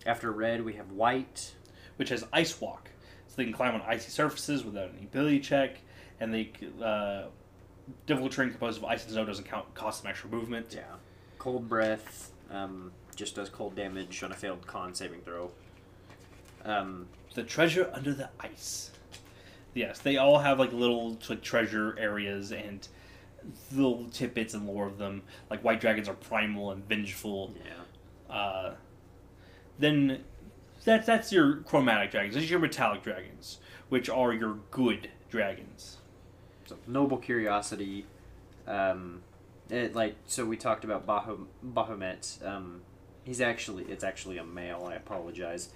after red, we have white. which has ice walk, they can climb on icy surfaces without any ability check, and they uh, difficult terrain composed of ice and snow doesn't count cost them extra movement. Yeah. Cold breath um, just does cold damage on a failed con saving throw. Um, The treasure under the ice. Yes, they all have like little like treasure areas and little tidbits and lore of them. Like white dragons are primal and vengeful. yeah. Uh, then that's that's your chromatic dragons. These are your metallic dragons, which are your good dragons. So noble curiosity. Um, it, like so, we talked about Bahum- Bahamut. Um, he's actually it's actually a male. I apologize.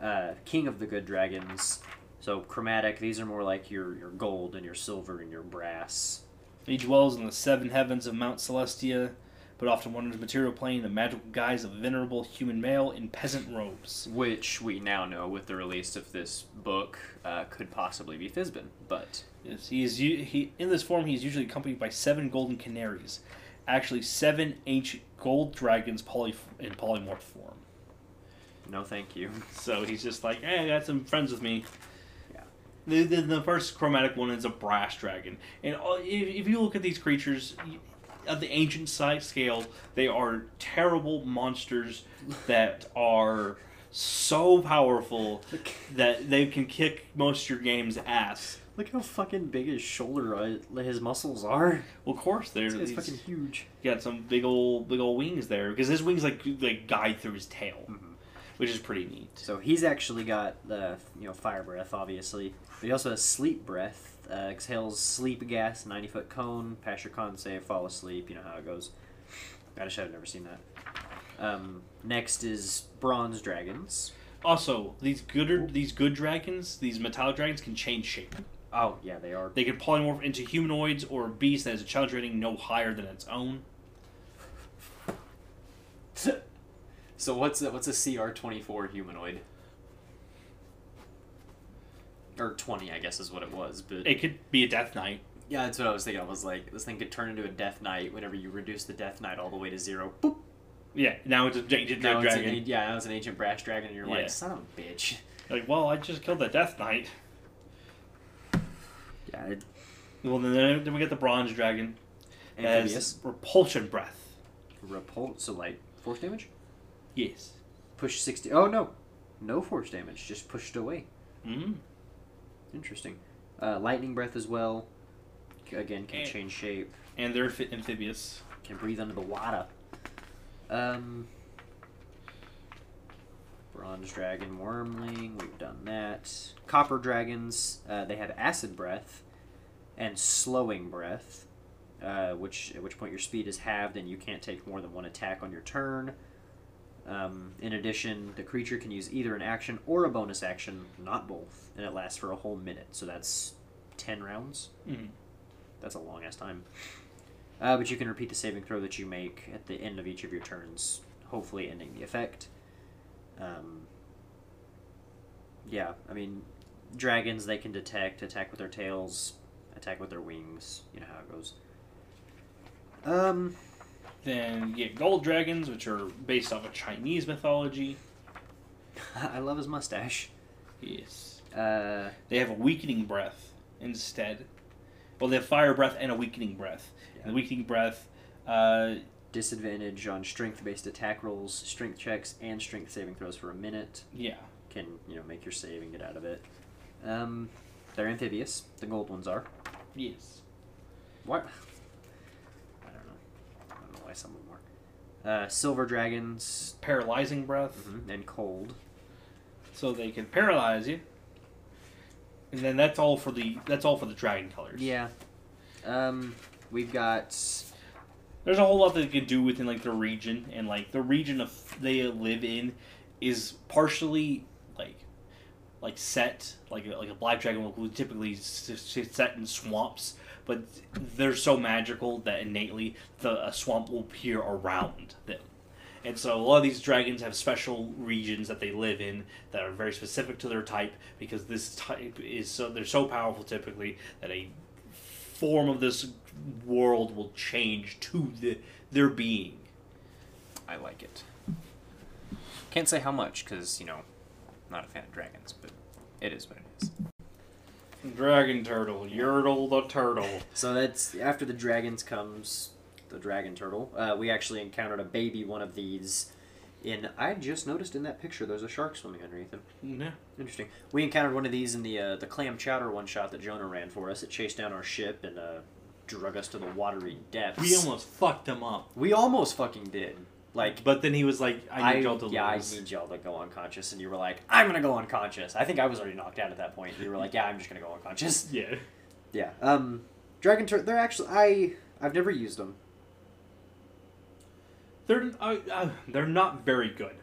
Uh, king of the good dragons. So chromatic. These are more like your your gold and your silver and your brass. He dwells in the seven heavens of Mount Celestia, but often wanders material plane the magical guise of a venerable human male in peasant robes. Which we now know with the release of this book uh, could possibly be Fizban, but Yes, he is he in this form. He is usually accompanied by seven golden canaries, actually seven ancient gold dragons poly in polymorph form. no, thank you. So he's just like, hey, I got some friends with me. Yeah. The, the, the first chromatic one is a brass dragon, and all, if, if you look at these creatures at the ancient size scale, they are terrible monsters that are so powerful that they can kick most of your game's ass. Look how fucking big his shoulder, uh, his muscles are. Well, of course, they're It's, fucking huge. got some big old big old wings there because his wings like like guide through his tail, Mhm. which is pretty neat. So he's actually got the you know fire breath, obviously, but he also has sleep breath. Uh, exhales sleep gas, ninety foot cone. Pass your con save, fall asleep. You know how it goes. I just have never seen that. Um, next is bronze dragons. Also, these good these good dragons, these metallic dragons, can change shape. Oh yeah, they are. They can polymorph into humanoids or a beast that has a challenge rating no higher than its own. so what's a, what's a CR twenty four humanoid? Or twenty, I guess is what it was. But It could be a death knight. yeah, that's what I was thinking. I was like, this thing could turn into a death knight whenever you reduce the death knight all the way to zero. Boop. Yeah, now it's a ancient Now it's an, dragon. yeah, now it's an ancient brass dragon, and you're Yeah. like, son of a bitch. Like, well, I just killed the death knight. Yeah, it, Well, then, then we get the bronze dragon. Has repulsion breath. Repul- so like force damage. Yes. Push sixty. Oh no, no force damage. Just pushed away. Mm. Interesting. Uh, lightning breath as well. Again, can And- change shape. And they're amphibious. Can breathe under the water. Um. Bronze dragon, wyrmling. We've done that. Copper dragons. Uh, they have acid breath, and slowing breath. Uh, which at which point your speed is halved and you can't take more than one attack on your turn. Um, in addition, the creature can use either an action or a bonus action, not both, and it lasts for a whole minute. So that's ten rounds. Mm. That's a long ass time. Uh, but you can repeat the saving throw that you make at the end of each of your turns, hopefully ending the effect. Um, yeah, I mean, dragons they can detect, attack with their tails, attack with their wings. You know how it goes. Um, Then you get gold dragons, which are based off of Chinese mythology. I love his mustache. Yes. Uh, They have a weakening breath instead. Well, they have fire breath and a weakening breath. And the weakening breath, uh, disadvantage on strength-based attack rolls, strength checks, and strength saving throws for a minute. yeah. can you know make your save and get out of it. Um, they're amphibious. The gold ones are. Yes. What? I don't know. I don't know why some of them are. Uh, silver dragons Paralyzing breath, mhm, and cold. so they can paralyze you. And then that's all for the that's all for the dragon colors. Yeah. Um, we've got. There's a whole lot that they can do within like the region, and like the region of they live in is partially like like set like a, like a black dragon will typically s- s- set in swamps, but they're so magical that innately the a swamp will appear around them. And so a lot of these dragons have special regions that they live in that are very specific to their type because this type is so they're so powerful typically that a form of this world will change to the, their being. I like it. Can't say how much because you know, I'm not a fan of dragons, but it is what it is. Dragon turtle, Yertle the turtle. So that's after the dragons comes the dragon turtle. Uh, we actually encountered a baby one of these. In I just noticed in that picture there's a shark swimming underneath him. Yeah. Interesting. We encountered one of these in the uh, the clam chowder one shot that Jonah ran for us. It chased down our ship and uh, drug us to the watery depths. We almost fucked him up. we almost fucking did. Like But then he was like, I need y'all to yeah, lose. I need y'all to go unconscious, and you were like, I'm gonna go unconscious. I think I was already knocked out at that point. You were like, Yeah, I'm just gonna go unconscious. Yeah. Yeah. Um, dragon turtle. They're actually I I've never used them. They're uh, uh, they're not very good.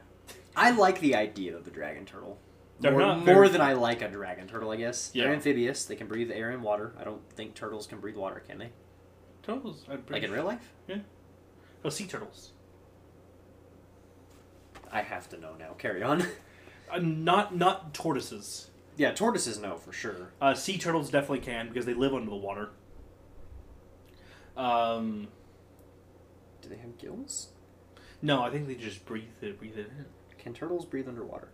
I like the idea of the dragon turtle. They're more, not more than I like a dragon turtle, I guess. Yeah. They're amphibious. They can breathe air and water. I don't think turtles can breathe water, can they? Turtles, I'm Like in real life? Yeah. Oh, sea turtles. I have to know now. Carry on. Uh, not not tortoises. yeah, tortoises know for sure. Uh, sea turtles definitely can because they live under the water. Um, Do they have gills? no, I think they just breathe it, breathe it in. Can turtles breathe underwater?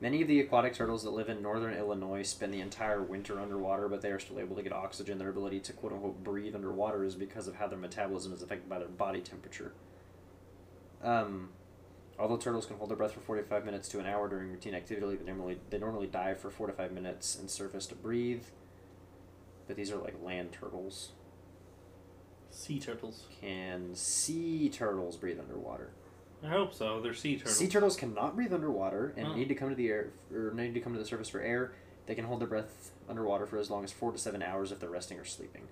Many of the aquatic turtles that live in northern Illinois spend the entire winter underwater, but they are still able to get oxygen. Their ability to quote unquote breathe underwater is because of how their metabolism is affected by their body temperature. Um, although turtles can hold their breath for 45 minutes to an hour during routine activity, they normally, they normally dive for 4 to 5 minutes and surface to breathe. But these are like land turtles. Sea turtles. Can sea turtles breathe underwater? I hope so. They're sea turtles. Sea turtles cannot breathe underwater and Oh. need to come to the air or need to come to the surface for air. They can hold their breath underwater for as long as four to seven hours if they're resting or sleeping.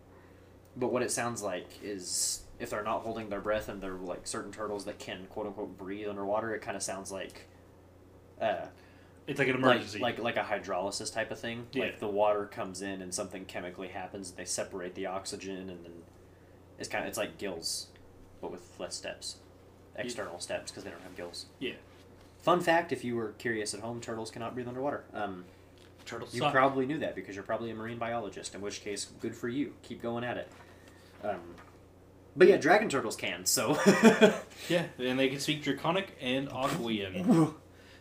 But what it sounds like is if they're not holding their breath and they're like certain turtles that can quote unquote breathe underwater, it kind of sounds like uh, it's like an emergency. like like a hydrolysis type of thing. Yeah. Like the water comes in and something chemically happens, they separate the oxygen and then it's kind of it's like gills, but with less steps, external steps because they don't have gills. Yeah. Fun fact: If you were curious at home, turtles cannot breathe underwater. Um, turtles you suck. probably knew that because you're probably a marine biologist. In which case, good for you. Keep going at it. Um, but yeah, dragon turtles can. So yeah, and they can speak Draconic and Aquian.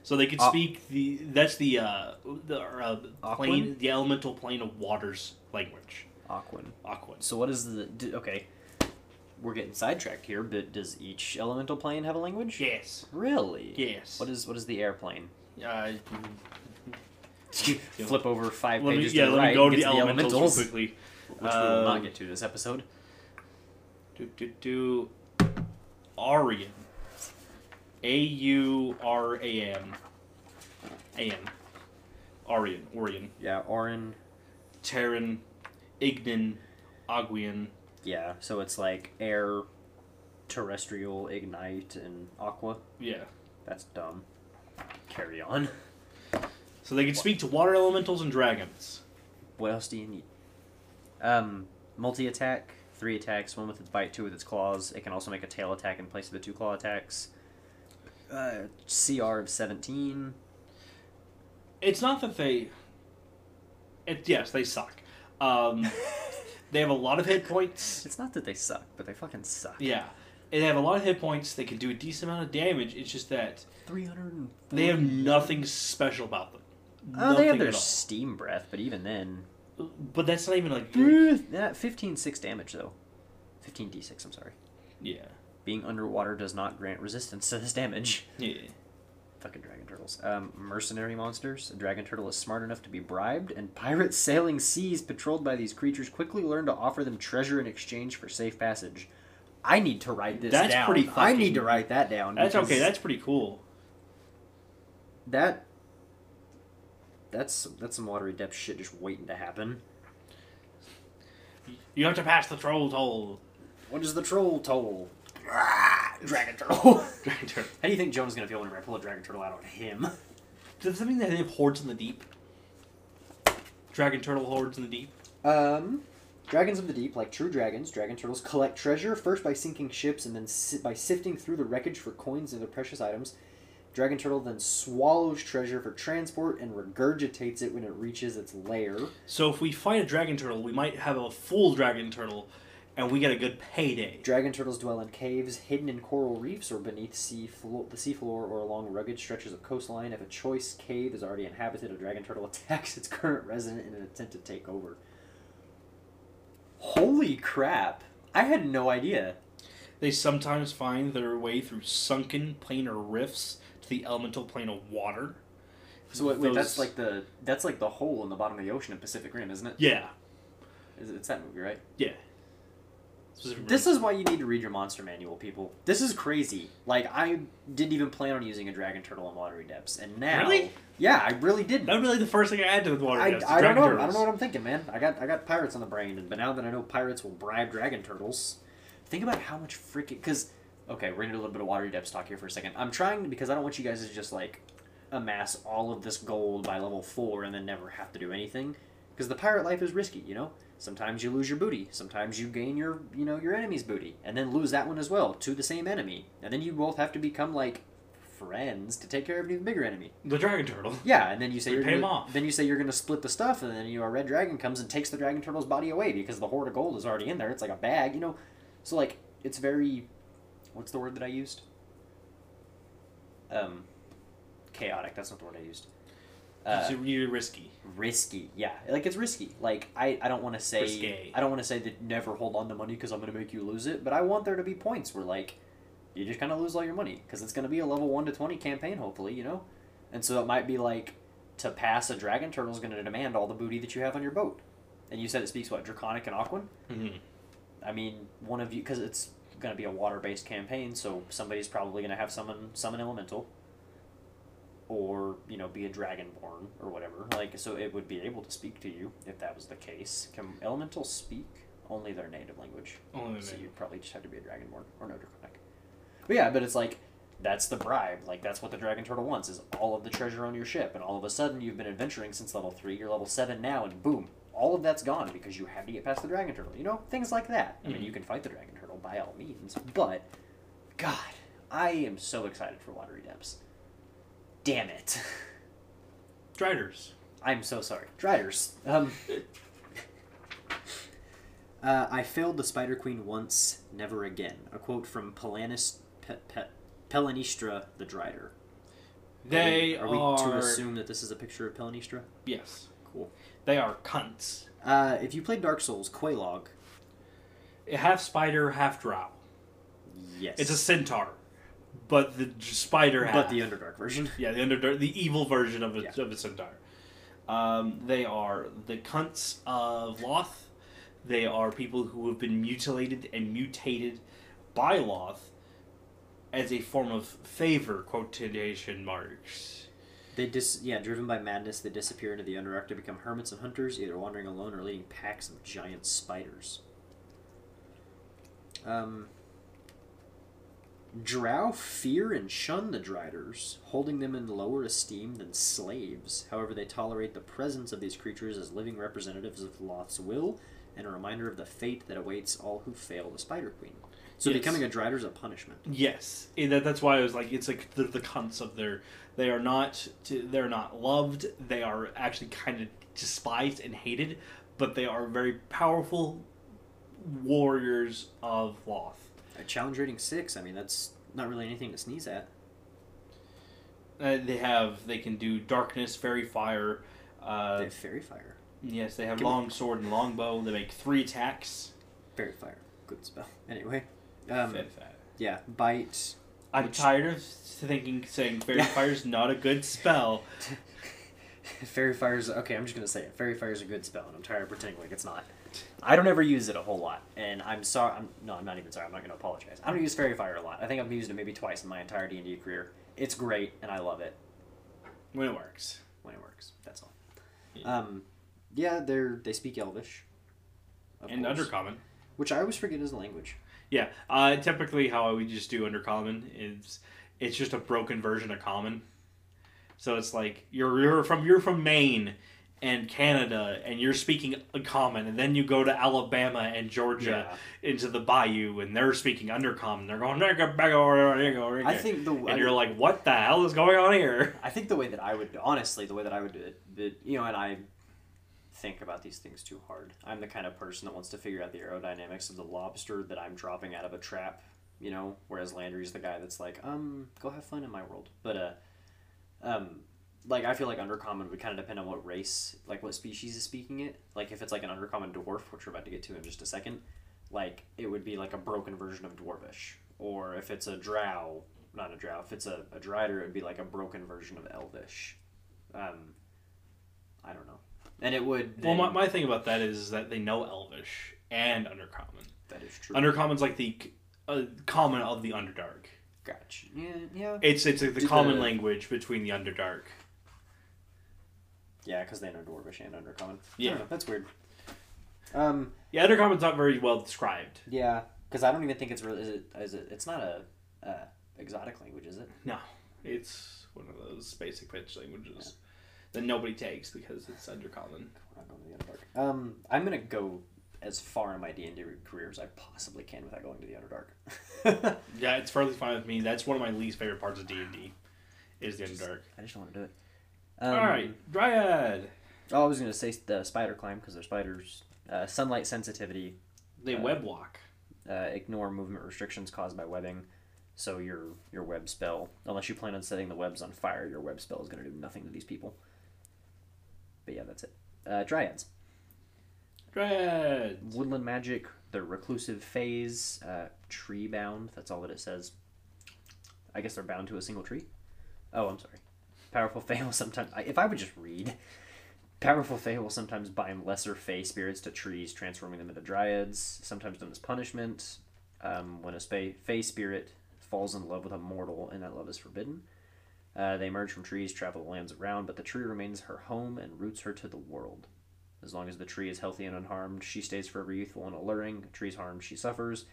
So they can Uh, speak the that's the uh the uh, plane Aquan? the elemental plane of waters language. Aquan. Aquan. So what is the d- okay? We're getting sidetracked here, but does each elemental plane have a language? Yes. Really? Yes. What is what is the airplane? Uh, Flip over five let me, pages yeah, to the let right. me go to get the elementals, real quickly. which we will not Um, get to this episode. Do do do. Arian. A U R A N. A N. Arian. Orion. yeah, Orin. Terran. Ignan. Aguian. Yeah, so it's like air, terrestrial, ignite, and aqua. Yeah. That's dumb. Carry on. So they can speak to water elementals and dragons. What else do you need? Um, multi attack, three attacks, one with its bite, two with its claws. It can also make a tail attack in place of the two claw attacks. Uh, CR of seventeen. It's not that they. It, yes, they suck. Um, they have a lot of hit points. It's not that they suck, but they fucking suck. Yeah. They have a lot of hit points. They can do a decent amount of damage. It's just that Three hundred. they have nothing special about them. Oh, they have their steam breath, but even then, But that's not even like. yeah, fifteen six damage though. Fifteen d six. I'm sorry. Yeah. Being underwater does not grant resistance to this damage. Yeah. Fucking dragon turtles. Um, mercenary monsters. A dragon turtle is smart enough to be bribed, and pirates sailing seas patrolled by these creatures quickly learn to offer them treasure in exchange for safe passage. I need to write this That's down. pretty I need to write that down. That's okay. That's pretty cool. That. That's that's some watery depth shit just waiting to happen. You have to pass the troll toll. What is the troll toll? Ah, dragon turtle. Dragon turtle. How do you think Jonah's gonna feel whenever I pull a dragon turtle out on him? Does that mean that they have hoards in the deep? Dragon turtle hoards in the deep. Um, dragons of the deep, like true dragons, dragon turtles collect treasure first by sinking ships and then si- by sifting through the wreckage for coins and other precious items. Dragon turtle then swallows treasure for transport and regurgitates it when it reaches its lair. So if we fight a dragon turtle, we might have a full dragon turtle, and we get a good payday. Dragon turtles dwell in caves, hidden in coral reefs, or beneath sea flo- the seafloor, or along rugged stretches of coastline. If a choice cave is already inhabited, a dragon turtle attacks its current resident in an attempt to take over. Holy crap! I had no idea. They sometimes find their way through sunken planar rifts the elemental plane of water. So wait, wait, that's like the that's like the hole in the bottom of the ocean in Pacific Rim, isn't it? yeah, Is it- It's that movie, right? yeah. This is why you need to read your monster manual, people. This is crazy. Like I didn't even plan on using a dragon turtle in watery depths, and now, Really? yeah, I really didn't. that like the first thing I add to the water. I, depths, I don't dragon know. I don't know what I'm thinking, man. I got I got pirates on the brain, and but now that I know pirates will bribe dragon turtles, Think about how much freaking because okay, we're gonna do a little bit of watery depths talk here for a second. I'm trying because I don't want you guys to just like amass all of this gold by level four and then never have to do anything. Because the pirate life is risky, you know. Sometimes you lose your booty. Sometimes you gain your you know your enemy's booty and then lose that one as well to the same enemy, and then you both have to become like friends to take care of an even bigger enemy. The dragon turtle. Yeah, and then you say We you're pay gonna, 'em off. then you say you're going to split the stuff, and then your red dragon comes and takes the dragon turtle's body away because the hoard of gold is already in there. It's like a bag, you know. So like it's very, what's the word that I used? Um, chaotic. That's not the word I used. Uh, it's really risky. risky yeah like it's risky like i, I don't want to say Risque. i don't want to say that never hold on to money because i'm going to make you lose it but i want there to be points where like you just kind of lose all your money because it's going to be a level 1 to 20 campaign hopefully you know and so it might be like to pass a dragon turtle is going to demand all the booty that you have on your boat and you said it speaks what draconic and aquan Mm-hmm. i mean one of you because it's going to be a water-based campaign so somebody's probably going to have summon summon elemental. Or you know be a dragonborn or whatever like so it would be able to speak to you if that was the case. Can elementals speak? Only their native language. Only so the you'd probably just have to be a dragonborn or no draconic. But yeah but it's like that's the bribe like that's what the dragon turtle wants is all of the treasure on your ship and all of a sudden you've been adventuring since level 3 you're level 7 now and boom all of that's gone because you had to get past the dragon turtle you know things like that. I mean Mhm. you can fight the dragon turtle by all means but god i am so excited for watery depths damn it Driders. I'm so sorry. Dryers. Um, uh, I failed the Spider Queen once, never again. A quote from Pelanis, Pe, Pe, Pelanistra the Drider. They are we, are. are we to assume that this is a picture of Pelanistra? yes. Cool. They are cunts. Uh, if you played Dark Souls, Quelaag, Half spider, half drow. yes. It's a centaur, but the spider half. but the Underdark version. Yeah, the Underdark, the evil version of a, Yeah. of a centaur. Um, they are the cunts of Lolth. They are people who have been mutilated and mutated by Lolth as a form of favor, quotation marks. They dis yeah, driven by madness, they disappear into the Underdark to become hermits and hunters, either wandering alone or leading packs of giant spiders. Um, Drow fear and shun the Driders, holding them in lower esteem than slaves. However, they tolerate the presence of these creatures as living representatives of Lolth's will and a reminder of the fate that awaits all who fail the Spider Queen. So Yes. becoming a Drider is a punishment. Yes, and that, that's why I was like, it's like the, the cunts of their. They are not. They're not loved. They are actually kind of despised and hated, but they are very powerful warriors of Lolth. A challenge rating six. I mean, that's not really anything to sneeze at. Uh, they have. They can do darkness, faerie fire. Uh, they have faerie fire. yes, they have Give me- long sword and longbow. They make three attacks. Faerie fire. Good spell. Anyway, um, Faerie fire. yeah, bite. I'm which- tired of thinking saying fairy fire is not a good spell. Faerie fire's okay. I'm just gonna say it. Faerie fire's a good spell, and I'm tired of pretending like it's not. I don't ever use it a whole lot, and I'm sorry. I'm, no, I'm not even sorry. I'm not going to apologize. I don't use faerie fire a lot. I think I've used it maybe twice in my entire D and D career. It's great, and I love it When it works. when it works. That's all. Yeah. Um, yeah, they're they speak Elvish. and course, undercommon. which I always forget is a language. Yeah, uh, typically how we just do undercommon is it's just a broken version of common. So it's like you're you're from you're from Maine and Canada and you're speaking Uncommon and then you go to Alabama and Georgia into the bayou and they're speaking Undercommon. They're going "Nigga, bagga, nigga, nigga." I think the and you're like, what the hell is going on here? I think the way that I would honestly, the way that I would do it, that you know, and I think about these things too hard. I'm the kind of person that wants to figure out the aerodynamics of the lobster that I'm dropping out of a trap, you know, whereas Landry's the guy that's like, um, go have fun in my world. But uh um like I feel like undercommon would kind of depend on what race, like what species is speaking it. Like if it's like an undercommon dwarf, which we're about to get to in just a second, like it would be like a broken version of dwarvish. Or if it's a drow, not a drow, if it's a, a drider, it would be like a broken version of elvish. Um, I don't know. And it would. Well, my, my thing about that is that they know Elvish and Undercommon. that is true. Undercommon's like the uh, common of the Underdark. Gotcha. Yeah, yeah. It's it's like the Do common the- language between the Underdark. Yeah, because they know dwarvish and undercommon. Yeah. know, that's weird. Um, Yeah, Undercommon's not very well described. yeah, because I don't even think it's really. Is it? Is it? It's not a, uh exotic language, is it? No, it's one of those basic pitch languages that nobody takes because it's Undercommon. We're not going to the Underdark. Um, I'm gonna go as far in my D and D career as I possibly can without going to the Underdark. Yeah, it's fairly fine with me. That's one of my least favorite parts of D and D, is the Underdark. I just don't want to do it. Um, All right, Dryad. Oh, I was gonna say the spider climb because they're spiders. Uh, sunlight sensitivity. They Uh, web walk. Uh, ignore movement restrictions caused by webbing. So your your web spell, unless you plan on setting the webs on fire, your web spell is gonna do nothing to these people. But yeah, that's it. Uh, dryads. Dryad. Woodland magic. They're reclusive phase. Uh, tree bound. That's all that it says. I guess they're bound to a single tree. Oh, I'm sorry. Powerful Fae will sometimes. If I would just read. Powerful Fae will sometimes bind lesser Fae spirits to trees, transforming them into dryads, sometimes done as punishment. Um, when a Fae, spirit falls in love with a mortal and that love is forbidden. Uh, they emerge from trees, travel the lands around, but the tree remains her home and roots her to the world. As long as the tree is healthy and unharmed, she stays forever youthful and alluring. Tree's harmed, she suffers.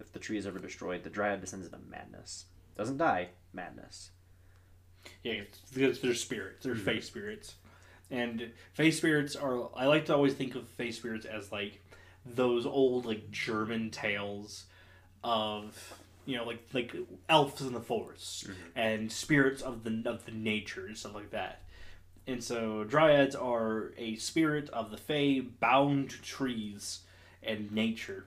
If the tree is ever destroyed, the dryad descends into madness. Doesn't die, madness. Yeah, because they're spirits. They're mm-hmm. face spirits, and face spirits are. I like to always think of face spirits as like those old like German tales of you know like like elves in the forest mm-hmm. and spirits of the of the nature and stuff like that. And so dryads are a spirit of the fae bound to trees and nature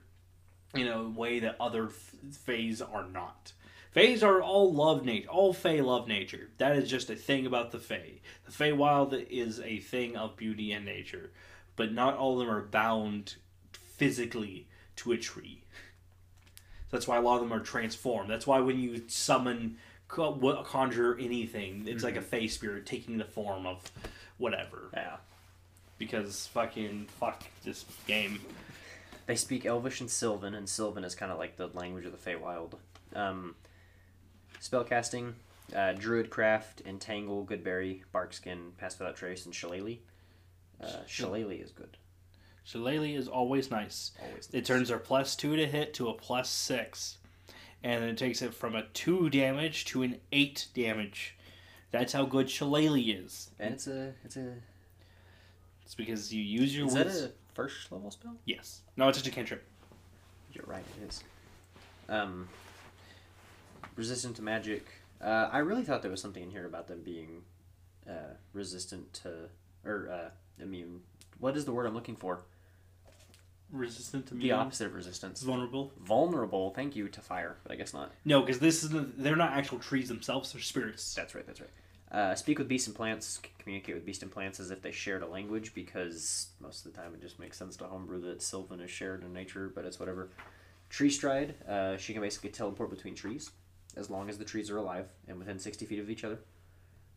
in a way that other f- fays are not. Fays are all love nature. All Fae love nature. That is just a thing about the Fae. The Feywild is a thing of beauty and nature, but not all of them are bound physically to a tree. That's why a lot of them are transformed. That's why when you summon, conjure anything, it's like a Fae spirit taking the form of whatever. Yeah. Because fucking fuck this game. They speak Elvish and Sylvan, and Sylvan is kind of like the language of the Feywild. Um, spellcasting, uh, Druidcraft, Entangle, Goodberry, Barkskin, Pass Without Trace, and Shillelagh. Uh, Shillelagh is good. Shillelagh is always nice. Always. It turns our plus two to hit to a plus six, and then it takes it from a two damage to an eight damage. That's how good Shillelagh is. And it's a it's a It's because you use your is that a first level spell? Yes. No, it's just a cantrip. You're right, it is. Um, resistant to magic. Uh, I really thought there was something in here about them being uh, resistant to or uh, immune. What is the word I'm looking for? Resistant to The opposite of resistance. vulnerable. Vulnerable. Thank you to fire, but I guess not. No, because this is they're not actual trees themselves. They're spirits. That's right. That's right. Uh, speak with beasts and plants. Communicate with beasts and plants as if they shared a language, because most of the time it just makes sense to homebrew that Sylvan is shared in nature, but it's whatever. Tree stride. Uh, she can basically teleport between trees, as long as the trees are alive and within sixty feet of each other.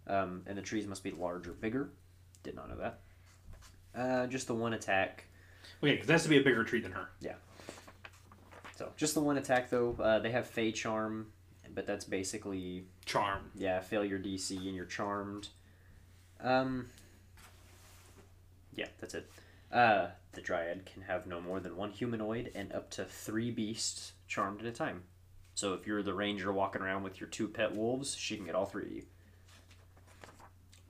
Um, and the trees must be large or bigger. Did not know that. Uh, just the one attack. Okay, because it has to be a bigger tree than her. Yeah. So just the one attack though. Uh, they have Fey Charm, but that's basically Charm. Yeah, fail your DC and you're charmed. Um. Yeah, that's it. Uh, the Dryad can have no more than one humanoid and up to three beasts charmed at a time. So if you're the ranger walking around with your two pet wolves, she can get all three of you.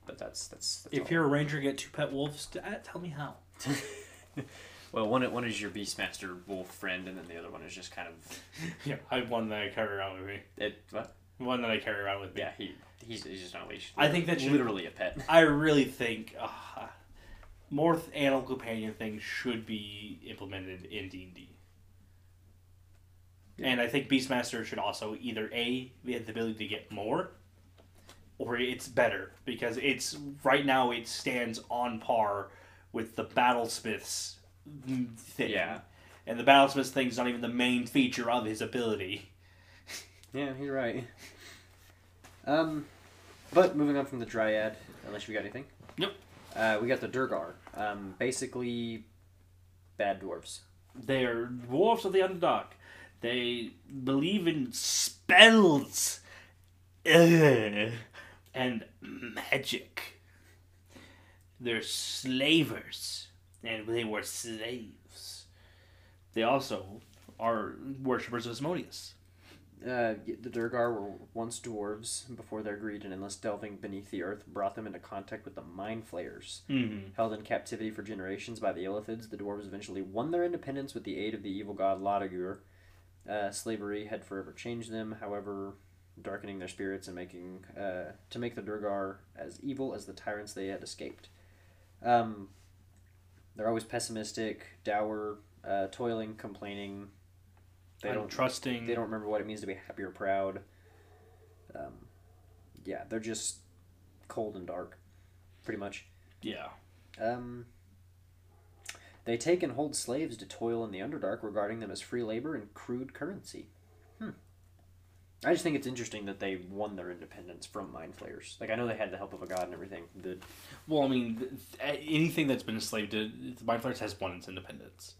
but that's that's. that's If all. you're a ranger, get two pet wolves. uh, Tell me how. well, one one is your Beastmaster wolf friend, and then the other one is just kind of Yeah, I have one that I carry around with me. it. What? One that I carry around with me. Yeah, he he's, he's just on a leash. I think that should- literally a pet. I really think uh, more animal companion things should be implemented in D and D. And I think Beastmaster should also either a we have the ability to get more, or it's better because it's right now it stands on par with the Battlesmiths thing. Yeah. And the Battlesmiths thing is not even the main feature of his ability. Yeah, you're right. Um, but moving on from the Dryad, unless you got anything. Nope. Uh, we got the Duergar. Um, basically, bad dwarves. They are dwarves of the Underdark. They believe in spells Ugh. and magic. They're slavers, and they were slaves. They also are worshippers of Asmodeus. Uh, the Duergar were once dwarves before their greed and endless delving beneath the earth brought them into contact with the Mind Flayers. Mm-hmm. Held in captivity for generations by the Illithids, the dwarves eventually won their independence with the aid of the evil god Laduguer. Uh, slavery had forever changed them, however, darkening their spirits and making uh, to make the Duergar as evil as the tyrants they had escaped. Um, they're always pessimistic, dour, uh, toiling, complaining. They don't trusting. they don't remember what it means to be happy or proud. Um, yeah, they're just cold and dark, pretty much. Yeah. Um, they take and hold slaves to toil in the Underdark, regarding them as free labor and crude currency. Hmm. I just think it's interesting that they won their independence from Mind Flayers. Like, I know they had the help of a god and everything. The, Well, I mean, th- th- anything that's been enslaved to the Mind Flayers has won its independence.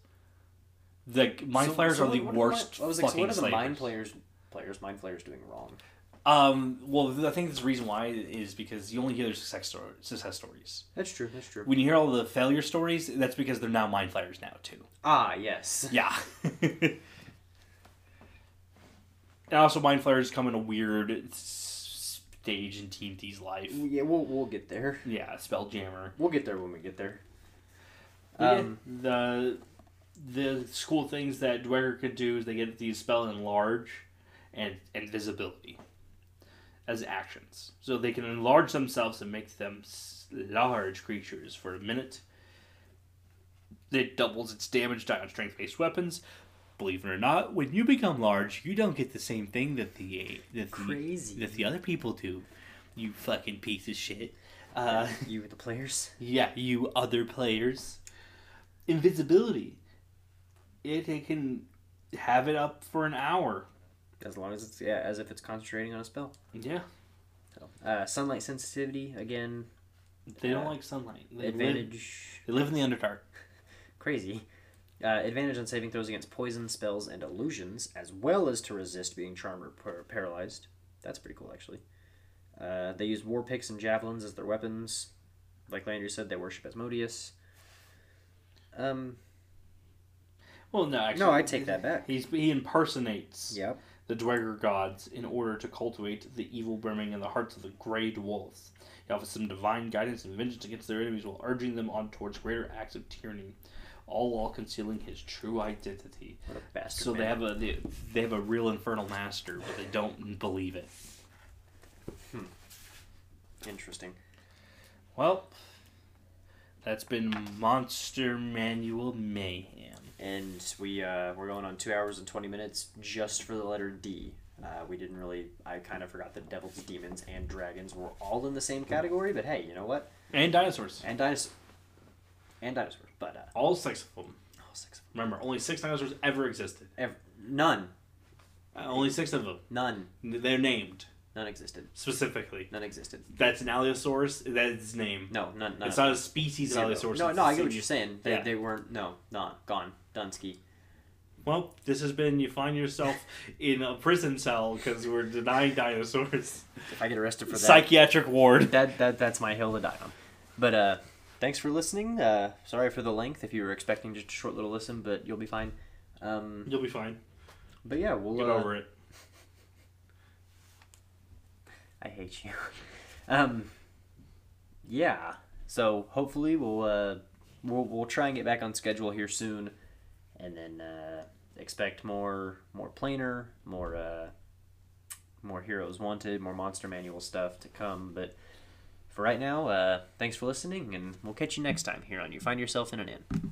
The Mind So- Flayers so are the worst I was like, so fucking what are the. Mind Flayers, players, Mind Flayers doing wrong? Um, well, I think the reason why is because you only hear their success, story, success stories. That's true, that's true. When you hear all the failure stories, that's because they're now mind flayers now too. Ah, yes. Yeah. and also, mind flayers come in a weird stage in TNT's life. Yeah, we'll, we'll get there. Yeah, Spelljammer. We'll get there when we get there. Yeah, Um, the the cool things that Duergar could do is they get these spell enlarge and invisibility as actions. So they can enlarge themselves and make them large creatures for a minute. It doubles its damage die on strength based weapons. Believe it or not, when you become large, you don't get the same thing that the that the, that the other people do. You fucking piece of shit. Uh, you, the players? yeah, you other players. Invisibility. It, it can have it up for an hour. As long as it's, yeah, as if it's concentrating on a spell. Yeah. So, uh, sunlight sensitivity, again, They don't Uh, like sunlight. They Live, advantage. they live in the Underdark. Crazy. Uh, advantage on saving throws against poison, spells, and illusions, as well as to resist being charmed or par- paralyzed. That's pretty cool, actually. Uh, they use war picks and javelins as their weapons. Like Landry said, they worship Asmodeus. Um, Well, no, actually. no, I take that back. He's, he impersonates Yep. The Duergar gods in order to cultivate the evil brimming in the hearts of the Grey Dwarfs. He offers them divine guidance and vengeance against their enemies while urging them on towards greater acts of tyranny, all while concealing his true identity. What a bastard. So they have a they, they have a real infernal master, but they don't believe it. Hmm. Interesting. Well, that's been Monster Manual Mayhem. And we uh, we're going on two hours and 20 minutes just for the letter d uh, we didn't really i kind of forgot that devils demons and dragons were all in the same category but hey you know what And dinosaurs. and dinosaurs and dinosaurs but uh, All six of them. all six of Remember, only six dinosaurs ever existed. them Ev- none Uh, only six of them. none They're named none existed specifically. none existed That's an Allosaurus. That's its name. no none, none it's not a species of Allosaurus. no no I get what you're saying they, Yeah. they weren't no not gone dunsky Well, this has been you find yourself in a prison cell because we're denying dinosaurs. if i get arrested for that Psychiatric ward. that that that's my hill to die on. But uh, thanks for listening. Uh, sorry for the length. If you were expecting just a short little listen, but you'll be fine. Um, You'll be fine. but yeah, we'll. Get uh, over it. I hate you. Um, yeah, so hopefully we'll uh, we'll we'll try and get back on schedule here soon, and then uh, expect more more planar, more uh, more heroes wanted, more monster manual stuff to come. But for right now, uh, thanks for listening, and we'll catch you next time here on You Find Yourself in an Inn.